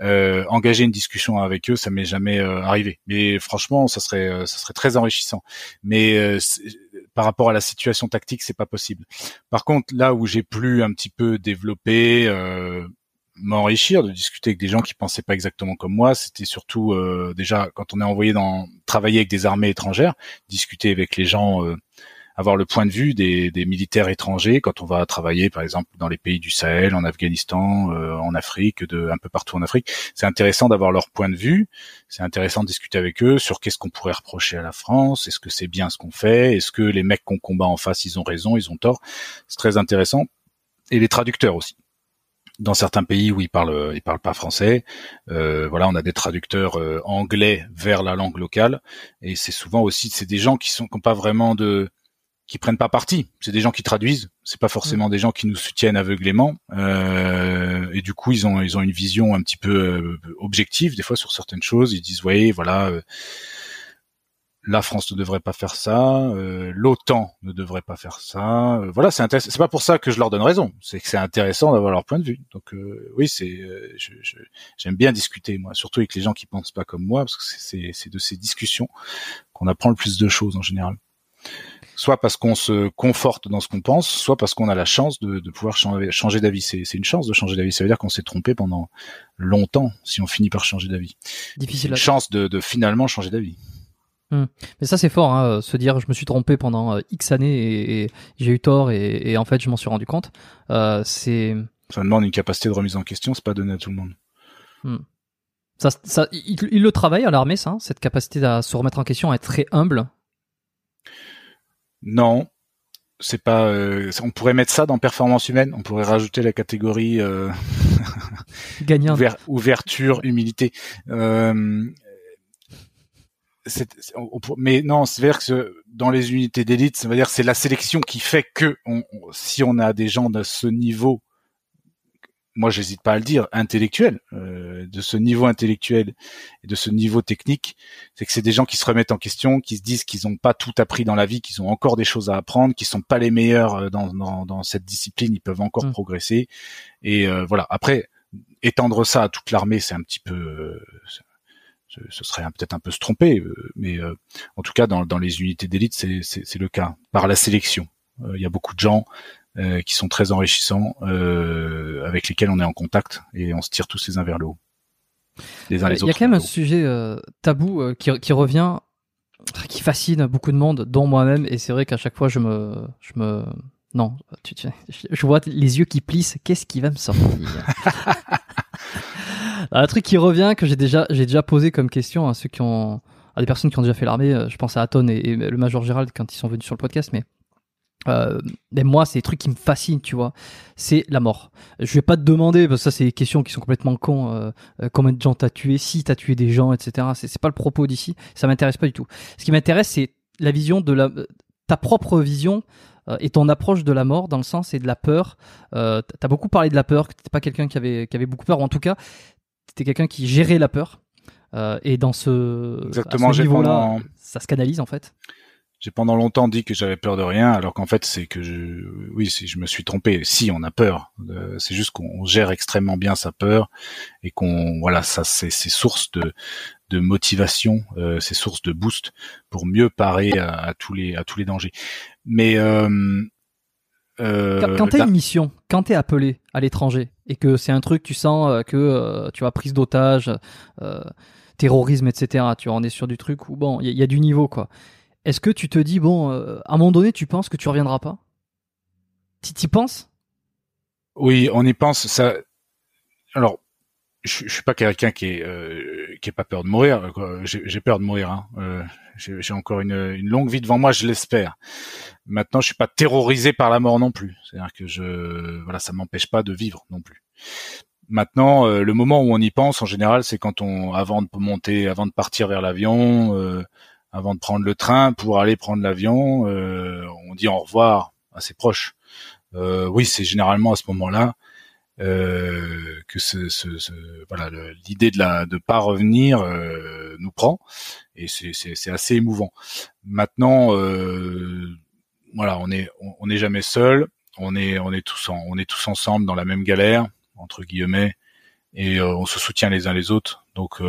Euh, engager une discussion avec eux, ça m'est jamais euh, arrivé. Mais franchement, ça serait, ça serait très enrichissant. Mais par rapport à la situation tactique, c'est pas possible. Par contre, là où j'ai pu un petit peu développer, euh, m'enrichir, de discuter avec des gens qui pensaient pas exactement comme moi, c'était surtout euh, déjà quand on est envoyé dans travailler avec des armées étrangères, discuter avec les gens, euh, avoir le point de vue des, des militaires étrangers quand on va travailler, par exemple, dans les pays du Sahel, en Afghanistan, euh, en Afrique, de un peu partout en Afrique. C'est intéressant d'avoir leur point de vue. C'est intéressant de discuter avec eux sur qu'est-ce qu'on pourrait reprocher à la France. Est-ce que c'est bien ce qu'on fait? Est-ce que les mecs qu'on combat en face, ils ont raison, ils ont tort? C'est très intéressant. Et les traducteurs aussi. Dans certains pays où ils parlent, ils parlent pas français, euh, voilà, on a des traducteurs euh, anglais vers la langue locale, et c'est souvent aussi, c'est des gens qui sont, qui ont pas vraiment de, qui prennent pas parti. C'est des gens qui traduisent. C'est pas forcément des gens qui nous soutiennent aveuglément. Euh, et du coup, ils ont ils ont une vision un petit peu euh, objective des fois sur certaines choses. Ils disent, voyez, voilà, euh, la France ne devrait pas faire ça, euh, l'OTAN ne devrait pas faire ça. Euh, voilà, c'est intéressant. C'est pas pour ça que je leur donne raison. C'est que c'est intéressant d'avoir leur point de vue. Donc euh, oui, c'est euh, je- je- j'aime bien discuter moi, surtout avec les gens qui pensent pas comme moi, parce que c'est de ces discussions qu'on apprend le plus de choses en général soit parce qu'on se conforte dans ce qu'on pense, soit parce qu'on a la chance de, de pouvoir changer, changer d'avis. C'est une chance de changer d'avis. Ça veut dire qu'on s'est trompé pendant longtemps si on finit par changer d'avis. C'est Difficile. une chance de, de finalement changer d'avis. Mais ça c'est fort, hein, se dire je me suis trompé pendant euh, X années et, et j'ai eu tort et, et en fait je m'en suis rendu compte. Euh, c'est Ça demande une capacité de remise en question, c'est pas donné à tout le monde. ça, ça, il, il le travaille à l'armée, ça, hein, cette capacité à se remettre en question, à être très humble. Non, c'est pas. euh, on pourrait mettre ça dans performance humaine. On pourrait rajouter la catégorie euh, ouver- ouverture, humilité. Euh, on- on mais non, c'est vrai que dans les unités d'élite, ça veut dire que c'est la sélection qui fait que on- si on a des gens de ce niveau, moi j'hésite pas à le dire, intellectuel, euh, de ce niveau intellectuel et de ce niveau technique, c'est que c'est des gens qui se remettent en question, qui se disent qu'ils n'ont pas tout appris dans la vie, qu'ils ont encore des choses à apprendre, qu'ils sont pas les meilleurs euh, dans, dans, dans cette discipline, ils peuvent encore Mm. progresser. Et euh, voilà. Après, étendre ça à toute l'armée, c'est un petit peu, euh, ce serait peut-être un peu se tromper, euh, mais euh, en tout cas dans, dans les unités d'élite, c'est le cas par la sélection. Euh, Il y a beaucoup de gens euh, qui sont très enrichissants, euh, avec lesquels on est en contact et on se tire tous les uns vers le haut. les uns les autres. Il y a quand même un sujet tabou qui, qui revient qui fascine beaucoup de monde, dont moi-même, et c'est vrai qu'à chaque fois je me, je me, non, tu, tu, je vois les yeux qui plissent. Qu'est-ce qui va me sortir? Un truc qui revient que j'ai déjà, j'ai déjà posé comme question à ceux qui ont, à des personnes qui ont déjà fait l'armée. Euh, je pense à Aton et, le Major Gérald quand ils sont venus sur le podcast, mais euh, moi, c'est des trucs qui me fascinent, tu vois. C'est la mort. Je vais pas te demander, parce que ça, c'est des questions qui sont complètement cons. Euh, euh combien de gens t'as tué, si t'as tué des gens, etc. C'est pas le propos d'ici. Ça m'intéresse pas du tout. Ce qui m'intéresse, c'est la vision de la, ta propre vision euh, et ton approche de la mort, dans le sens et de la peur. Euh, t'as beaucoup parlé de la peur, que t'étais pas quelqu'un qui avait, qui avait beaucoup peur, ou en tout cas, t'étais quelqu'un qui gérait la peur. Euh, et dans ce, Exactement, niveau-là, ça se canalise en fait j'ai pendant longtemps dit que j'avais peur de rien, alors qu'en fait c'est que je, oui, si je me suis trompé. Si on a peur, euh, c'est juste qu'on gère extrêmement bien sa peur et qu'on, voilà, ça c'est source de de motivation, euh, c'est source de boost pour mieux parer à, tous les à tous les dangers. Mais euh, euh, quand, tu as une mission, quand t'es appelé à l'étranger et que c'est un truc, tu sens que tu as prise d'otage, terrorisme, etc. Tu en es sur du truc où bon, il y, y, a du niveau quoi. Est-ce que tu te dis, bon, euh, à un moment donné, tu penses que tu reviendras pas? Tu y penses? Oui, on y pense. Ça. Alors, je, suis pas quelqu'un euh, qui est pas peur de mourir. J'ai peur de mourir. Hein. Euh, J'ai encore une, longue vie devant moi, je l'espère. Maintenant, je suis pas terrorisé par la mort non plus. C'est-à-dire que je, voilà, ça m'empêche pas de vivre non plus. Maintenant, euh, le moment où on y pense, en général, c'est quand on, avant de monter, avant de partir vers l'avion, euh, avant de prendre le train pour aller prendre l'avion. Euh, on dit au revoir à ses proches. Euh, oui, c'est généralement à ce moment-là euh, que ce, ce, ce voilà l'idée de la de pas revenir euh, nous prend et c'est assez émouvant. Maintenant, euh, voilà, on on n'est jamais seul. On est on est tous en, on est tous ensemble dans la même galère entre guillemets et euh, on se soutient les uns les autres. Donc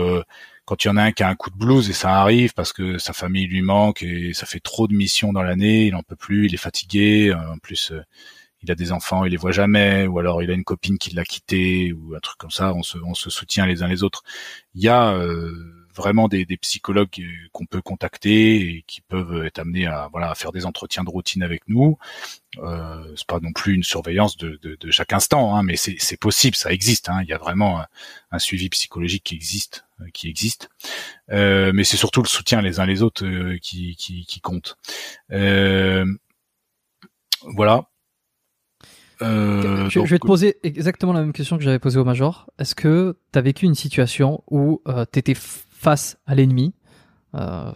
quand il y en a un qui a un coup de blues et ça arrive parce que sa famille lui manque et ça fait trop de missions dans l'année, il en peut plus, il est fatigué, euh, en plus euh, il a des enfants, il les voit jamais, ou alors il a une copine qui l'a quitté ou un truc comme ça, on se, on se soutient les uns les autres. Il y a euh, vraiment des, des psychologues qu'on peut contacter et qui peuvent être amenés à voilà à faire des entretiens de routine avec nous. Euh, c'est pas non plus une surveillance de, de, de chaque instant, hein, mais c'est possible, ça existe. Hein. Il y a vraiment un, suivi psychologique qui existe, qui existe. Euh, mais c'est surtout le soutien les uns les autres euh, qui, qui, qui compte. Euh, voilà. Euh, je, vais te poser exactement la même question que j'avais posée au Major. Est-ce que tu as vécu une situation où euh, tu étais face à l'ennemi, euh,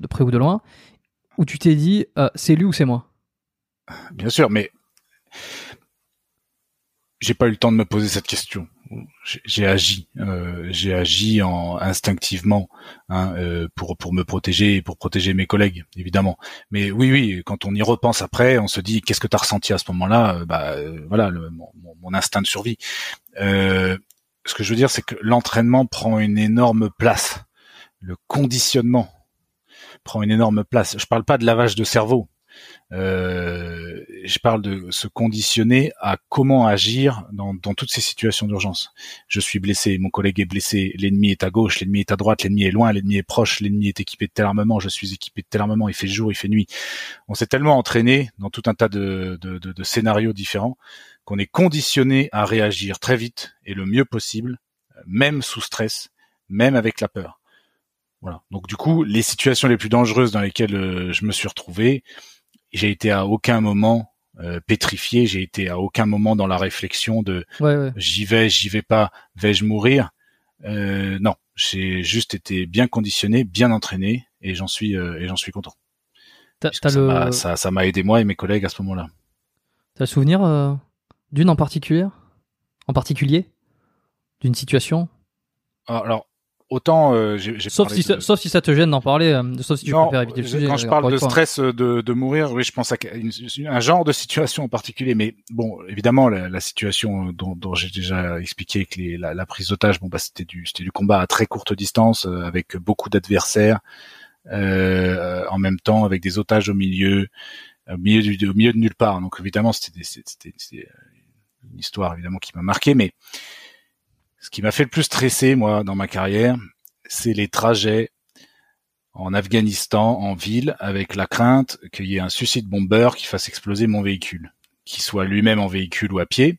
de près ou de loin, où tu t'es dit euh, c'est lui ou c'est moi? Bien sûr, mais j'ai pas eu le temps de me poser cette question. J'ai agi, euh, j'ai agi en instinctivement hein, euh, pour me protéger et pour protéger mes collègues, évidemment. Mais oui, oui, quand on y repense après, on se dit qu'est-ce que tu as ressenti à ce moment-là? Bah voilà, mon, instinct de survie. Euh, ce que je veux dire, c'est que l'entraînement prend une énorme place. Le conditionnement prend une énorme place. Je parle pas de lavage de cerveau. Euh, je parle de se conditionner à comment agir dans, dans toutes ces situations d'urgence. Je suis blessé, mon collègue est blessé, l'ennemi est à gauche, l'ennemi est à droite, l'ennemi est loin, l'ennemi est proche, l'ennemi est équipé de tel armement, je suis équipé de tel armement, il fait jour, il fait nuit. On s'est tellement entraîné dans tout un tas de, de, de, de scénarios différents qu'on est conditionné à réagir très vite et le mieux possible, même sous stress, même avec la peur. Voilà. Donc du coup, les situations les plus dangereuses dans lesquelles euh, je me suis retrouvé, j'ai été à aucun moment euh, pétrifié, j'ai été à aucun moment dans la réflexion de j'y vais, j'y vais pas, vais-je mourir? Euh, Non, j'ai juste été bien conditionné, bien entraîné, et j'en suis et j'en suis content. ça m'a aidé moi et mes collègues à ce moment-là. T'as le souvenir d'une en particulier En particulier? D'une situation? Ah, Alors, autant euh, j'ai sauf si ça, sauf si ça te gêne d'en parler euh, sauf si tu préfères éviter le sujet quand je parle de stress euh, de, de mourir oui je pense à un genre de situation en particulier mais bon évidemment la, la situation dont, dont j'ai déjà expliqué que les, la, la, prise d'otage bon bah c'était du c'était du combat à très courte distance avec beaucoup d'adversaires euh, en même temps avec des otages au milieu au milieu du, au milieu de nulle part. Donc évidemment c'était c'était une histoire évidemment qui m'a marqué, mais Ce qui m'a fait le plus stresser, moi, dans ma carrière, c'est les trajets en Afghanistan, en ville, avec la crainte qu'il y ait un suicide bomber qui fasse exploser mon véhicule, qu'il soit lui-même en véhicule ou à pied.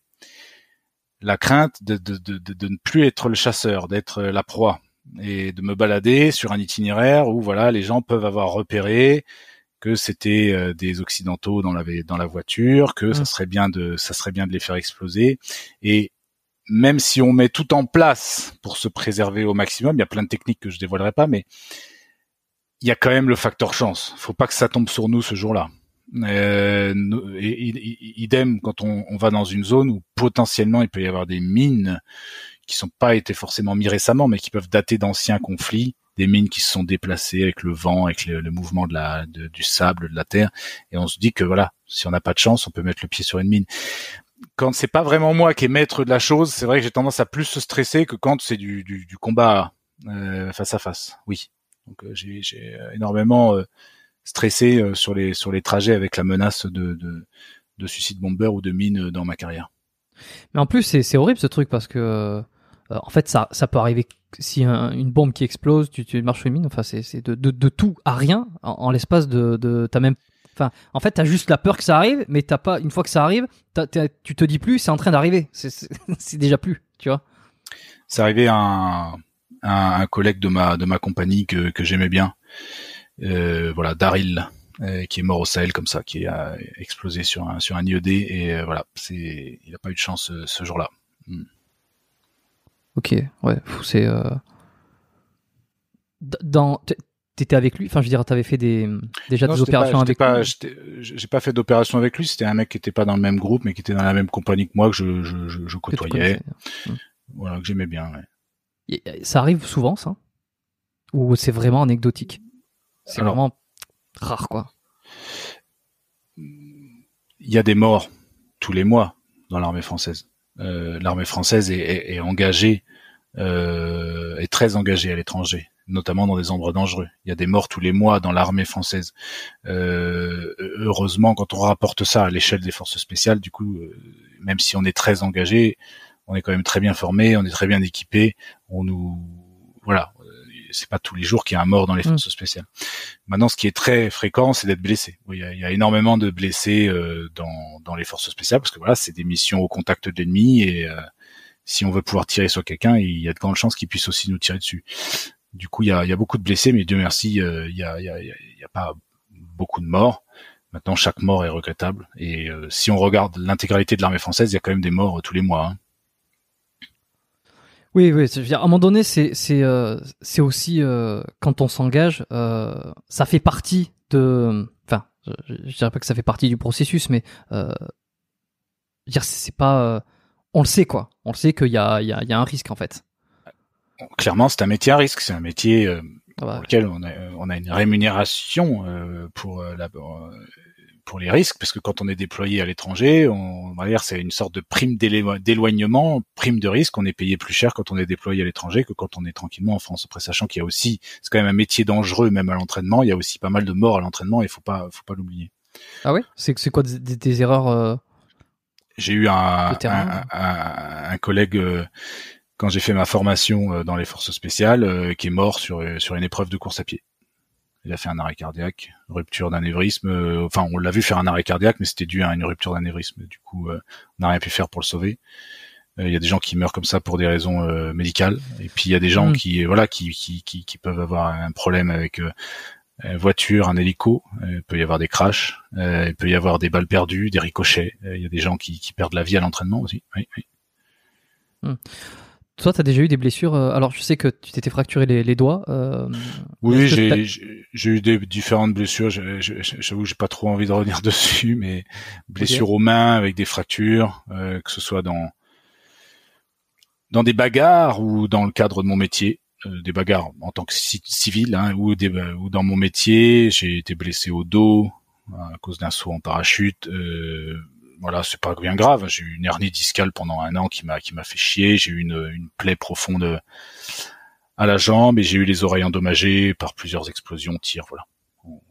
La crainte de, de, de, de ne plus être le chasseur, d'être la proie, et de me balader sur un itinéraire où voilà les gens peuvent avoir repéré que c'était euh, des occidentaux dans la dans la voiture, que ça mmh. serait bien de ça serait bien de les faire exploser et même si on met tout en place pour se préserver au maximum, il y a plein de techniques que je dévoilerai pas, mais il y a quand même le facteur chance. Faut pas que ça tombe sur nous ce jour-là. Euh, idem quand on, on, va dans une zone où potentiellement il peut y avoir des mines qui sont pas été forcément mis récemment, mais qui peuvent dater d'anciens conflits, des mines qui se sont déplacées avec le vent, avec le, mouvement de la, du sable, de la terre, et on se dit que voilà, si on n'a pas de chance, on peut mettre le pied sur une mine. Quand c'est pas vraiment moi qui est maître de la chose, c'est vrai que j'ai tendance à plus se stresser que quand c'est du, combat euh, face à face. Oui, donc euh, j'ai, euh, énormément stressé sur les sur les trajets avec la menace de, de, de suicide bomber ou de mine dans ma carrière. Mais en plus, c'est horrible ce truc parce que euh, en fait, ça, ça peut arriver si une bombe qui explose, tu, tu marches sur une mine. Enfin, c'est de, de, de, tout à rien en, l'espace de, de t'as même Enfin, en fait, t'as juste la peur que ça arrive, mais t'as pas. Une fois que ça arrive, tu te dis plus, c'est en train d'arriver. C'est déjà plus, tu vois. C'est arrivé à un, un, collègue de ma de ma compagnie que, que j'aimais bien. Euh, voilà, Daryl, euh, qui est mort au Sahel comme ça, qui a explosé sur un sur un IED et euh, voilà, c'est il a pas eu de chance euh, ce jour-là. Hmm. Ok, ouais, c'est. Dans. T'étais avec lui Enfin, je veux dire, t'avais fait des, déjà des opérations avec lui J'ai pas fait d'opération avec lui, c'était un mec qui était pas dans le même groupe, mais qui était dans la même compagnie que moi, que je, je, je, côtoyais. Hmm. Voilà, que j'aimais bien, ouais. Ça arrive souvent, ça? Ou c'est vraiment anecdotique? C'est vraiment rare, quoi. Il y a des morts tous les mois dans l'armée française. Euh, l'armée française est, est, engagée, est très engagée à l'étranger, notamment dans des endroits dangereux. Il y a des morts tous les mois dans l'armée française. Euh, heureusement, quand on rapporte ça à l'échelle des forces spéciales, du coup, euh, même si on est très engagé, on est quand même très bien formé, on est très bien équipé. On nous, voilà, c'est pas tous les jours qu'il y a un mort dans les mm. forces spéciales. Maintenant, ce qui est très fréquent, c'est d'être blessé. il, y a, énormément de blessés euh, dans, dans les forces spéciales parce que voilà, c'est des missions au contact de l'ennemi et euh, si on veut pouvoir tirer sur quelqu'un, il y a de grandes chances qu'il puisse aussi nous tirer dessus. Du coup, il y a, y a beaucoup de blessés, mais Dieu merci, euh, il y a, y a, y a pas beaucoup de morts. Maintenant, chaque mort est regrettable. Et si on regarde l'intégralité de l'armée française, il y a quand même des morts tous les mois. Hein. Oui, oui. Je veux dire, à un moment donné, c'est c'est euh, aussi euh, quand on s'engage, euh, ça fait partie de. Enfin, je, je, dirais pas que ça fait partie du processus, mais euh, dire c'est pas. On le sait quoi. On le sait qu'il y a il y a, y a un risque en fait. Clairement, c'est un métier à risque. C'est un métier ah bah, pour lequel on a on a une rémunération pour la pour les risques, parce que quand on est déployé à l'étranger, on, va dire c'est une sorte de prime d'éloignement, prime de risque. On est payé plus cher quand on est déployé à l'étranger que quand on est tranquillement en France. Après, sachant qu'il y a aussi, c'est quand même un métier dangereux même à l'entraînement. Il y a aussi pas mal de morts à l'entraînement. Il faut pas, faut pas l'oublier. Ah ouais, c'est c'est quoi des, erreurs euh, J'ai eu un, un, collègue. Euh, quand j'ai fait ma formation euh, dans les forces spéciales, qui est mort sur sur une épreuve de course à pied il a fait un arrêt cardiaque, rupture d'anévrisme. Euh, enfin, on l'a vu faire un arrêt cardiaque, mais c'était dû à une rupture d'anévrisme. Du coup, euh, on n'a rien pu faire pour le sauver. Euh, il y a des gens qui meurent comme ça pour des raisons médicales, et puis il y a des gens mm. qui, voilà, qui, qui, qui, peuvent avoir un problème avec voiture, un hélico. il peut y avoir des crashs, il peut y avoir des balles perdues, des ricochets. il y a des gens qui, qui perdent la vie à l'entraînement aussi. Oui, oui. Mm. Toi, tu as déjà eu des blessures. Euh, alors, je sais que tu t'étais fracturé les, doigts. Euh, oui, j'ai eu des différentes blessures. J'avoue que j'ai pas trop envie de revenir dessus, mais blessures aux mains avec des fractures, euh, que ce soit dans dans des bagarres ou dans le cadre de mon métier, des bagarres en tant que civil, hein, ou, des, ou dans mon métier, j'ai été blessé au dos à cause d'un saut en parachute voilà, c'est pas bien grave. J'ai eu une hernie discale pendant un an qui m'a qui m'a fait chier. J'ai eu une, une plaie profonde à la jambe et j'ai eu les oreilles endommagées par plusieurs explosions, tirs, voilà.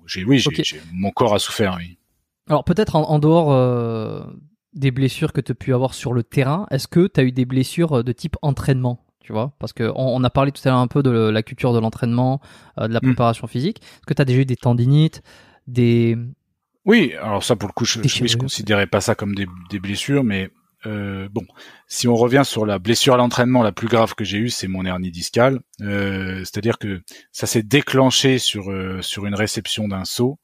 J'ai oui, j'ai mon corps a souffert. Oui. Alors peut-être en, dehors euh, des blessures que tu as pu avoir sur le terrain, est-ce que tu as eu des blessures de type entraînement? Tu vois Parce que on, a parlé tout à l'heure un peu de la culture de l'entraînement, de la mm. préparation physique. Est-ce que tu as déjà eu des tendinites, des oui, alors ça pour le coup, je, je, considérais pas ça comme des, des blessures, mais euh, bon, si on revient sur la blessure à l'entraînement la plus grave que j'ai eue, c'est mon hernie discale. Euh, C'est-à-dire que ça s'est déclenché sur euh, sur une réception d'un saut.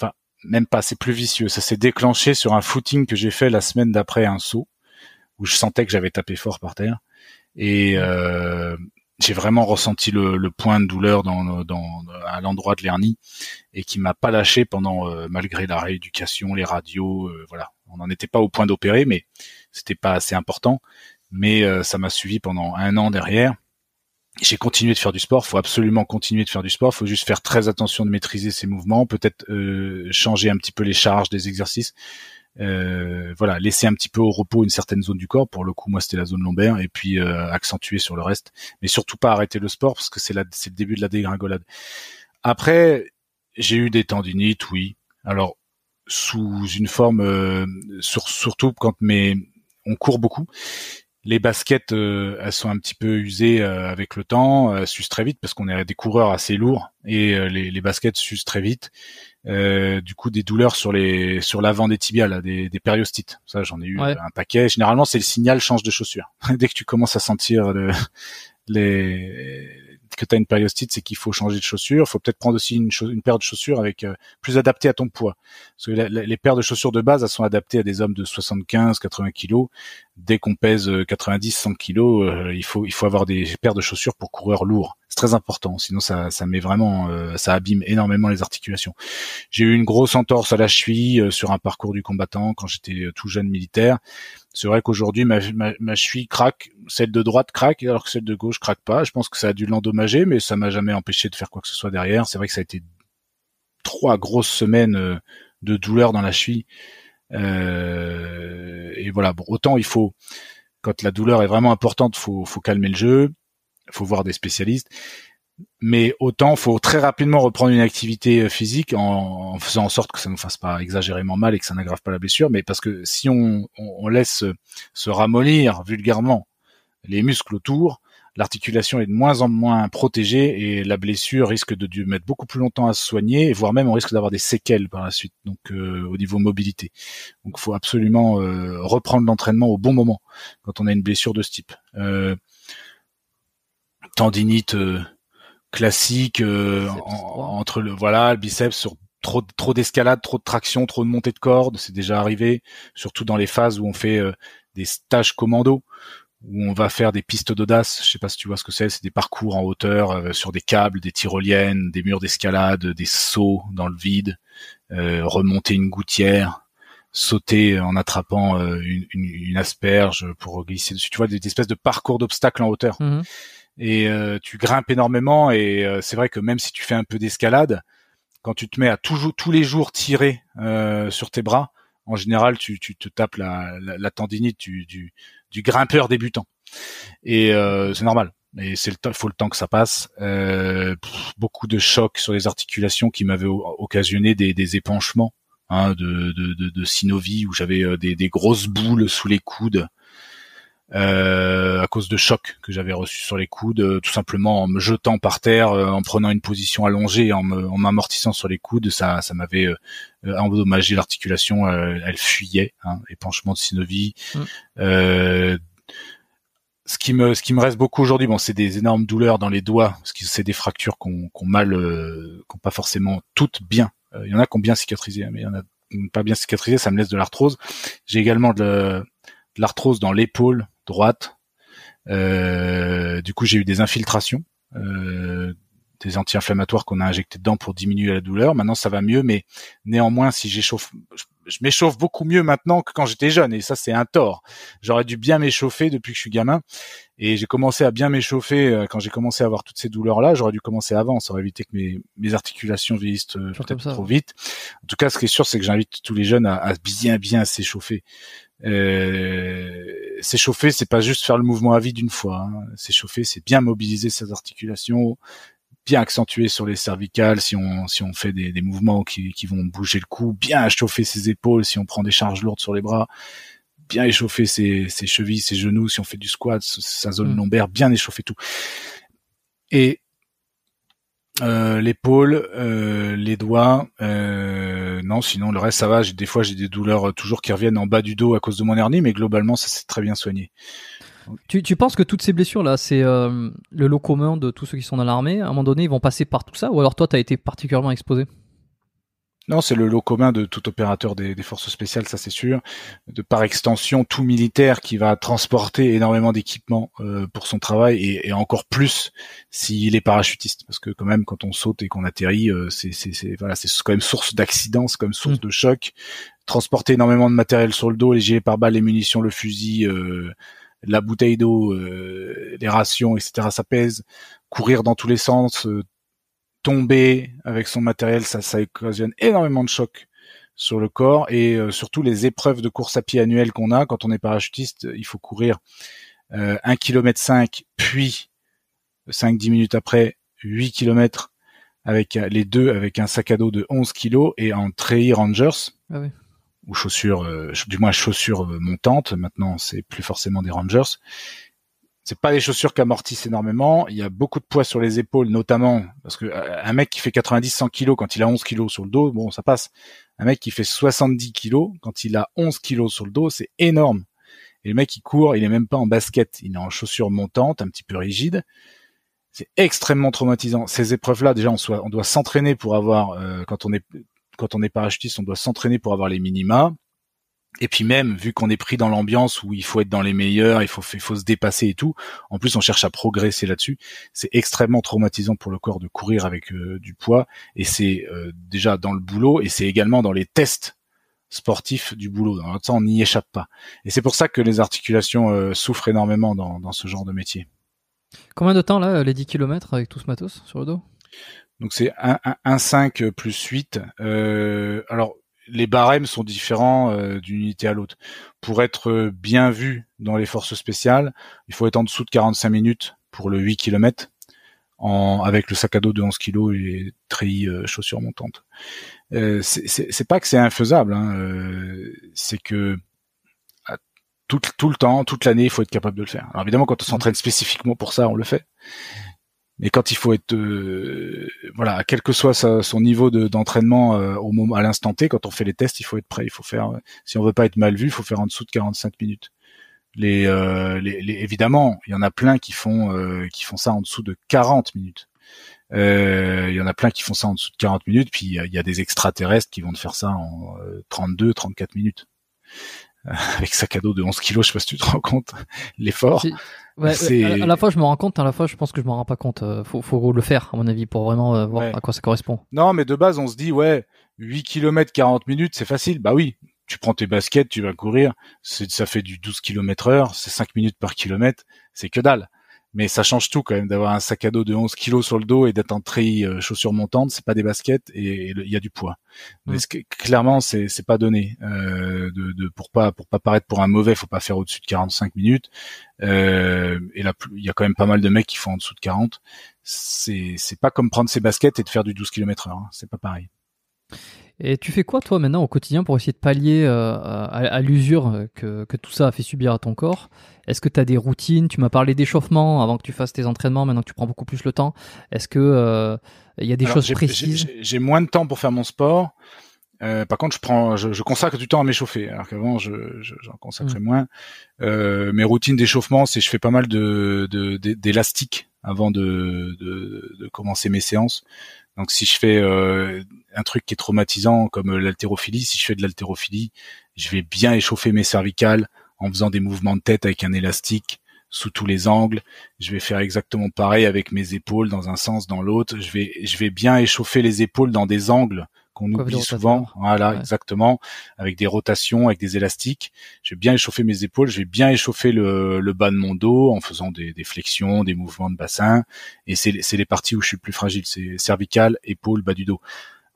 Enfin, même pas, c'est plus vicieux. Ça s'est déclenché sur un footing que j'ai fait la semaine d'après un saut, où je sentais que j'avais tapé fort par terre. Et euh, j'ai vraiment ressenti le, le, point de douleur dans, dans, à l'endroit de l'hernie et qui m'a pas lâché pendant euh, malgré la rééducation, les radios, euh, voilà. On n'en était pas au point d'opérer, mais c'était pas assez important. Mais euh, ça m'a suivi pendant un an derrière. J'ai continué de faire du sport. Faut absolument continuer de faire du sport. Faut juste faire très attention de maîtriser ses mouvements, peut-être changer un petit peu les charges des exercices euh, voilà, laisser un petit peu au repos une certaine zone du corps. Pour le coup, moi, c'était la zone lombaire, et puis euh, accentuer sur le reste, mais surtout pas arrêter le sport parce que c'est c'est le début de la dégringolade. Après, j'ai eu des tendinites, oui. Alors sous une forme, euh, sur, surtout quand mais on court beaucoup. Les baskets, elles sont un petit peu usées avec le temps, elles s'usent très vite parce qu'on est des coureurs assez lourds et les, les baskets s'usent très vite. Euh, du coup des douleurs sur les sur l'avant des tibiales, des, des périostites. Ça, j'en ai eu un paquet. Généralement, c'est le signal change de chaussure. Dès que tu commences à sentir le, les que tu as une périostite, c'est qu'il faut changer de chaussure. Il faut peut-être prendre aussi une, paire de chaussures avec euh, plus adaptée à ton poids. Parce que les paires de chaussures de base, elles sont adaptées à des hommes de 75, 80 kilos. Dès qu'on pèse 90, 100 kilos, euh, il il faut avoir des paires de chaussures pour coureurs lourds. Très important, sinon ça ça met vraiment euh, ça abîme énormément les articulations. J'ai eu une grosse entorse à la cheville sur un parcours du combattant quand j'étais tout jeune militaire. C'est vrai qu'aujourd'hui ma, ma, ma, cheville craque, celle de droite craque alors que celle de gauche craque pas. Je pense que ça a dû l'endommager, mais ça m'a jamais empêché de faire quoi que ce soit derrière. C'est vrai que ça a été trois grosses semaines euh, de douleur dans la cheville. Euh, et voilà, bon, autant il faut, quand la douleur est vraiment importante, faut, faut calmer le jeu, faut voir des spécialistes mais autant faut très rapidement reprendre une activité euh, physique en, faisant en sorte que ça ne fasse pas exagérément mal et que ça n'aggrave pas la blessure. Mais parce que si on, laisse se ramollir vulgairement les muscles autour, l'articulation est de moins en moins protégée et la blessure risque de mettre beaucoup plus longtemps à se soigner, voire même on risque d'avoir des séquelles par la suite. Donc euh, au niveau mobilité, donc faut absolument euh, reprendre l'entraînement au bon moment quand on a une blessure de ce type. Tendinite classique euh, entre le voilà le biceps sur trop trop d'escalade, trop de traction, trop de montée de corde, c'est déjà arrivé, surtout dans les phases où on fait euh, des stages commando où on va faire des pistes d'audace, je sais pas si tu vois ce que c'est, c'est des parcours en hauteur euh, sur des câbles, des tyroliennes, des murs d'escalade, des sauts dans le vide, remonter une gouttière, sauter en attrapant une, une, asperge pour glisser dessus, tu vois des, espèces de parcours d'obstacles en hauteur. Mmh et euh, tu grimpes énormément et euh, c'est vrai que même si tu fais un peu d'escalade, quand tu te mets à toujours tous les jours tirer euh, sur tes bras, en général tu, tu te tapes la, la, tendinite du, du, du, grimpeur débutant et c'est normal. Et c'est le temps, faut le temps que ça passe. beaucoup de chocs sur les articulations qui m'avaient occasionné des, des épanchements hein, de, de, de, de où j'avais des, des grosses boules sous les coudes euh, à cause de chocs que j'avais reçus sur les coudes, euh, tout simplement en me jetant par terre, euh, en prenant une position allongée, en m'amortissant sur les coudes, ça, ça m'avait endommagé l'articulation, elle fuyait, hein, épanchement de synovie. Mm. ce qui me, ce qui me reste beaucoup aujourd'hui, bon, c'est des énormes douleurs dans les doigts, parce que c'est des fractures qu'on qu mal, qu'on pas forcément toutes bien. Il y en a qui ont bien cicatrisé, hein, mais il y en a pas bien cicatrisé, ça me laisse de l'arthrose. J'ai également de l'arthrose dans l'épaule droite. Euh, du coup, j'ai eu des infiltrations, euh, des anti-inflammatoires qu'on a injectés dedans pour diminuer la douleur. Maintenant, ça va mieux, mais néanmoins, si j'échauffe, je m'échauffe beaucoup mieux maintenant que quand j'étais jeune, et ça, c'est un tort. J'aurais dû bien m'échauffer depuis que je suis gamin, et j'ai commencé à bien m'échauffer euh, quand j'ai commencé à avoir toutes ces douleurs-là. J'aurais dû commencer avant, ça aurait évité que mes, mes articulations vieillissent peut-être trop vite. En tout cas, ce qui est sûr, c'est que j'invite tous les jeunes à, à bien, bien s'échauffer. Euh, s'échauffer, c'est pas juste faire le mouvement à vide d'une fois. Hein. S'échauffer, c'est bien mobiliser ses articulations, bien accentuer sur les cervicales si on si on fait des, des mouvements qui, qui vont bouger le cou, bien chauffer ses épaules si on prend des charges lourdes sur les bras, bien échauffer ses, ses chevilles, ses genoux, si on fait du squat, sa zone Mm. lombaire, bien échauffer tout. Et euh, l'épaule, euh, les doigts, euh, non, sinon le reste ça va. Des fois j'ai des douleurs toujours qui reviennent en bas du dos à cause de mon hernie, mais globalement ça s'est très bien soigné. Tu, tu penses que toutes ces blessures là, c'est le lot commun de tous ceux qui sont dans l'armée À un moment donné, ils vont passer par tout ça Ou alors toi, t'as été particulièrement exposé? Non, c'est le lot commun de tout opérateur des, des forces spéciales, ça c'est sûr. De par extension, tout militaire qui va transporter énormément d'équipements euh, pour son travail et, et encore plus s'il est parachutiste, parce que quand même quand on saute et qu'on atterrit, euh, c'est c'est c'est- voilà, c'est quand même source d'accidents, c'est quand même source Mm. de choc. Transporter énormément de matériel sur le dos, les gilets pare-balles, les munitions, le fusil, euh, la bouteille d'eau, euh, les rations, etc. Ça pèse. Courir dans tous les sens, euh, tomber avec son matériel, ça, ça occasionne énormément de chocs sur le corps et euh, surtout les épreuves de course à pied annuelles qu'on a. Quand on est parachutiste, il faut courir euh, 1 km 5 puis 5-10 minutes après 8 km avec euh, les deux avec un sac à dos de 11 kg et en treillis Rangers. Ah oui. ou chaussures euh, du moins chaussures euh, montantes. Maintenant c'est plus forcément des Rangers c'est pas des chaussures qui amortissent énormément. Il y a beaucoup de poids sur les épaules, notamment parce que euh, un mec qui fait 90-100 kilos quand il a 11 kilos sur le dos, bon, ça passe. Un mec qui fait 70 kilos quand il a 11 kilos sur le dos, c'est énorme. Et le mec il court, il est même pas en basket, il est en chaussures montantes, un petit peu rigides. C'est extrêmement traumatisant. Ces épreuves-là, déjà, on doit s'entraîner pour avoir, euh, quand on est quand on est parachutiste, on doit s'entraîner pour avoir les minima. Et puis même, vu qu'on est pris dans l'ambiance où il faut être dans les meilleurs, il faut, il faut se dépasser et tout, en plus on cherche à progresser là-dessus, c'est extrêmement traumatisant pour le corps de courir avec euh, du poids, et c'est euh, déjà dans le boulot, et c'est également dans les tests sportifs du boulot. Dans l'autre sens, on n'y échappe pas. Et c'est pour ça que les articulations euh, souffrent énormément dans, dans ce genre de métier. Combien de temps là, les 10 km avec tout ce matos sur le dos? Donc c'est 1, 1, 1 5 plus 8. Euh, alors les barèmes sont différents euh, d'une unité à l'autre. Pour être bien vu dans les forces spéciales, il faut être en dessous de 45 minutes pour le 8 km avec le sac à dos de 11 kg et les treillis euh, chaussures montantes. Euh, c'est- pas que c'est infaisable, hein, euh, c'est que tout, tout le temps, toute l'année, il faut être capable de le faire. Alors évidemment, quand on s'entraîne spécifiquement pour ça, on le fait. Mais quand il faut être, euh, voilà, quel que soit sa- son niveau de- d'entraînement euh, au moment, à l'instant T, quand on fait les tests, il faut être prêt. Il faut faire, euh, si on veut pas être mal vu, il faut faire en dessous de 45 minutes. Les, euh, les, les- évidemment, il y en a plein qui font, euh, qui font ça en dessous de 40 minutes. Euh, il y en a plein qui font ça en dessous de 40 minutes, puis il y a, des extraterrestres qui vont te faire ça en euh, 32, 34 minutes. Euh, avec sac à dos de 11 kilos, je sais pas si tu te rends compte l'effort. Ouais, à, à la fois je me rends compte, à la fois je pense que je m'en rends pas compte. Euh, Faut, faut le faire à mon avis pour vraiment euh, voir Ouais. à quoi ça correspond. Non, mais de base, on se dit, ouais, 8 km 40 minutes, c'est facile. Bah oui, tu prends tes baskets, tu vas courir, c'est, ça fait du 12 km heure, c'est 5 minutes par kilomètre, c'est que dalle. Mais ça change tout quand même d'avoir un sac à dos de 11 kilos sur le dos et d'être en treillis euh, chaussures montantes, c'est pas des baskets et il y a du poids. Mm. Mais ce que- clairement, c'est, c'est pas donné. Euh, de, de, pour pas pour pas paraître pour un mauvais, faut pas faire au-dessus de 45 minutes. Euh, et là, il y a quand même pas mal de mecs qui font en dessous de 40. C'est c'est pas comme prendre ses baskets et de faire du 12 km heure. hein. C'est pas pareil. Et tu fais quoi toi maintenant au quotidien pour essayer de pallier euh, à, à l'usure que, que tout ça a fait subir à ton corps? Est-ce que tu as des routines? Tu m'as parlé d'échauffement avant que tu fasses tes entraînements, maintenant que tu prends beaucoup plus le temps. Est-ce que euh, il y a des Alors, choses j'ai- précises? j'ai- moins de temps pour faire mon sport. Euh, par contre, je prends, je, je consacre du temps à m'échauffer. Alors qu'avant, je, je- j'en consacrais moins. Euh, mes routines d'échauffement, c'est je fais pas mal de, de, de- d'élastiques avant de, de, de commencer mes séances. Donc, si je fais euh, un truc qui est traumatisant comme l'haltérophilie, si je fais de l'haltérophilie, je vais bien échauffer mes cervicales en faisant des mouvements de tête avec un élastique sous tous les angles. Je vais faire exactement pareil avec mes épaules dans un sens, dans l'autre. Je vais, je vais bien échauffer les épaules dans des angles qu'on oublie souvent. Voilà, Ouais. exactement. Avec des rotations, avec des élastiques. Je vais bien échauffer mes épaules. Je vais bien échauffer le, le bas de mon dos en faisant des, des flexions, des mouvements de bassin. Et c'est, les parties où je suis le plus fragile. C'est cervical, épaule, bas du dos.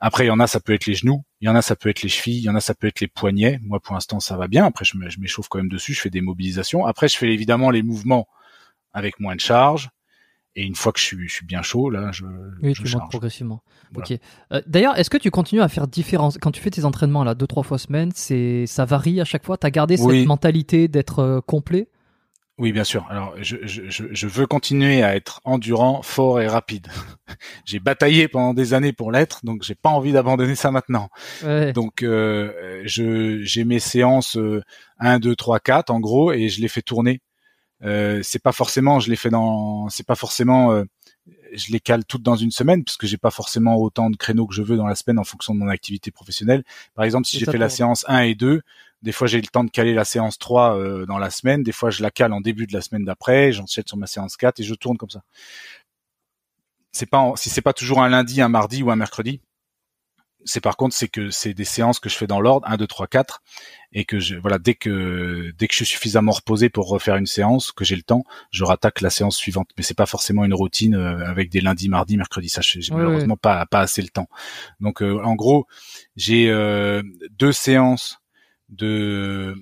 Après, il y en a, ça peut être les genoux. Il y en a, ça peut être les chevilles. Il y en a, ça peut être les poignets. Moi, pour l'instant, ça va bien. Après, je m'échauffe quand même dessus. Je fais des mobilisations. Après, je fais évidemment les mouvements avec moins de charge. Et une fois que je suis, je suis bien chaud, là, je, Oui, je tu montes progressivement. Voilà. Ok. Euh, D'ailleurs, est-ce que tu continues à faire différence quand tu fais tes entraînements là deux trois fois semaine C'est ça varie à chaque fois? T'as gardé Oui. cette mentalité d'être euh, complet? Oui, bien sûr. Alors, je, je, je, veux continuer à être endurant, fort et rapide. j'ai bataillé pendant des années pour l'être, donc j'ai pas envie d'abandonner ça maintenant. Ouais. Donc, euh, je j'ai mes séances euh, 1, 2, 3, 4 en gros, et je les fais tourner. Euh, c'est pas forcément, je les fais dans, c'est pas forcément, euh, je les cale toutes dans une semaine, parce que j'ai pas forcément autant de créneaux que je veux dans la semaine en fonction de mon activité professionnelle. Par exemple, si j'ai fait la séance 1 et 2, des fois j'ai le temps de caler la séance 3 euh, dans la semaine, des fois je la cale en début de la semaine d'après, j'enchaîne sur ma séance 4 et je tourne comme ça. C'est pas en- si c'est pas toujours un lundi, un mardi ou un mercredi. C'est par contre c'est que c'est des séances que je fais dans l'ordre 1 2 3 4 et que je voilà dès que dès que je suis suffisamment reposé pour refaire une séance que j'ai le temps, je rattaque la séance suivante. Mais c'est pas forcément une routine euh, avec des lundis, mardis, mercredis. Ça j'ai malheureusement pas pas assez le temps. Donc euh, en gros, j'ai euh, deux séances de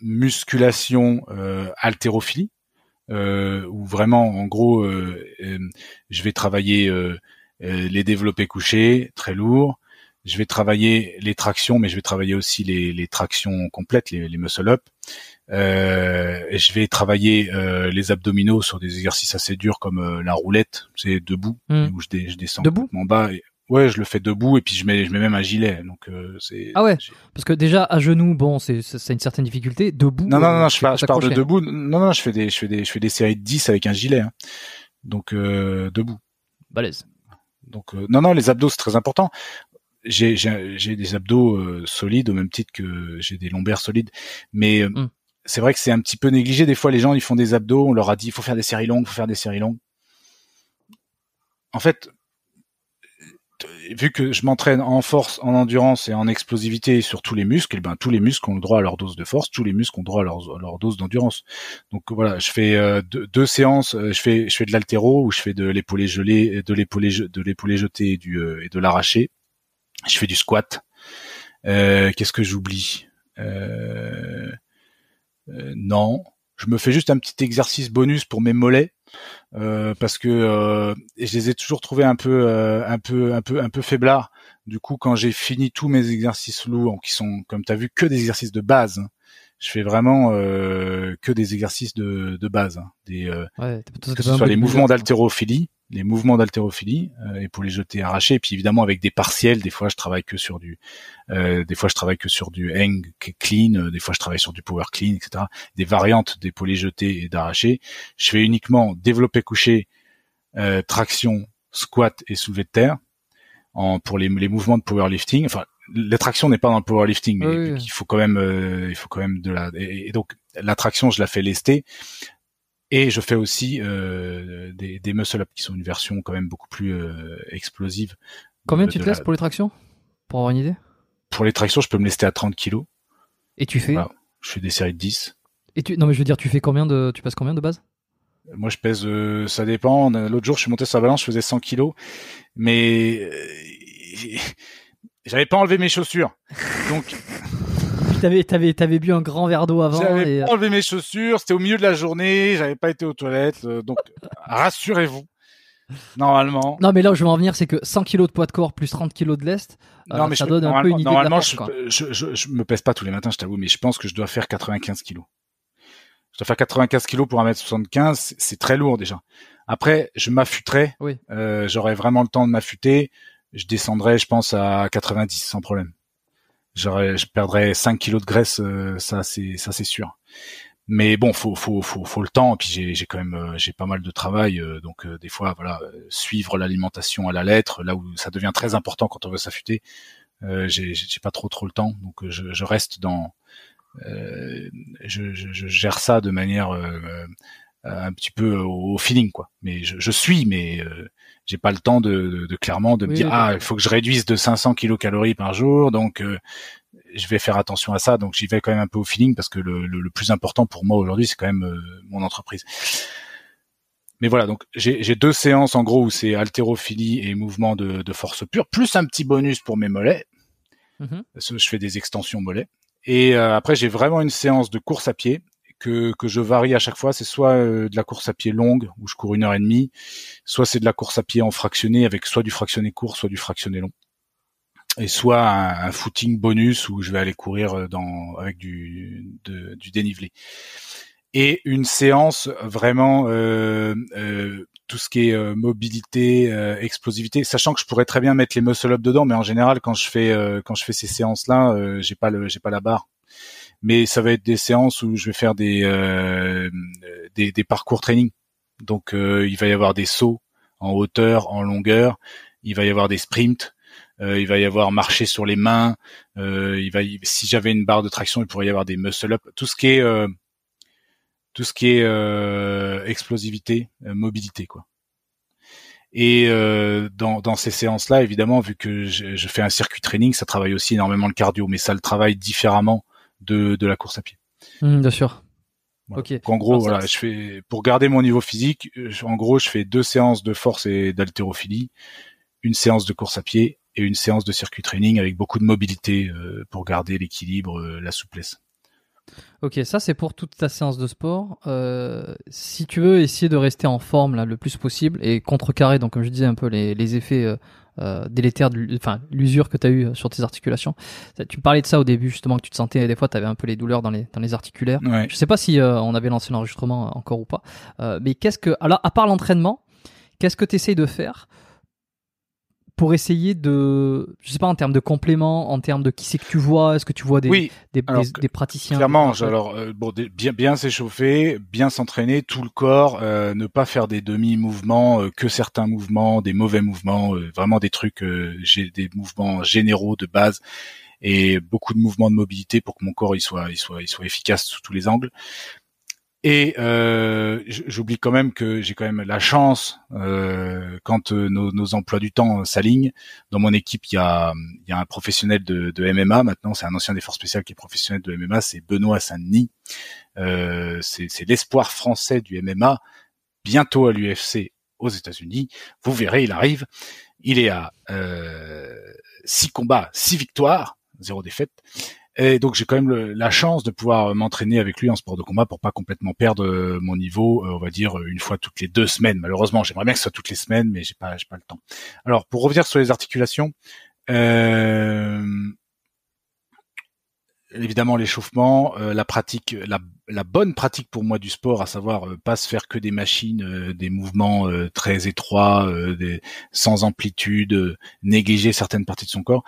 musculation euh, haltérophilie euh, où vraiment en gros je vais travailler les développés couchés très lourds je vais travailler les tractions mais je vais travailler aussi les, les tractions complètes les, les muscle up euh, et je vais travailler euh, les abdominaux sur des exercices assez durs comme euh, la roulette c'est debout Hmm. où je, dé- je descends Debout? complètement bas et, ouais je le fais debout et puis je mets je mets même un gilet donc euh, c'est Ah ouais? Parce que déjà à genoux, bon, c'est une certaine difficulté. Debout. non, non, euh, non, tu je, pars, je pars de debout. Non, non, je fais des, je fais des, je fais des séries de 10 avec un gilet. hein. Donc, euh, debout. Balèze. Donc, euh, non, non, les abdos, c'est très important. J'ai, j'ai, j'ai des abdos euh, solides au même titre que j'ai des lombaires solides. Mais euh, Mm. c'est vrai que c'est un petit peu négligé. Des fois, les gens, ils font des abdos. On leur a dit, il faut faire des séries longues, il faut faire des séries longues. En fait, vu que je m'entraîne en force, en endurance et en explosivité sur tous les muscles, eh ben tous les muscles ont le droit à leur dose de force, tous les muscles ont droit à leur, dose d'endurance. Donc voilà, je fais euh, deux, séances, euh, je fais de l'haltéro ou je fais de l'épaulé gelé, de l'épaulé de jeté et euh, et de l'arraché. Je fais du squat. Euh, Qu'est-ce que j'oublie? Non, je me fais juste un petit exercice bonus pour mes mollets. Euh, parce que euh, je les ai toujours trouvés un peu euh, un peu un peu un peu faiblards. Du coup quand j'ai fini tous mes exercices lourds qui sont comme tu as vu que des exercices de base hein, je fais vraiment euh, que des exercices de, de base hein, des euh, Ouais. que ce soit les mouvements d'haltérophilie, les mouvements d'haltérophilie, euh, et pour les jeter arrachés, et puis évidemment avec des partiels, des fois je travaille que sur du, euh, des fois je travaille que sur du hang clean, euh, des fois je travaille sur du power clean, etc. Des variantes d'épaulés jetés et d'arrachés. Je fais uniquement développé couché, euh, traction, squat et soulevé de terre. En, pour les, les mouvements de powerlifting, enfin la traction n'est pas dans le powerlifting, mais Oui, qu'il faut quand même, euh, il faut quand même de la. Et, et donc la traction, je la fais lester. Et je fais aussi euh, des, des muscle-up qui sont une version quand même beaucoup plus euh, explosive. Combien de- tu te la- laisses pour les tractions? Pour avoir une idée? Pour les tractions, je peux me lester à 30 kilos. Et tu fais? Voilà. Je fais des séries de 10. Et tu non mais je veux dire, tu fais combien de tu passes combien de base Moi, je pèse, euh, ça dépend. L'autre jour, je suis monté sur la balance, je faisais 100 kilos, mais euh, j'avais pas enlevé mes chaussures. Donc, t'avais t'avais t'avais bu un grand verre d'eau avant j'avais et euh, pas enlevé mes chaussures. C'était au milieu de la journée, j'avais pas été aux toilettes. euh, donc, rassurez-vous. Normalement. Non mais là où je veux en venir c'est que 100 kilos de poids de corps plus 30 kilos de lest, euh, non, mais ça je, donne un peu une idée de la normalement, force, je, quoi. je, je, je me pèse pas tous les matins, je t'avoue, mais je pense que je dois faire 95 kilos. Je dois faire 95 kilos pour 1m75, c'est- c'est très lourd déjà. Après, je m'affûterai, Oui. euh, j'aurai vraiment le temps de m'affûter, je descendrai, je pense, à 90 sans problème. J'aurais, je perdrais 5 kilos de graisse, euh, ça c'est, ça c'est sûr. Mais bon, faut, faut, faut, faut le temps. Et puis j'ai, j'ai quand même, euh, j'ai pas mal de travail, euh, donc des fois, voilà, suivre l'alimentation à la lettre, là où ça devient très important quand on veut s'affûter. Euh, j'ai, pas trop trop le temps, donc je, je reste dans, euh, je, je, je gère ça de manière euh, un petit peu au, au feeling, quoi. Mais je, je suis, mais euh, j'ai pas le temps de, de, de clairement de me Oui, dire oui, ah, il faut que je réduise de 500 kilocalories par jour, donc euh, je vais faire attention à ça. Donc j'y vais quand même un peu au feeling parce que le, le, le plus important pour moi aujourd'hui, c'est quand même euh, mon entreprise. Mais voilà, donc j'ai deux séances en gros où c'est haltérophilie et mouvement de, de force pure, plus un petit bonus pour mes mollets. Mhm. Parce que Je fais des extensions mollets. Et euh, après, j'ai vraiment une séance de course à pied que, je varie à chaque fois, c'est soit euh, de la course à pied longue où je cours une heure et demie, soit c'est de la course à pied en fractionné avec soit du fractionné court, soit du fractionné long, et soit un, footing bonus où je vais aller courir euh, dans avec du dénivelé. Et une séance vraiment euh, tout ce qui est mobilité, explosivité, sachant que je pourrais très bien mettre les muscle up dedans, mais en général quand je fais quand je fais ces séances là, j'ai pas le j'ai pas la barre mais ça va être des séances où je vais faire des euh, des, parcours training. Donc euh, il va y avoir des sauts en hauteur, en longueur, il va y avoir des sprints, euh, il va y avoir marcher sur les mains, il va si j'avais une barre de traction, il pourrait y avoir des muscle up, tout ce qui est tout ce qui est explosivité, mobilité quoi. Et dans, dans, ces séances-là, évidemment, vu que je, fais un circuit training, ça travaille aussi énormément le cardio, mais ça le travaille différemment de, de la course à pied. Mmh, bien sûr. Ok. en gros, voilà, je fais pour garder mon niveau physique. en gros, je fais deux séances de force et d'haltérophilie, une séance de course à pied et une séance de circuit training avec beaucoup de mobilité euh, pour garder l'équilibre, euh, la souplesse. Ok, ça c'est pour toute ta séance de sport. Euh, si tu veux essayer de rester en forme là le plus possible et contrecarrer, donc comme je disais un peu les, les effets euh, euh, délétère, de, enfin l'usure que tu as eu sur tes articulations. Tu parlais de ça au début justement que tu te sentais des fois tu avais un peu les douleurs dans les dans les articulaires. Je sais pas si euh, on avait lancé l'enregistrement encore ou pas. Mais qu'est-ce que alors à part l'entraînement, qu'est-ce que tu essayes de faire pour essayer de, je sais pas, en termes de compléments, en termes de qui c'est que tu vois, est-ce que tu vois des, des, des, praticiens Clairement, alors euh, bon, bien bien s'échauffer, bien s'entraîner, tout le corps, euh, ne pas faire des demi-mouvements, euh, que certains mouvements, des mauvais mouvements, vraiment des trucs, j'ai des mouvements généraux de base et beaucoup de mouvements de mobilité pour que mon corps il soit il soit il soit efficace sous tous les angles. Et euh, j'oublie quand même que j'ai quand même la chance euh, quand euh, nos, nos, emplois du temps s'alignent. Dans mon équipe, il y a, y a un professionnel de, de MMA. Maintenant, c'est un ancien des forces spéciales qui est professionnel de MMA. C'est Benoît Saint-Denis. Euh, c'est l'espoir français du MMA. Bientôt à l'UFC aux États-Unis. Vous verrez, il arrive. Il est à euh, six combats, six victoires, zéro défaite. Et donc j'ai quand même la chance de pouvoir m'entraîner avec lui en sport de combat pour pas complètement perdre euh, mon niveau, euh, on va dire une fois toutes les deux semaines. Malheureusement, j'aimerais bien que ce soit toutes les semaines, mais j'ai pas, j'ai pas le temps. Alors pour revenir sur les articulations, euh, évidemment l'échauffement, euh, la pratique, la, la, bonne pratique pour moi du sport, à savoir pas se faire que des machines, des mouvements très étroits, des, sans amplitude, négliger certaines parties de son corps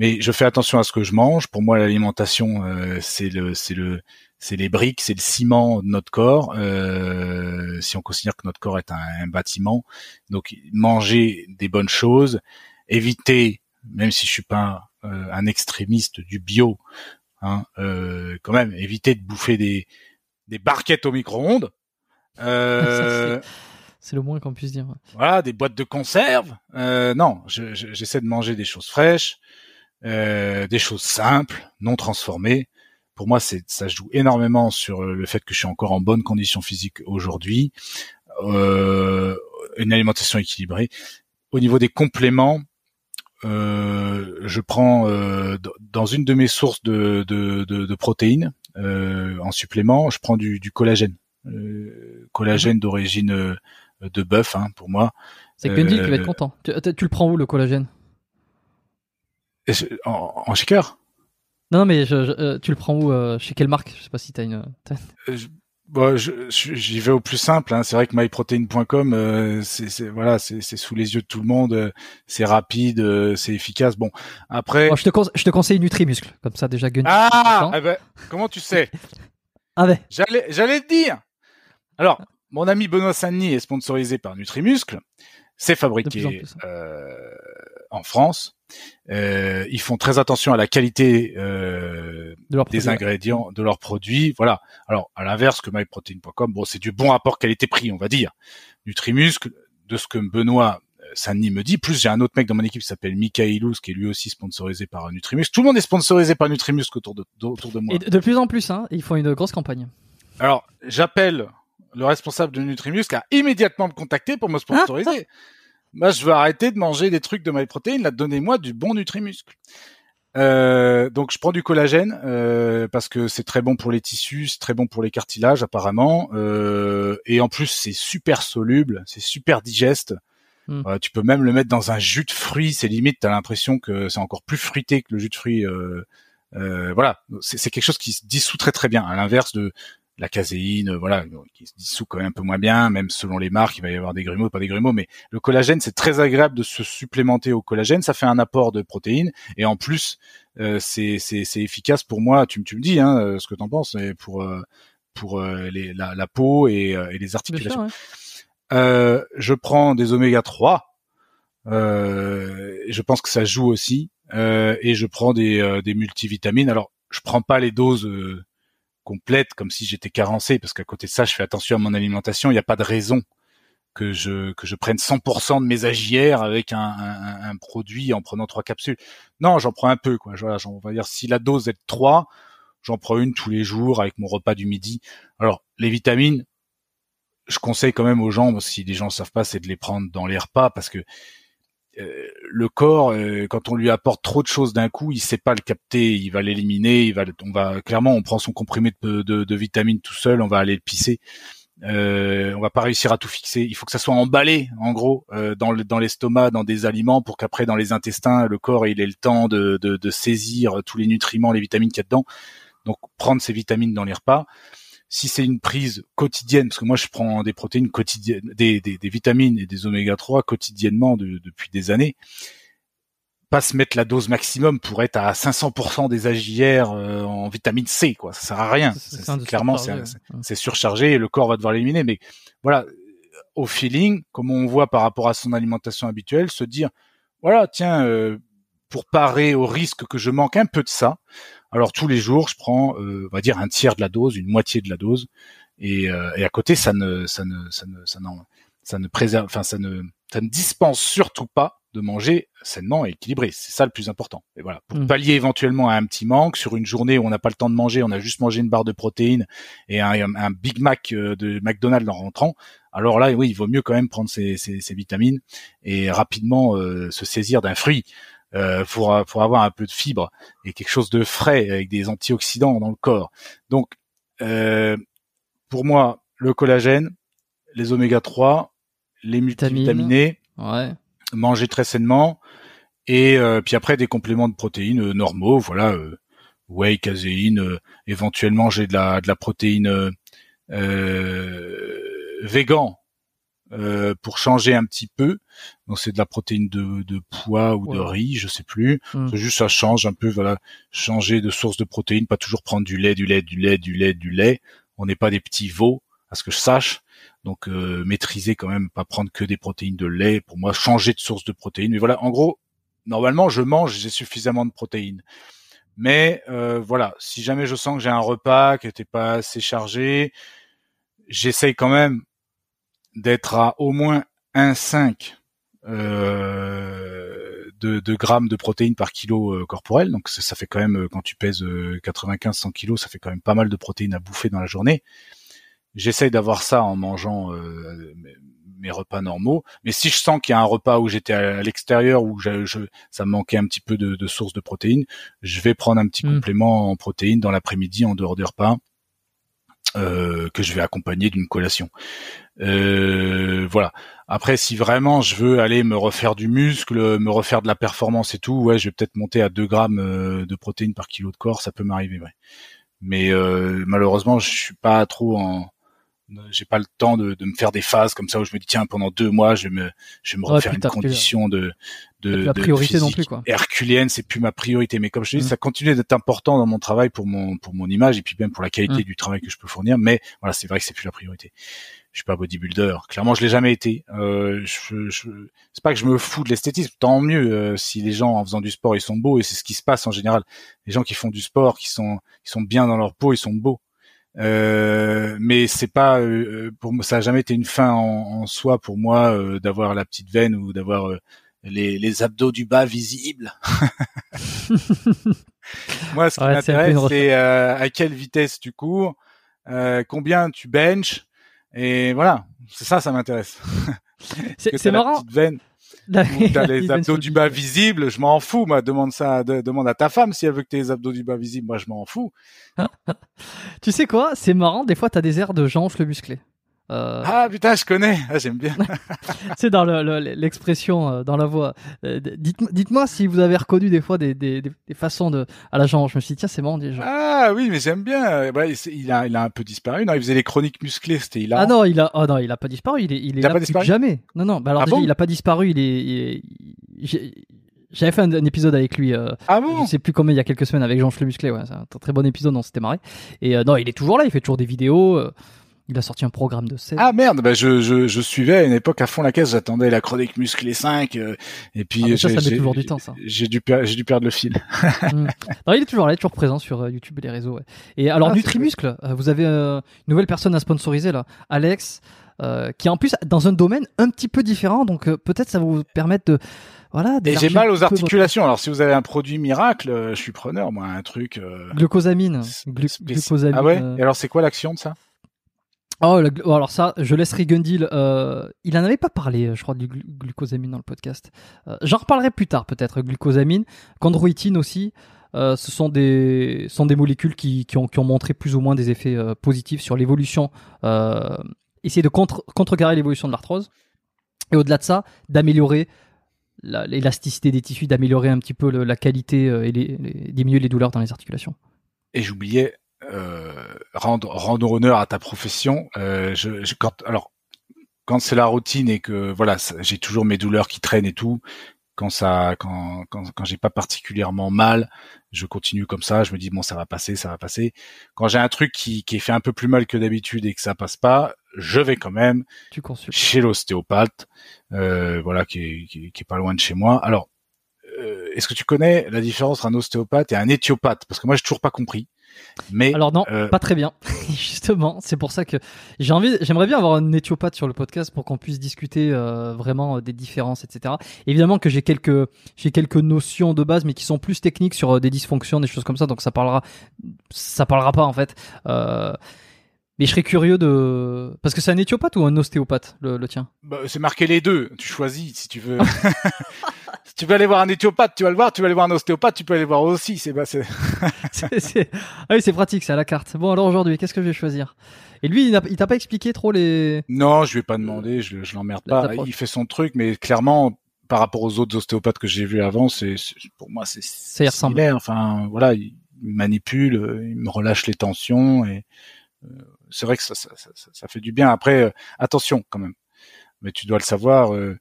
mais je fais attention à ce que je mange. Pour moi, l'alimentation, euh, c'est le, c'est le, c'est les briques, c'est le ciment de notre corps. Euh, si on considère que notre corps est un, bâtiment, donc manger des bonnes choses, éviter, même si je suis pas euh, un extrémiste du bio, hein, quand même, éviter de bouffer des des barquettes au micro-ondes. c'est le moins qu'on puisse dire. Voilà, des boîtes de conserve. non, j'essaie de manger des choses fraîches. Euh, des choses simples, non transformées. Pour moi, c'est ça joue énormément sur le fait que je suis encore en bonne condition physique aujourd'hui. Euh, une alimentation équilibrée. Au niveau des compléments, euh, je prends euh, dans une de mes sources de, de, de, de protéines en supplément, je prends du, du collagène, collagène mhm. d'origine de bœuf hein, pour moi. C'est Gundy qui va être content. Tu, tu, le prends où le collagène? En, en shaker? Non, mais je, euh, tu le prends où euh, Chez quelle marque? Je sais pas si tu as une. Euh, bon, j'y vais au plus simple. Hein. C'est vrai que myprotein.com, c'est voilà, c'est sous les yeux de tout le monde. C'est rapide, c'est efficace. Bon, après. je, te je te conseille Nutrimuscle, comme ça déjà. Gun ah, eh ben, comment tu sais? Ah ben. J'allais, j'allais te dire. Alors, mon ami Benoît Saint-Denis est sponsorisé par Nutrimuscle. C'est fabriqué euh, en France. Euh, ils font très attention à la qualité euh, des ingrédients de leurs produits. Voilà. Alors à l'inverse que myprotein.com, bon, c'est du bon rapport qualité-prix, on va dire. Nutrimuscle, de ce que Benoît euh, Saint-Denis me dit. Plus j'ai un autre mec dans mon équipe qui s'appelle Michaelous, qui est lui aussi sponsorisé par Nutrimuscle. Tout le monde est sponsorisé par Nutrimuscle autour de, autour de moi. Et de plus en plus, hein, ils font une grosse campagne. Alors j'appelle le responsable de Nutrimuscle a immédiatement me contacté pour me sponsoriser. Moi, je veux arrêter de manger des trucs de MyProtein. Là, donnez-moi du bon Nutrimuscle. Euh, donc je prends du collagène euh, parce que c'est très bon pour les tissus, c'est très bon pour les cartilages apparemment, euh, et en plus c'est super soluble, c'est super digeste. Mm. Euh, tu peux même le mettre dans un jus de fruits, c'est limite, t'as l'impression que c'est encore plus fruité que le jus de fruits. Euh, euh, voilà, c'est quelque chose qui se dissout très très bien, à l'inverse de la caséine, euh, voilà, qui se dissout quand même un peu moins bien, même selon les marques, il va y avoir des grumeaux, pas des grumeaux, mais le collagène, c'est très agréable de se supplémenter au collagène, ça fait un apport de protéines, et en plus, euh, c'est efficace pour moi, tu, me- tu me dis hein, euh, ce que t'en penses, pour euh, pour euh, les, la, la peau et, euh, et les articulations. sûr, ouais. Euh, je prends des oméga 3. Euh, je pense que ça joue aussi. Euh, et je prends des, euh, des multivitamines. Alors, je prends pas les doses complètes comme si j'étais carencé, parce qu'à côté de ça, je fais attention à mon alimentation. Il n'y a pas de raison que je que je prenne 100% de mes AJR avec un, produit en prenant trois capsules. Non, j'en prends un peu. Quoi. J'en- on va dire si la dose est de 3, j'en prends une tous les jours avec mon repas du midi. Alors, les vitamines, je conseille quand même aux gens, si les gens ne savent pas, c'est de les prendre dans les repas parce que le corps, euh, quand on lui apporte trop de choses d'un coup, il sait pas le capter, il va l'éliminer, on va clairement, on prend son comprimé de, de, vitamines tout seul, on va aller le pisser. Euh, on va pas réussir à tout fixer. Il faut que ça soit emballé, en gros, euh, dans le, dans l'estomac, dans des aliments, pour qu'après dans les intestins, le corps il ait le temps de saisir tous les nutriments, les vitamines qu'il y a dedans. Donc prendre ces vitamines dans les repas si c'est une prise quotidienne, parce que moi je prends des protéines quotidiennes, des, des, des vitamines et des oméga 3 quotidiennement de- depuis des années, pas se mettre la dose maximum pour être à 500% des AJR euh, en vitamine C, quoi. Ça sert à rien. De clairement, c'est surchargé et le corps va devoir l'éliminer. Mais voilà, au feeling, comme on voit par rapport à son alimentation habituelle, se dire, voilà, tiens, euh, pour parer au risque que je manque un peu de ça, alors tous les jours, je prends, euh, on va dire un tiers de la dose, une moitié de la dose, et, euh, et à côté, ça ne, ça ne, ça ne, ça ne préserve, enfin, ça ne, ça ne dispense surtout pas de manger sainement et équilibré. C'est ça le plus important. Et voilà, pour Mm. pallier éventuellement à un petit manque sur une journée où on n'a pas le temps de manger, on a juste mangé une barre de protéines et un, un Big Mac euh, de McDonald's en rentrant. Alors là, oui, il vaut mieux quand même prendre ces vitamines et rapidement euh, se saisir d'un fruit euh, pour pour avoir un peu de fibre et quelque chose de frais avec des antioxydants dans le corps. Donc, euh, pour moi, le collagène, les oméga 3, les multivitaminés, Ouais. manger très sainement et euh, puis après des compléments de protéines euh, normaux, voilà, euh, whey, caséine, euh, éventuellement j'ai de la de la protéine végan euh, pour changer un petit peu. Donc c'est de la protéine de, de pois ou de riz, je sais plus. Mm. C'est juste ça change un peu, voilà, changer de source de protéines, pas toujours prendre du lait, du lait, du lait, du lait, du lait. On n'est pas des petits veaux, à ce que je sache. Donc euh, maîtriser quand même, pas prendre que des protéines de lait. Pour moi, changer de source de protéines. Mais voilà, en gros, normalement, je mange, j'ai suffisamment de protéines. Mais euh, voilà, si jamais je sens que j'ai un repas qui n'était pas assez chargé, j'essaye quand même d'être à au moins 1,5 euh, de, de grammes de protéines par kilo euh, corporel. Donc ça, ça fait quand même, euh, quand tu pèses 95-100 kilos, ça fait quand même pas mal de protéines à bouffer dans la journée. J'essaye d'avoir ça en mangeant euh, mes, repas normaux. Mais si je sens qu'il y a un repas où j'étais à, l'extérieur, où je, je- ça me manquait un petit peu de, de source de protéines, je vais prendre un petit Mm. complément en protéines dans l'après-midi en dehors des repas. Euh, que je vais accompagner d'une collation. Euh, voilà. Après, si vraiment je veux aller me refaire du muscle, me refaire de la performance et tout, ouais, je vais peut-être monter à 2 grammes euh, de protéines par kilo de corps, ça peut m'arriver, ouais. Mais malheureusement, je suis pas trop en, j'ai pas le temps de, de me faire des phases comme ça où je me dis tiens pendant deux mois je vais me, je vais me Ouais, refaire une condition de de, la de priorité non plus, quoi. herculéenne, c'est plus ma priorité. Mais comme je te dis, Mm. ça continue d'être important dans mon travail pour mon pour mon image et puis même pour la qualité Mm. du travail que je peux fournir. Mais voilà, c'est vrai que c'est plus la priorité je suis pas bodybuilder. Clairement, je l'ai jamais été. Euh, je, je, c'est pas que je me fous de l'esthétisme. Tant mieux euh, si les gens en faisant du sport ils sont beaux et c'est ce qui se passe en général. Les gens qui font du sport, qui sont, qui sont bien dans leur peau, ils sont beaux. Euh, mais c'est pas euh, pour moi, ça a jamais été une fin en, en soi pour moi euh, d'avoir la petite veine ou d'avoir euh, les, les abdos du bas visibles. moi, ce qui Ouais, m'intéresse, c'est euh, à quelle vitesse tu cours, euh, combien tu benches, et voilà, c'est ça, ça m'intéresse. C'est la marrant. petite veine. T'as les abdos du bas visibles, je m'en fous. Moi, demande ça, demande à ta femme si elle veut que t'aies les abdos du bas visibles. Moi, je m'en fous. tu sais quoi C'est marrant. Des fois, t'as des airs de Jean le musclé. Euh, ah putain, je connais, ah, j'aime bien. c'est dans l'expression, euh, dans la voix. Euh, dites-moi si vous avez reconnu des fois des, des, des, façons de à la genre. Je me suis dit tiens, c'est marrant déjà. Ah oui, mais j'aime bien. Bah, il a, il a un peu disparu. Non, il faisait les chroniques musclées, c'était il a. Ah non, il a, oh non, il a pas disparu. Il est, il est là pas disparu jamais. Non, non. Bah alors ah il a pas disparu. Il est, j'avais fait un, épisode avec lui. Euh, ah bon Je sais plus combien il y a quelques semaines avec Jean musclé. Ouais, c'est un très bon épisode. On s'était marré. Et non, il est toujours là. Il fait toujours des vidéos. Il a sorti un programme de 7. Ah merde, bah je, je, je suivais à une époque à fond la caisse, j'attendais la chronique musclé 5 euh, et puis ah, ça, ça met toujours du temps ça. J'ai dû j'ai dû perdre le fil. Non, il est toujours là, il est toujours présent sur euh, YouTube et les réseaux. Ouais. Et alors ah, Nutrimuscle, euh, vous avez une nouvelle personne à sponsoriser là, Alex qui est en plus dans un domaine un petit peu différent donc peut-être ça va vous permettre de voilà, et j'ai mal aux articulations. Alors si vous avez un produit miracle, je suis preneur, moi, un truc. Glucosamine. glucosamine. Ah ouais? Et alors c'est quoi l'action de ça? Oh, oh, alors ça, je laisse Rigundil. Euh, il en avait pas parlé, je crois, du glucosamine dans le podcast. Euh, J'en reparlerai plus tard, peut-être, glucosamine. Chondroïtine aussi. Euh, ce sont des, molécules qui, ont, montré plus ou moins des effets positifs sur l'évolution. Essayer de contre, contrecarrer l'évolution de l'arthrose. Et au-delà de ça, d'améliorer l'élasticité des tissus, d'améliorer un petit peu la qualité et diminuer les douleurs dans les articulations. Et j'oubliais rendre, rendre honneur à ta profession. Euh, je, je, quand, alors, quand c'est la routine et que voilà, j'ai toujours mes douleurs qui traînent et tout, quand ça, quand, quand, quand j'ai pas particulièrement mal, je continue comme ça. Je me dis bon, ça va passer, ça va passer. Quand j'ai un truc qui, qui est fait un peu plus mal que d'habitude et que ça passe pas, je vais quand même tu chez l'ostéopathe, euh, voilà, qui est, qui, qui est, pas loin de chez moi. Alors, euh, est-ce que tu connais la différence entre un ostéopathe et un éthiopathe? Parce que moi, j'ai toujours pas compris. Mais alors non, euh, pas très bien. Justement, c'est pour ça que j'ai envie, j'aimerais bien avoir un éthiopathe sur le podcast pour qu'on puisse discuter euh, vraiment euh, des différences, etc. Évidemment que j'ai quelques j'ai quelques notions de base, mais qui sont plus techniques sur des dysfonctions, des choses comme ça. Donc ça parlera, ça parlera pas en fait. mais je serais curieux de parce que c'est un éthiopathe ou un ostéopathe le, le tien? Bah, c'est marqué les deux. Tu choisis si tu veux. si tu veux aller voir un éthiopathe, tu vas le voir. Tu vas aller voir un ostéopathe, tu peux aller voir aussi. C'est bah, c'est. ah oui, c'est pratique, c'est à la carte. Bon, alors aujourd'hui, qu'est-ce que je vais choisir? Et lui, il t'a pas expliqué trop les. Non, je vais pas demander. Je, je l'emmerde pas. Il fait son truc, mais clairement, par rapport aux autres ostéopathes que j'ai vus avant, c'est pour moi c'est similaire. Enfin, voilà, il manipule, il me relâche les tensions et euh, c'est vrai que ça, ça, ça, ça, fait du bien. Après, euh, attention quand même. Mais tu dois le savoir. Euh,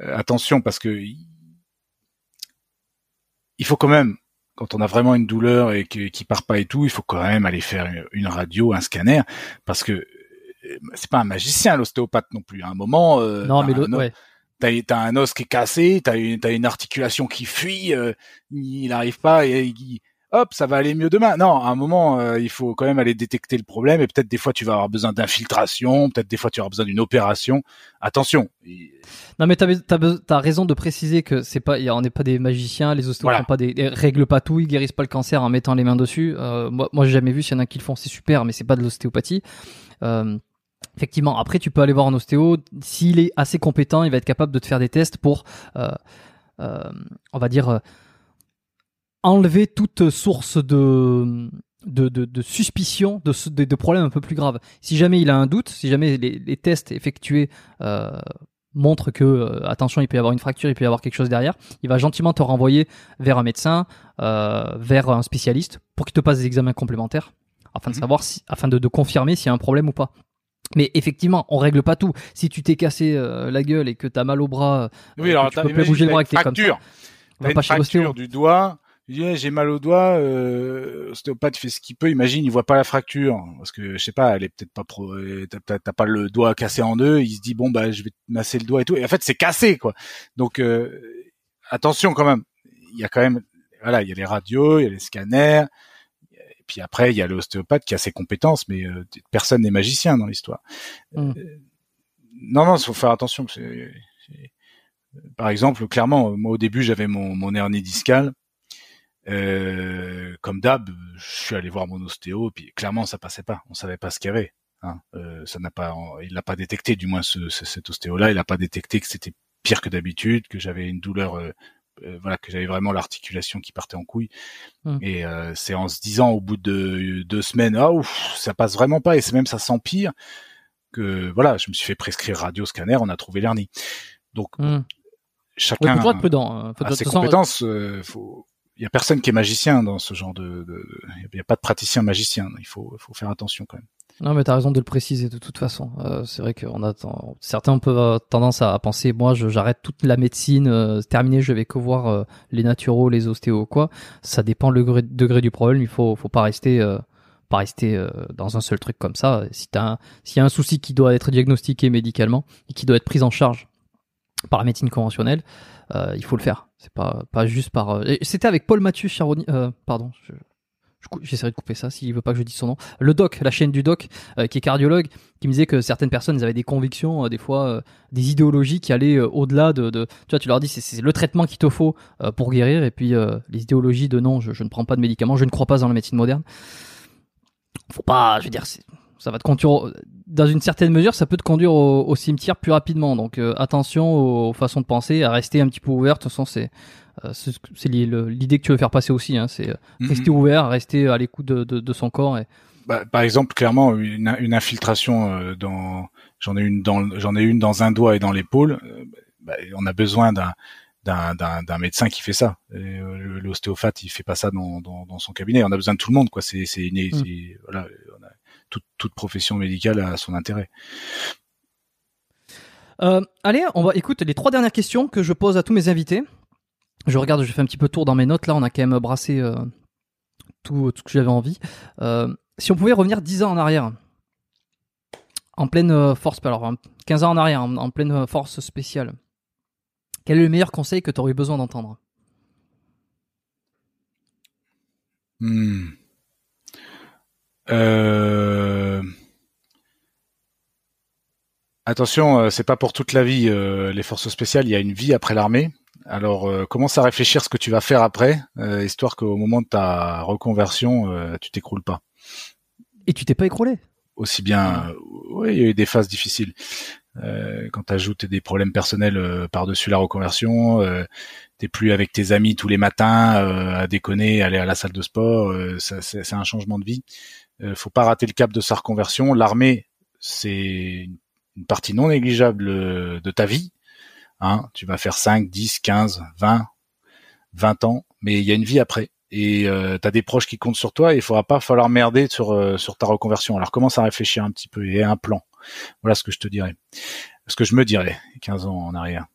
attention parce que il faut quand même, quand on a vraiment une douleur et qui, qui part pas et tout, il faut quand même aller faire une radio, un scanner, parce que euh, c'est pas un magicien l'ostéopathe non plus. À un moment, euh, non mais ouais. T'as, un os qui est cassé, t'as une, as une articulation qui fuit, euh, il n'arrive pas, et, il, hop, ça va aller mieux demain. Non, à un moment, euh, il faut quand même aller détecter le problème et peut-être des fois tu vas avoir besoin d'infiltration, peut-être des fois tu auras besoin d'une opération. Attention. Non, mais t'as as, raison de préciser que c'est pas, on n'est pas des magiciens, les ostéopathes pas des, règlent pas tout, ils guérissent pas le cancer en mettant les mains dessus. Euh, moi, moi, j'ai jamais vu s'il y en a qui le font, c'est super, mais c'est pas de l'ostéopathie. Euh, effectivement, après, tu peux aller voir un ostéo. S'il est assez compétent, il va être capable de te faire des tests pour, euh, euh on va dire enlever toute source de, de, de, de suspicion de, de, de, problèmes un peu plus graves. Si jamais il a un doute, si jamais les, les tests effectués euh, montrent que, euh, attention, il peut y avoir une fracture, il peut y avoir quelque chose derrière, il va gentiment te renvoyer vers un médecin, euh, vers un spécialiste, pour qu'il te passe des examens complémentaires, afin de mhm. savoir si, afin de, de confirmer s'il y a un problème ou pas. Mais effectivement, on règle pas tout. Si tu t'es cassé euh, la gueule et que t'as mal au bras, oui, alors, tu peux plus bouger le bras avec tes comme ça. Une pas fracture du doigt, j'ai mal au doigt, euh, l'ostéopathe fait ce qu'il peut. Imagine, il voit pas la fracture parce que je sais pas, elle est peut-être pas pro, euh, t'as pas le doigt cassé en deux. Il se dit bon bah je vais masser le doigt et tout. Et en fait c'est cassé quoi. Donc euh, attention quand même. Il y a quand même, voilà, il y a les radios, il y a les scanners. Et puis après il y a l'ostéopathe qui a ses compétences, mais euh, personne n'est magicien dans l'histoire. Mm. non non, il faut faire attention. Par exemple, clairement, moi au début j'avais mon, mon hernie discale euh, comme d'hab, je suis allé voir mon ostéo, puis clairement ça passait pas. On savait pas ce qu'il y avait. Hein. Euh, ça n'a pas, il l'a pas détecté. Du moins, ce, cet ostéo-là, il a pas détecté que c'était pire que d'habitude, que j'avais une douleur, euh, euh, voilà, que j'avais vraiment l'articulation qui partait en couille. Mm. Et euh, c'est en se disant au bout de deux semaines, ah ouf, ça passe vraiment pas, et c'est même ça s'empire que voilà, je me suis fait prescrire radio scanner, on a trouvé l'hernie. Donc. Ouais, chacun faut toujours être prudent. hein. Faut de ses compétences. euh, faut... Il y a personne qui est magicien dans ce genre de. Il y a pas de praticien magicien. Il faut, faut faire attention quand même. Non, mais t'as raison de le préciser de toute façon. Euh, c'est vrai qu'on a certains peuvent tendance à penser, moi, j'arrête toute la médecine, euh, terminé, je vais que voir euh, les naturaux, les ostéos, quoi. Ça dépend le degré, du problème. Il faut, faut pas rester, euh, pas rester euh, dans un seul truc comme ça. Si t'as, s'il y a un souci qui doit être diagnostiqué médicalement et qui doit être pris en charge par la médecine conventionnelle, euh, il faut le faire. C'est pas, pas juste par. euh, C'était avec Paul Mathieu Charoni. euh, pardon. J'essaierai de couper ça s'il veut pas que je dise son nom. Le doc, la chaîne du doc, qui est cardiologue, qui me disait que certaines personnes avaient des convictions, des fois des idéologies qui allaient au-delà de, Tu vois, tu leur dis c'est- le traitement qu'il te faut pour guérir, et puis les idéologies de non, je, je ne prends pas de médicaments, je ne crois pas dans la médecine moderne. Faut pas, je veux dire, ça va te conduire, dans une certaine mesure, ça peut te conduire au, au cimetière plus rapidement. Donc euh, attention aux, aux façons de penser, à rester un petit peu ouvert. De toute façon, c'est euh, c'est l'idée que tu veux faire passer aussi. Hein, c'est euh, rester ouvert, rester à l'écoute de, de, de son corps. Et... Bah, par exemple, clairement, une, une infiltration euh, dans, j'en ai une dans, j'en ai une dans un doigt et dans l'épaule. euh, bah, on a besoin d'un d'un, médecin qui fait ça. L'ostéopathe, il fait pas ça dans, dans, dans son cabinet. On a besoin de tout le monde, quoi. C'est, c'est, Mm. voilà, toute, toute profession médicale a son intérêt. Euh, allez, on va écoute les trois dernières questions que je pose à tous mes invités. Je regarde, je fais un petit peu tour dans mes notes. Là, on a quand même brassé euh, tout, tout ce que j'avais envie. Euh, si on pouvait revenir 10 ans en arrière, en pleine force, alors hein, 15 ans en arrière, en, en pleine force spéciale, quel est le meilleur conseil que tu aurais eu besoin d'entendre? Hmm. Euh... Attention, euh, c'est pas pour toute la vie. euh, les forces spéciales, il y a une vie après l'armée. Alors, euh, commence à réfléchir ce que tu vas faire après, euh, histoire qu'au moment de ta reconversion, euh, tu t'écroules pas. Et tu t'es pas écroulé? Aussi bien, euh, oui, il y a eu des phases difficiles. Euh, quand tu ajoutes des problèmes personnels euh, par-dessus la reconversion, euh, t'es plus avec tes amis tous les matins euh, à déconner, aller à la salle de sport, euh, c'est un changement de vie. Euh, faut pas rater le cap de sa reconversion. L'armée, c'est une partie non négligeable euh, de ta vie. Hein, tu vas faire 5, 10, 15, 20, 20 ans, mais il y a une vie après. Et euh, tu des proches qui comptent sur toi et il faudra pas falloir merder sur, euh, sur ta reconversion. Alors commence à réfléchir un petit peu et un plan. Voilà ce que je te dirais. Ce que je me dirais 15 ans en arrière.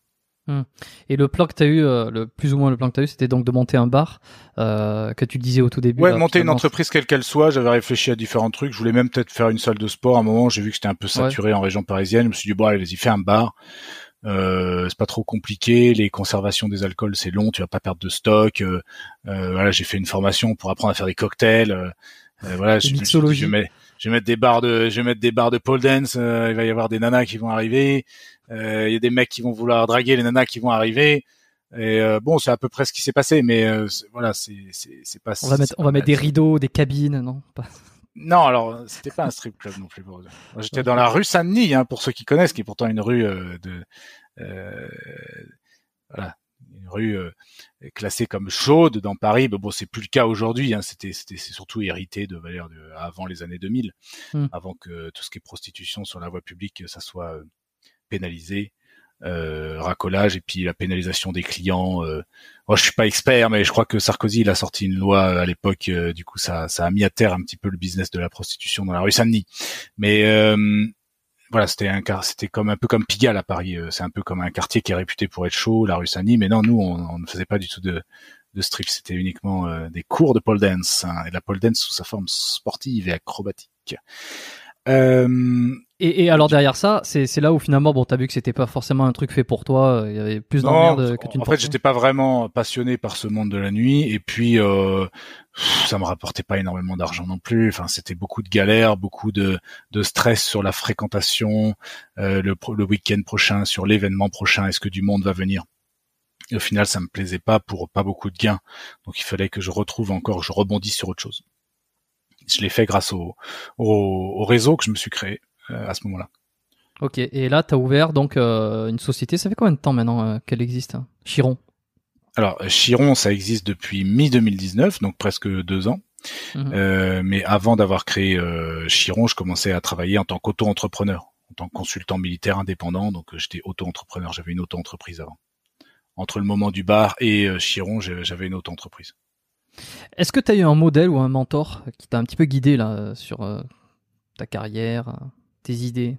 Et le plan que tu as eu, euh, le plus ou moins le plan que tu as eu, c'était donc de monter un bar euh, que tu disais au tout début. Ouais, là, monter une entreprise quelle qu'elle soit, j'avais réfléchi à différents trucs. Je voulais même peut-être faire une salle de sport. À un moment, j'ai vu que c'était un peu saturé en région parisienne. Je me suis dit, bon, allez, vas-y, fais un bar. Euh, c'est pas trop compliqué. Les conservations des alcools, c'est long. Tu vas pas perdre de stock. Euh, euh, voilà, j'ai fait une formation pour apprendre à faire des cocktails. Voilà, je, je je vais, mettre, je vais mettre des bars de, je vais mettre des bars de pole dance. euh, il va y avoir des nanas qui vont arriver. Euh, Il y a des mecs qui vont vouloir draguer les nanas qui vont arriver. Et euh, bon, c'est à peu près ce qui s'est passé, mais euh, voilà, c'est pas. On va mettre, on va mettre des rideaux, des cabines, non? Pas... Non, alors c'était pas un strip club non plus. J'étais dans la rue Saint-Denis, hein, pour ceux qui connaissent, qui est pourtant une rue euh, de, euh, voilà, une rue euh, classée comme chaude dans Paris. Mais bon, c'est plus le cas aujourd'hui. Hein, c'était, c'était, c'est surtout hérité de de avant les années 2000, Hmm. avant que tout ce qui est prostitution sur la voie publique, ça soit euh, pénalisé. Euh, racolage et puis la pénalisation des clients. Euh... Moi, je suis pas expert, mais je crois que Sarkozy il a sorti une loi euh, à l'époque. euh, du coup, ça, ça a mis à terre un petit peu le business de la prostitution dans la rue Saint-Denis. Mais euh, voilà, c'était un c'était comme un peu comme Pigalle à Paris. euh, C'est un peu comme un quartier qui est réputé pour être chaud, la rue Saint-Denis. Mais non, nous, on, on ne faisait pas du tout de, de strip. C'était uniquement des cours de pole dance hein, et la pole dance sous sa forme sportive et acrobatique. Euh, Et, et alors derrière ça, c'est là où finalement, bon, t'as vu que c'était pas forcément un truc fait pour toi. euh, Il y avait plus d'emmerdes que tu ne en fait, j'étais pas vraiment passionné par ce monde de la nuit, et puis euh, ça me rapportait pas énormément d'argent non plus. Enfin, c'était beaucoup de galères, beaucoup de, de stress sur la fréquentation, euh, le, le week-end prochain, sur l'événement prochain. Est-ce que du monde va venir? Et au final, ça me plaisait pas pour pas beaucoup de gains. Donc, il fallait que je retrouve encore, je rebondisse sur autre chose. Je l'ai fait grâce au, au, au réseau que je me suis créé euh, à ce moment-là. Ok, et là, tu as ouvert donc euh, une société. Ça fait combien de temps maintenant euh, qu'elle existe hein? Chiron Alors, Chiron, ça existe depuis mi-2019, donc presque deux ans. Mhm. Euh, mais avant d'avoir créé euh, Chiron, je commençais à travailler en tant qu'auto-entrepreneur, en tant que consultant militaire indépendant. Donc, j'étais auto-entrepreneur. J'avais une auto-entreprise avant. Entre le moment du bar et Chiron, j'avais une auto-entreprise. Est-ce que tu as eu un modèle ou un mentor qui t'a un petit peu guidé là sur euh, ta carrière, tes idées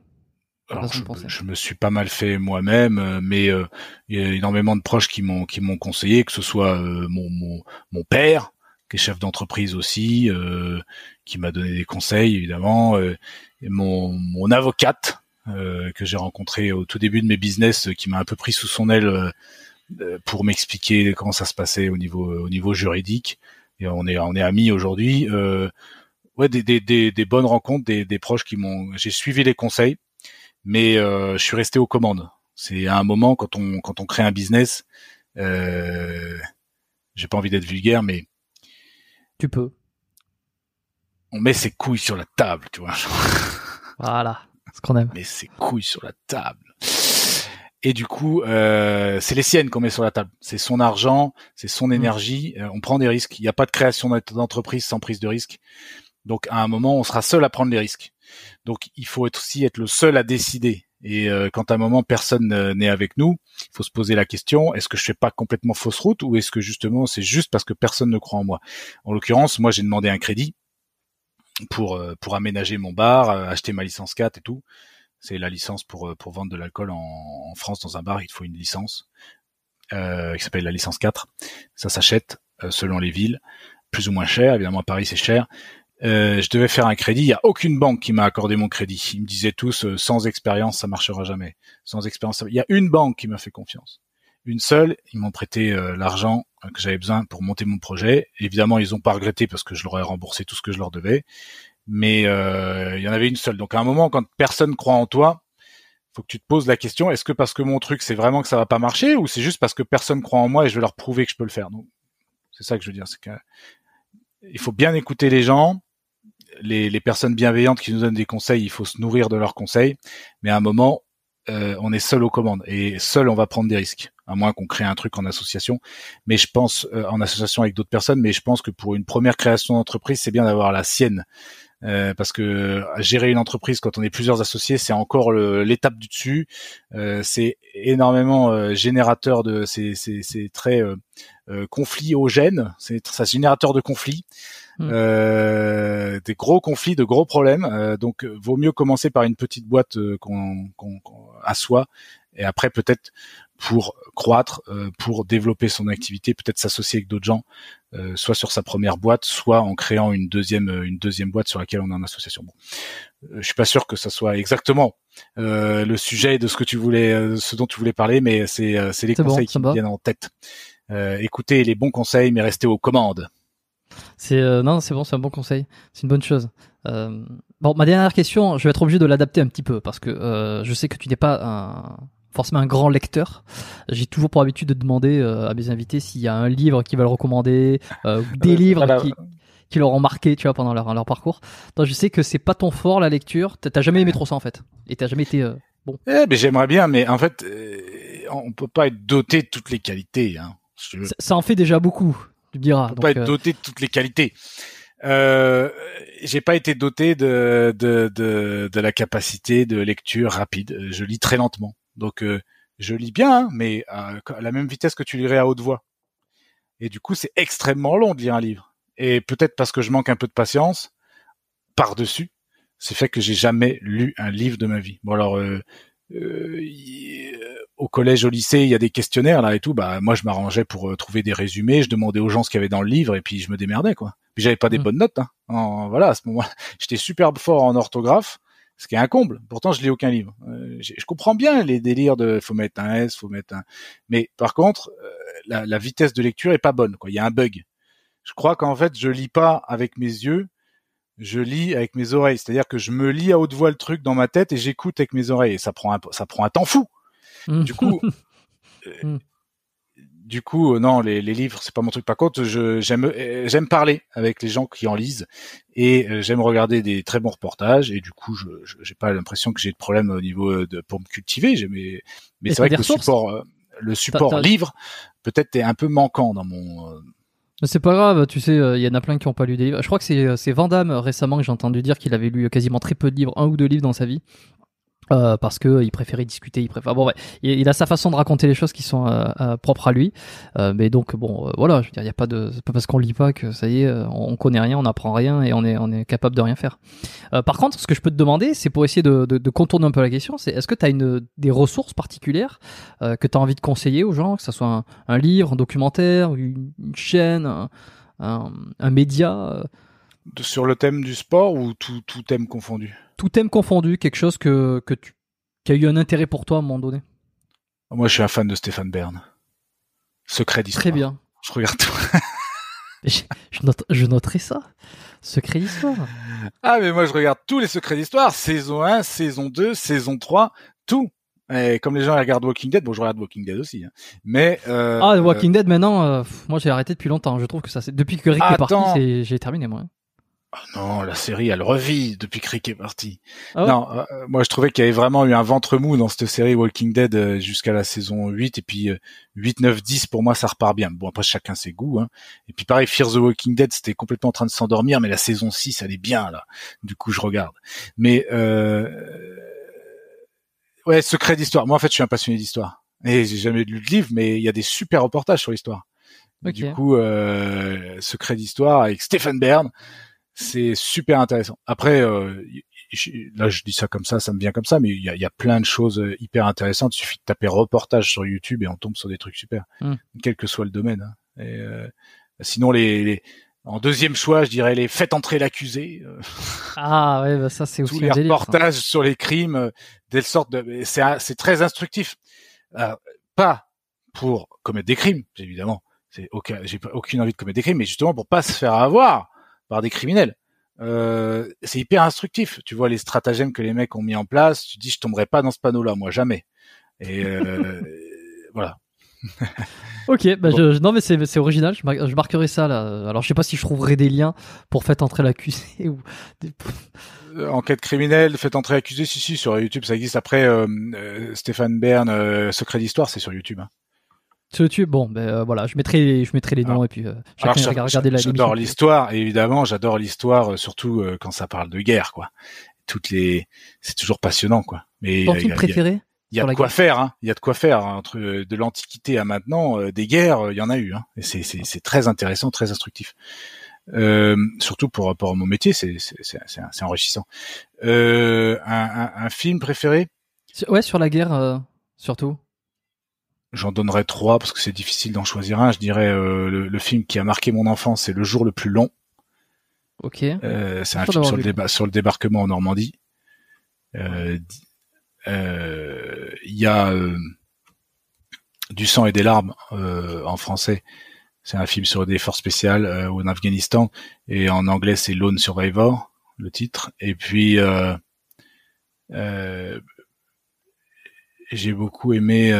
Alors, je, me suis pas mal fait moi-même, euh, mais euh, il y a énormément de proches qui m'ont qui m'ont conseillé, que ce soit euh, mon, mon mon père, qui est chef d'entreprise aussi, euh, qui m'a donné des conseils évidemment, euh, et mon mon avocate euh, que j'ai rencontré au tout début de mes business, qui m'a un peu pris sous son aile pour m'expliquer comment ça se passait au niveau au niveau juridique. Et on est on est amis aujourd'hui. Euh, ouais, des, des, des, des bonnes rencontres, des, des proches qui m'ont. J'ai suivi les conseils mais euh, je suis resté aux commandes. C'est à un moment quand on quand on crée un business, euh, j'ai pas envie d'être vulgaire, mais Tu peux. on met ses couilles sur la table, tu vois. Voilà, ce qu'on aime. On met ses couilles sur la table. Et du coup, euh, c'est les siennes qu'on met sur la table. C'est son argent, c'est son énergie. euh, on prend des risques. Il n'y a pas de création d'entreprise sans prise de risque. Donc à un moment, on sera seul à prendre les risques. Donc il faut être aussi être le seul à décider. Et euh, quand à un moment personne euh, n'est avec nous, il faut se poser la question est-ce que je fais pas complètement fausse route ou est-ce que justement c'est juste parce que personne ne croit en moi? En l'occurrence, moi j'ai demandé un crédit pour euh, pour aménager mon bar, euh, acheter ma licence 4 et tout. C'est la licence pour euh, pour vendre de l'alcool en, France dans un bar, il faut une licence euh, qui s'appelle la licence 4. Ça s'achète euh, selon les villes, plus ou moins cher. Évidemment à Paris c'est cher. Euh, je devais faire un crédit. Il y a aucune banque qui m'a accordé mon crédit. Ils me disaient tous sans expérience ça marchera jamais. Sans expérience, il y a une banque qui m'a fait confiance. Une seule. Ils m'ont prêté l'argent que j'avais besoin pour monter mon projet. Évidemment ils ont pas regretté parce que je leur ai remboursé tout ce que je leur devais. Mais euh, il y en avait une seule. Donc à un moment quand personne croit en toi, faut que tu te poses la question est-ce que parce que mon truc c'est vraiment que ça va pas marcher ou c'est juste parce que personne croit en moi et je vais leur prouver que je peux le faire? Donc c'est ça que je veux dire, c'est que il faut bien écouter les gens, les, les personnes bienveillantes qui nous donnent des conseils, il faut se nourrir de leurs conseils, mais à un moment, euh, on est seul aux commandes et seul on va prendre des risques, à moins qu'on crée un truc en association. Mais je pense euh, en association avec d'autres personnes, mais je pense que pour une première création d'entreprise, c'est bien d'avoir la sienne. Euh, parce que gérer une entreprise quand on est plusieurs associés, c'est encore l'étape du dessus. Euh, c'est énormément euh, générateur de, c'est c'est c'est très euh, euh, confliogène. C'est ça générateur de conflits, Mm. euh, des gros conflits, de gros problèmes. Euh, donc, vaut mieux commencer par une petite boîte qu'on qu'on qu'on- à soi, et après peut-être pour croître, euh, pour développer son activité, peut-être s'associer avec d'autres gens, euh, soit sur sa première boîte, soit en créant une deuxième euh, une deuxième boîte sur laquelle on est en association. Bon, je suis pas sûr que ça soit exactement euh, le sujet de ce que tu voulais, euh, ce dont tu voulais parler, mais c'est euh, c'est les bon, conseils qui me viennent en tête. Euh, écoutez les bons conseils, mais restez aux commandes. C'est euh, non, c'est bon, c'est un bon conseil. C'est une bonne chose. Euh, bon, ma dernière question, je vais être obligé de l'adapter un petit peu parce que euh, je sais que tu n'es pas un, forcément un grand lecteur. J'ai toujours pour habitude de demander euh, à mes invités s'il y a un livre qu'ils veulent recommander, euh, ou des Euh, livres voilà. qui, qui leur ont marqué, tu vois, pendant leur, leur parcours. Donc je sais que c'est pas ton fort la lecture. T'as jamais aimé trop ça en fait, et t'as jamais été euh, bon. Eh ben j'aimerais bien, mais en fait, euh, on peut pas être doté de toutes les qualités. Hein. Ça, ça en fait déjà beaucoup, tu me diras. on peut Donc, pas être euh, doté de toutes les qualités. J'ai pas été doté de, de, de, de la capacité de lecture rapide. Je lis très lentement. Donc, euh, je lis bien, hein, mais à, à la même vitesse que tu lirais à haute voix. Et du coup, c'est extrêmement long de lire un livre. Et peut-être parce que je manque un peu de patience, par-dessus, c'est fait que j'ai jamais lu un livre de ma vie. Bon alors, euh, euh, y- euh, au collège, au lycée, il y a des questionnaires là et tout. Bah moi, je m'arrangeais pour trouver des résumés. Je demandais aux gens ce qu'il y avait dans le livre et puis je me démerdais quoi. Puis j'avais pas des Mm. bonnes notes. Hein. En- voilà, à ce moment, j'étais super fort en orthographe, ce qui est un comble. Pourtant, je lis aucun livre. Euh, je comprends bien les délires de faut mettre un S, faut mettre un. Mais par contre, euh, la, la vitesse de lecture est pas bonne. Quoi, il y a un bug. Je crois qu'en fait, je lis pas avec mes yeux, je lis avec mes oreilles. C'est-à-dire que je me lis à haute voix le truc dans ma tête et j'écoute avec mes oreilles. Et ça prend un, ça prend un temps fou. hmm. Du coup, euh, Mm. Du coup, euh, non, les, les livres, c'est pas mon truc. Par contre, j'aime, euh, j'aime parler avec les gens qui en lisent et euh, j'aime regarder des très bons reportages. Et du coup, je, j'ai pas l'impression que j'ai de problème au niveau de pour me cultiver. Mais, c'est vrai que le support, le support livre, peut-être est un peu manquant dans mon. C'est pas grave, tu sais, il y en a plein qui ont pas lu des livres. Je crois que c'est Van Damme récemment que j'ai entendu dire qu'il avait lu quasiment très peu de livres, un ou deux livres dans sa vie. Euh, parce que euh, il préférait discuter, il préfère. Bon, ouais, il, a sa façon de raconter les choses qui sont euh, euh, propres à lui. Euh, mais donc bon, euh, voilà, je veux dire, il y a pas de, c'est pas parce qu'on lit pas que ça y est, on, on connaît rien, on apprend rien et on est, on est capable de rien faire. Par contre, ce que je peux te demander, c'est pour essayer de, de, de contourner un peu la question, c'est est-ce que tu as une des ressources particulières que tu as envie de conseiller aux gens, que ce soit un, un livre, un documentaire, une, chaîne, un, un, un média, de- sur le thème du sport ou tout, tout thème confondu? tout thème confondu, quelque chose que, que tu, qui a eu un intérêt pour toi à un moment donné. Moi, je suis un fan de Stéphane Bern. Secret d'histoire. Très bien. Je regarde tout. Je, je note- je noterai ça. Secret d'histoire. Ah, mais moi, je regarde tous les secrets d'histoire. Saison 1, saison 2, saison 3, tout. Et comme les gens regardent Walking Dead, bon, je regarde Walking Dead aussi. hein. Mais euh, Ah, The Walking Dead, maintenant, euh, moi j'ai arrêté depuis longtemps. Je trouve que ça, c'est depuis que Rick est parti, j'ai terminé moi. Ah non, la série, elle revit depuis que Rick est parti. Ah ouais non, euh, moi, je trouvais qu'il y avait vraiment eu un ventre mou dans cette série Walking Dead euh, jusqu'à la saison 8. Et puis euh, 8, 9, 10, pour moi, ça repart bien. Bon, après, chacun ses goûts. Hein. Et puis pareil, Fear the Walking Dead, c'était complètement en train de s'endormir, mais la saison 6, elle est bien, là. Du coup, je regarde. Mais... Euh... Ouais, secret d'histoire. Moi, en fait, je suis un passionné d'histoire. Et j'ai jamais lu de livre, mais il y a des super reportages sur l'histoire. Du coup, euh, secret d'histoire avec Stéphane Bern, c'est super intéressant. Après, euh, là, je dis ça comme ça, ça me vient comme ça, mais il y a, y a plein de choses euh, hyper intéressantes. Il suffit de taper reportage sur YouTube et on tombe sur des trucs super, Hmm. quel que soit le domaine. hein. Et, euh, sinon, les, les- en deuxième choix, je dirais les faites entrer l'accusé. euh, Ah ouais, bah ça c'est aussi tous les un délire. ça. reportages sur les crimes, euh, des sortes de, c'est très instructif. Euh, pas pour commettre des crimes, évidemment. C'est aucun, j'ai aucune envie de commettre des crimes, mais justement pour pas se faire avoir par des criminels. Euh, c'est hyper instructif. Tu vois les stratagèmes que les mecs ont mis en place. Tu dis, je tomberai pas dans ce panneau-là, moi jamais. Et euh, voilà. Ok, bah je, je- non mais c'est c'est original. Je, mar- je marquerai ça là. Alors je sais pas si je trouverai des liens pour faire entrer l'accusé ou. des- Euh, enquête criminelle, fait entrer accusé, si si sur YouTube ça existe. Après euh, Stéphane Bern, euh, secret d'histoire, c'est sur YouTube. hein. Sur YouTube, bon, ben euh, voilà, je mettrai, je mettrai les noms Alors- et puis euh, Alors, chacun regarde regarder la j'adore l'histoire, évidemment, j'adore l'histoire, euh, surtout euh, quand ça parle de guerre, quoi. Toutes les, c'est toujours passionnant, quoi. Mais Ton il y a- film il y a- préféré il y a de quoi guerre? faire, hein. Il y a de quoi faire hein, entre euh, de l'Antiquité à maintenant, euh, des guerres, il y en a eu, hein. Et c'est c'est c'est très intéressant, très instructif. Euh, surtout pour rapport à mon métier, c'est c'est c'est c'est- c'est enrichissant. Euh, un, un, un film préféré, Ouais, sur la guerre euh, surtout. J'en donnerais trois parce que c'est difficile d'en choisir un. Je dirais euh, le, le film qui a marqué mon enfance, c'est Le jour le plus long. Ok. Euh, c'est un film sur le, déba- sur le débarquement en Normandie. Euh, euh, Il y a euh, Du sang et des larmes euh, en français. C'est un film sur des forces spéciales euh, en Afghanistan. Et en anglais, c'est Lone Survivor, le titre. Et puis, euh, euh, j'ai beaucoup aimé...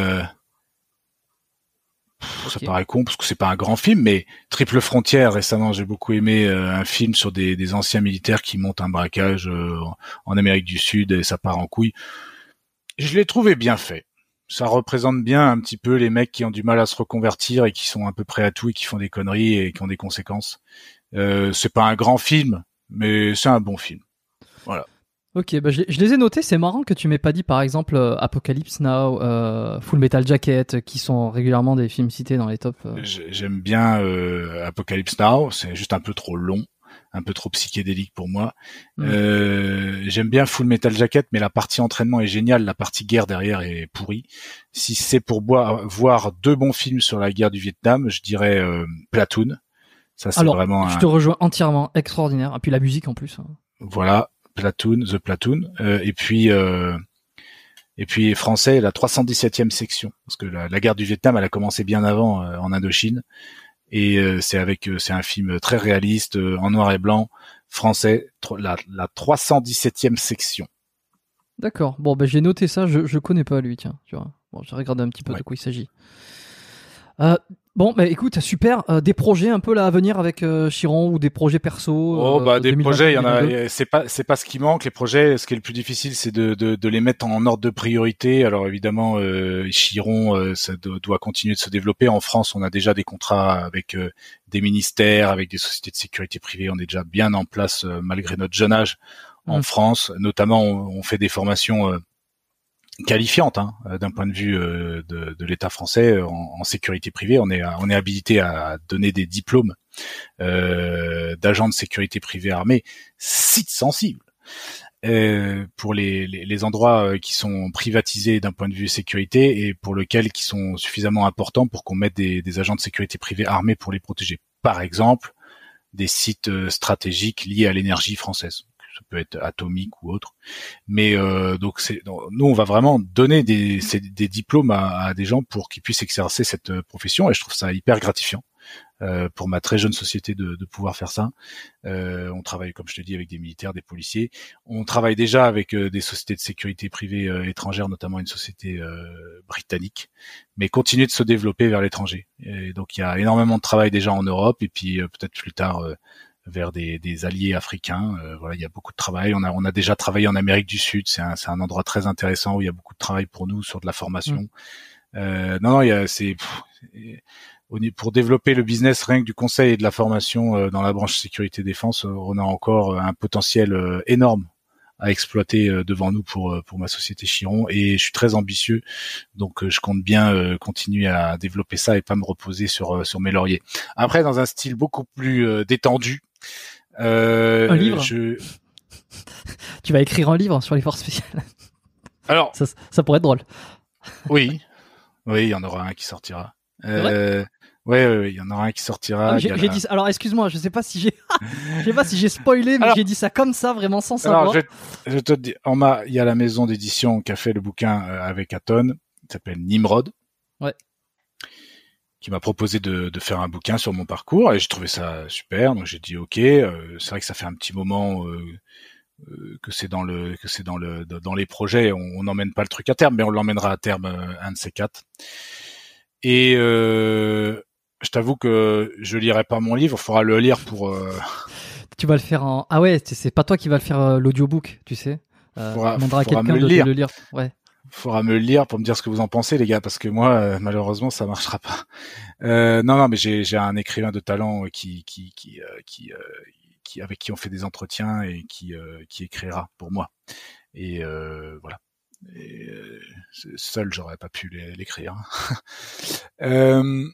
ça paraît con parce que c'est pas un grand film, mais Triple Frontière récemment, j'ai beaucoup aimé euh, un film sur des, des anciens militaires qui montent un braquage euh, en Amérique du Sud et ça part en couille. Je l'ai trouvé bien fait. Ça représente bien un petit peu les mecs qui ont du mal à se reconvertir et qui sont à peu près à tout et qui font des conneries et qui ont des conséquences. Euh, c'est pas un grand film, mais c'est un bon film. Ok, bah je, les- je les ai notés. C'est marrant que tu m'aies pas dit par exemple euh, Apocalypse Now, euh, Full Metal Jacket, euh, qui sont régulièrement des films cités dans les tops. euh. J'ai- J'aime bien euh, Apocalypse Now, c'est juste un peu trop long, un peu trop psychédélique pour moi. Mm. Euh, J'aime bien Full Metal Jacket, mais la partie entraînement est géniale, la partie guerre derrière est pourrie. Si c'est pour boire- voir deux bons films sur la guerre du Vietnam, je dirais euh, Platoon. Ça c'est vraiment je un, te rejoins entièrement, extraordinaire. Et puis la musique en plus. hein. voilà Platoon, The Platoon, Euh, et puis euh, et puis français la 317e section parce que la, la guerre du Vietnam elle a commencé bien avant euh, en Indochine et c'est avec c'est un film très réaliste en noir et blanc français la, la 317e section. D'accord. Bon, bah j'ai noté ça. Je, je connais pas lui, tiens. Tu vois. Bon, j'ai regardé un petit peu Ouais. de quoi il s'agit. Euh, bon, bah écoute, super. Euh, des projets un peu là à venir avec euh, Chiron ou des projets perso. Oh euh, bah des 2020, projets, il y en 2022. a. C'est pas c'est pas ce qui manque. Les projets, ce qui est le plus difficile, c'est de, de, de les mettre en ordre de priorité. Alors évidemment, euh, Chiron, euh, ça do- doit continuer de se développer. En France, on a déjà des contrats avec euh, des ministères, avec des sociétés de sécurité privée. On est déjà bien en place euh, malgré notre jeune âge en Mm. France. Notamment, on, on fait des formations. Qualifiantes hein, d'un point de vue euh, de, l'État français en, sécurité privée. On est habilité à donner des diplômes euh, d'agents de sécurité privée armés, site sensible. Euh, pour les, endroits qui sont privatisés d'un point de vue sécurité et pour lesquels qui sont suffisamment importants pour qu'on mette des, des agents de sécurité privée armés pour les protéger. Par exemple, des sites stratégiques liés à l'énergie française. Ça peut être atomique ou autre. Mais euh, donc c'est nous on va vraiment donner des, des diplômes à, à des gens pour qu'ils puissent exercer cette euh, profession et je trouve ça hyper gratifiant euh, pour ma très jeune société de, de pouvoir faire ça. Euh, on travaille comme je te dis avec des militaires, des policiers. On travaille déjà avec euh, des sociétés de sécurité privée euh, étrangères, notamment une société britannique, mais continuer de se développer vers l'étranger. Et donc il y a énormément de travail déjà en Europe et puis peut-être plus tard vers des, des alliés africains. Euh, voilà, il y a beaucoup de travail. On a, on a déjà travaillé en Amérique du Sud. C'est un, c'est un endroit très intéressant où il y a beaucoup de travail pour nous sur de la formation. Euh, non, non, il y a, c'est pff, pour développer le business rien que du conseil et de la formation euh, dans la branche sécurité défense, euh, on a encore euh, un potentiel euh, énorme à exploiter euh, devant nous pour euh, pour ma société Chiron et je suis très ambitieux donc euh, je compte bien continuer à développer ça et pas me reposer sur sur mes lauriers. Après dans un style beaucoup plus détendu euh, Un livre je... Tu vas écrire un livre sur les forces spéciales. Alors ça, ça pourrait être drôle. oui, oui, il y en aura un qui sortira. Euh, ouais, ouais, ouais, il y en aura un qui sortira. Ah, j'ai la- dit Alors excuse-moi, je sais pas si j'ai, je sais pas si j'ai spoilé, mais j'ai dit ça comme ça, vraiment sans savoir. Alors, je, je te dis, on m'a, il y a la maison d'édition qui a fait le bouquin euh, avec Aton, qui s'appelle Nimrod. Ouais. Qui m'a proposé de, de faire un bouquin sur mon parcours et j'ai trouvé ça super. Donc j'ai dit ok. euh, c'est vrai que ça fait un petit moment euh, euh, que c'est dans le que c'est dans le dans les projets. On on n'emmène pas le truc à terme, mais on l'emmènera à terme euh, un de ces quatre. Et euh, je t'avoue que je lirai pas mon livre. Il faudra le lire pour. euh, Tu vas le faire en. Ah ouais, c'est- pas toi qui vas le faire euh, l'audiobook, tu sais. Euh, Faudra- on demandera à faudra quelqu'un de le lire. Ouais. faudra me le lire pour me dire ce que vous en pensez, les gars, parce que moi, euh, malheureusement, ça marchera pas. Euh, non, non, mais j'ai un écrivain de talent qui qui qui euh, qui, qui avec qui on fait des entretiens et qui euh, qui écrira pour moi. Et euh, voilà. Et, euh, seul, j'aurais pas pu l'é- l'écrire. euh,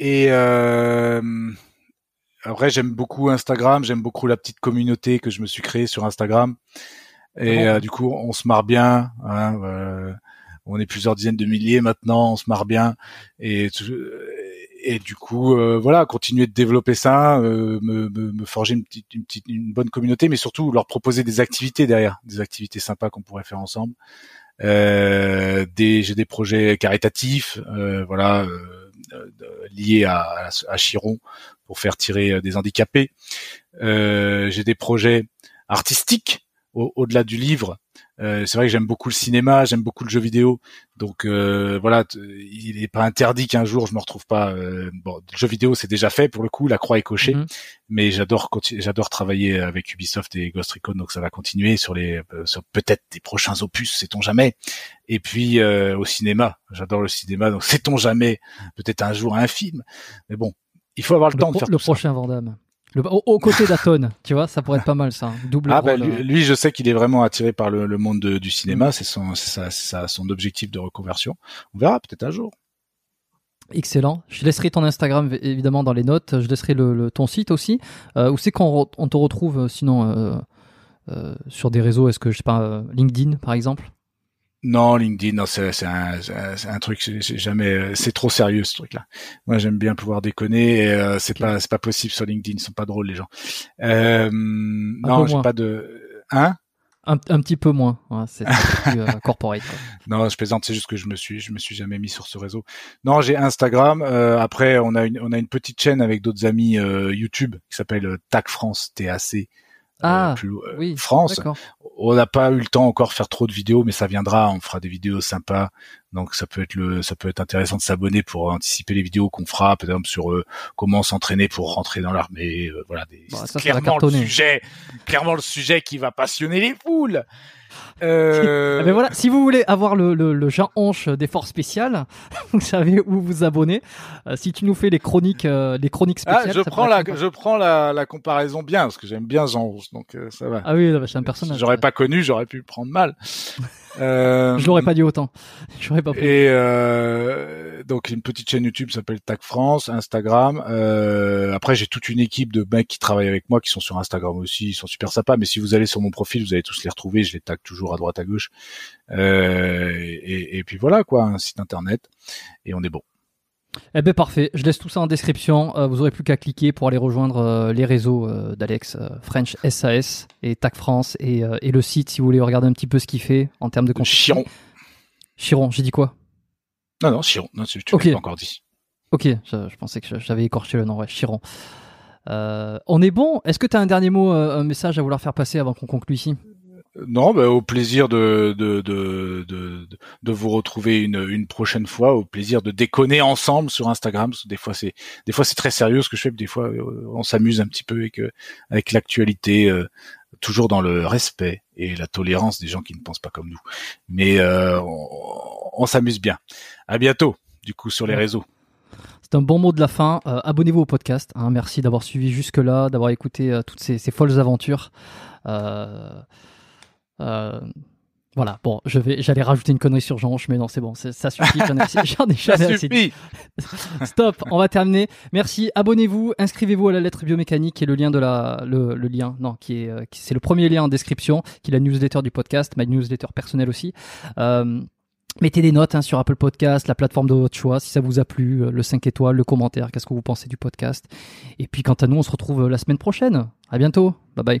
et euh, après, j'aime beaucoup Instagram, j'aime beaucoup la petite communauté que je me suis créée sur Instagram. Et euh, du coup, on se marre bien. Hein, euh, on est plusieurs dizaines de milliers maintenant, on se marre bien. Et, et du coup, euh, voilà, continuer de développer ça, euh, me, me, me forger une petite, une petite, une bonne communauté, mais surtout leur proposer des activités derrière, des activités sympas qu'on pourrait faire ensemble. Euh, des, j'ai des projets caritatifs, euh, voilà, liés à, à, Chiron pour faire tirer euh, des handicapés. Euh, j'ai des projets artistiques au- au-delà du livre. Euh, c'est vrai que j'aime beaucoup le cinéma, j'aime beaucoup le jeu vidéo, donc euh, voilà, il n'est pas interdit qu'un jour je me retrouve pas. euh, bon, le jeu vidéo c'est déjà fait pour le coup, la croix est cochée, Mhm. mais j'adore j'adore travailler avec Ubisoft et Ghost Recon, donc ça va continuer sur les euh, sur peut-être des prochains opus, sait-on jamais. Et puis euh, au cinéma, j'adore le cinéma, donc sait-on jamais, peut-être un jour un film, mais bon, il faut avoir le, Le, temps de faire le tout ça. prochain Vandame. Le, au, au côté d'Aton, tu vois, ça pourrait être pas mal ça. un Double Ah bah, rôle. lui, euh. lui, je sais qu'il est vraiment attiré par le, le monde de- du Mm. cinéma, c'est son, c'est c'est sa- son objectif de reconversion. On verra peut-être un jour. Excellent. Je laisserai ton Instagram évidemment dans les notes. Je laisserai le, le- ton site aussi. Euh, où c'est qu'on on te retrouve euh, sinon euh, euh, sur des réseaux? Est-ce que je sais pas LinkedIn par exemple? Non, LinkedIn, non, c'est c'est un, c'est un- c'est truc, j'ai j'ai jamais, c'est trop sérieux ce truc-là. Moi, j'aime bien pouvoir déconner. Et, euh, c'est pas, c'est pas possible sur LinkedIn, ils sont pas drôles les gens. Euh, non, j'ai pas de, hein? Un, un petit peu moins. Ouais, c'est plus euh, corporate. quoi. Non, je plaisante, c'est juste que je me suis, je me suis jamais mis sur ce réseau. Non, j'ai Instagram. euh, après, on a une, on a une petite chaîne avec d'autres amis euh, YouTube qui s'appelle euh, TAC France, T-A-C Ah, plus, euh, oui, France. On n'a pas eu le temps encore de faire trop de vidéos, mais ça viendra. On fera des vidéos sympas. Donc ça peut être le, ça peut être intéressant de s'abonner pour anticiper les vidéos qu'on fera, par exemple sur euh, comment s'entraîner pour rentrer dans l'armée. euh, voilà, des, Bon, ça, c'est ça va clairement le sujet, clairement le sujet qui va passionner les foules. Euh, Eh ben voilà, si vous voulez avoir le, le, le Jean Hanche des forces spéciales, vous savez où vous abonner. Euh, si tu nous fais les chroniques, euh, les chroniques spéciales. Ah, je prends la, je prends la, la comparaison bien parce que j'aime bien Jean Rousse, donc euh, ça va. Ah oui, c'est un personnage. Si j'aurais pas connu, j'aurais pu le prendre mal. Euh, Je l'aurais pas dit autant. J'aurais pas. pris. Et euh, donc une petite chaîne YouTube s'appelle Tac France, Instagram. Euh, après j'ai toute une équipe de mecs qui travaillent avec moi qui sont sur Instagram aussi, ils sont super sympas. Mais si vous allez sur mon profil, vous allez tous les retrouver. Je les tag toujours à droite à gauche. Euh, et, et puis voilà quoi, un site internet et on est bon. Eh ben parfait. Je laisse tout ça en description. Euh, vous aurez plus qu'à cliquer pour aller rejoindre euh, les réseaux euh, d'Alex, French SAS et TAC France et, et le site si vous voulez regarder un petit peu ce qu'il fait en termes de contenu. Chiron. Chiron, j'ai dit quoi? Non non Chiron. Non, tu l'as pas encore dit. Ok, je, je pensais que j'avais écorché le nom. Ouais, Chiron. On est bon? Est-ce que tu as un dernier mot, un message à vouloir faire passer avant qu'on conclue ici? Non, bah, au plaisir de de, de, de, vous retrouver une, une prochaine fois, au plaisir de déconner ensemble sur Instagram. Des fois c'est des fois c'est très sérieux ce que je fais, puis des fois euh, on s'amuse un petit peu avec euh, avec l'actualité, euh, toujours dans le respect et la tolérance des gens qui ne pensent pas comme nous. Mais euh, on, on s'amuse bien. À bientôt. Du coup sur les réseaux. C'est un bon mot de la fin. Euh, Abonnez-vous au podcast. hein. Merci d'avoir suivi jusque-là, d'avoir écouté toutes ces, ces folles aventures. Euh, voilà. Bon, je vais, j'allais rajouter une connerie sur Jean, mais non, c'est bon, ça suffit. J'en ai, ai Ça jamais assez dit. Stop, on va terminer. Merci. Abonnez-vous, inscrivez-vous à la lettre biomécanique qui est le lien de la, le, le lien, non, qui est, euh, qui- c'est le premier lien en description, qui est la newsletter du podcast, ma newsletter personnelle aussi. Euh, Mettez des notes hein, sur Apple Podcast, la plateforme de votre choix, si ça vous a plu, euh, le 5 étoiles, le commentaire, qu'est-ce que vous pensez du podcast. Et puis quant à nous, on se retrouve euh, la semaine prochaine. À bientôt. Bye bye.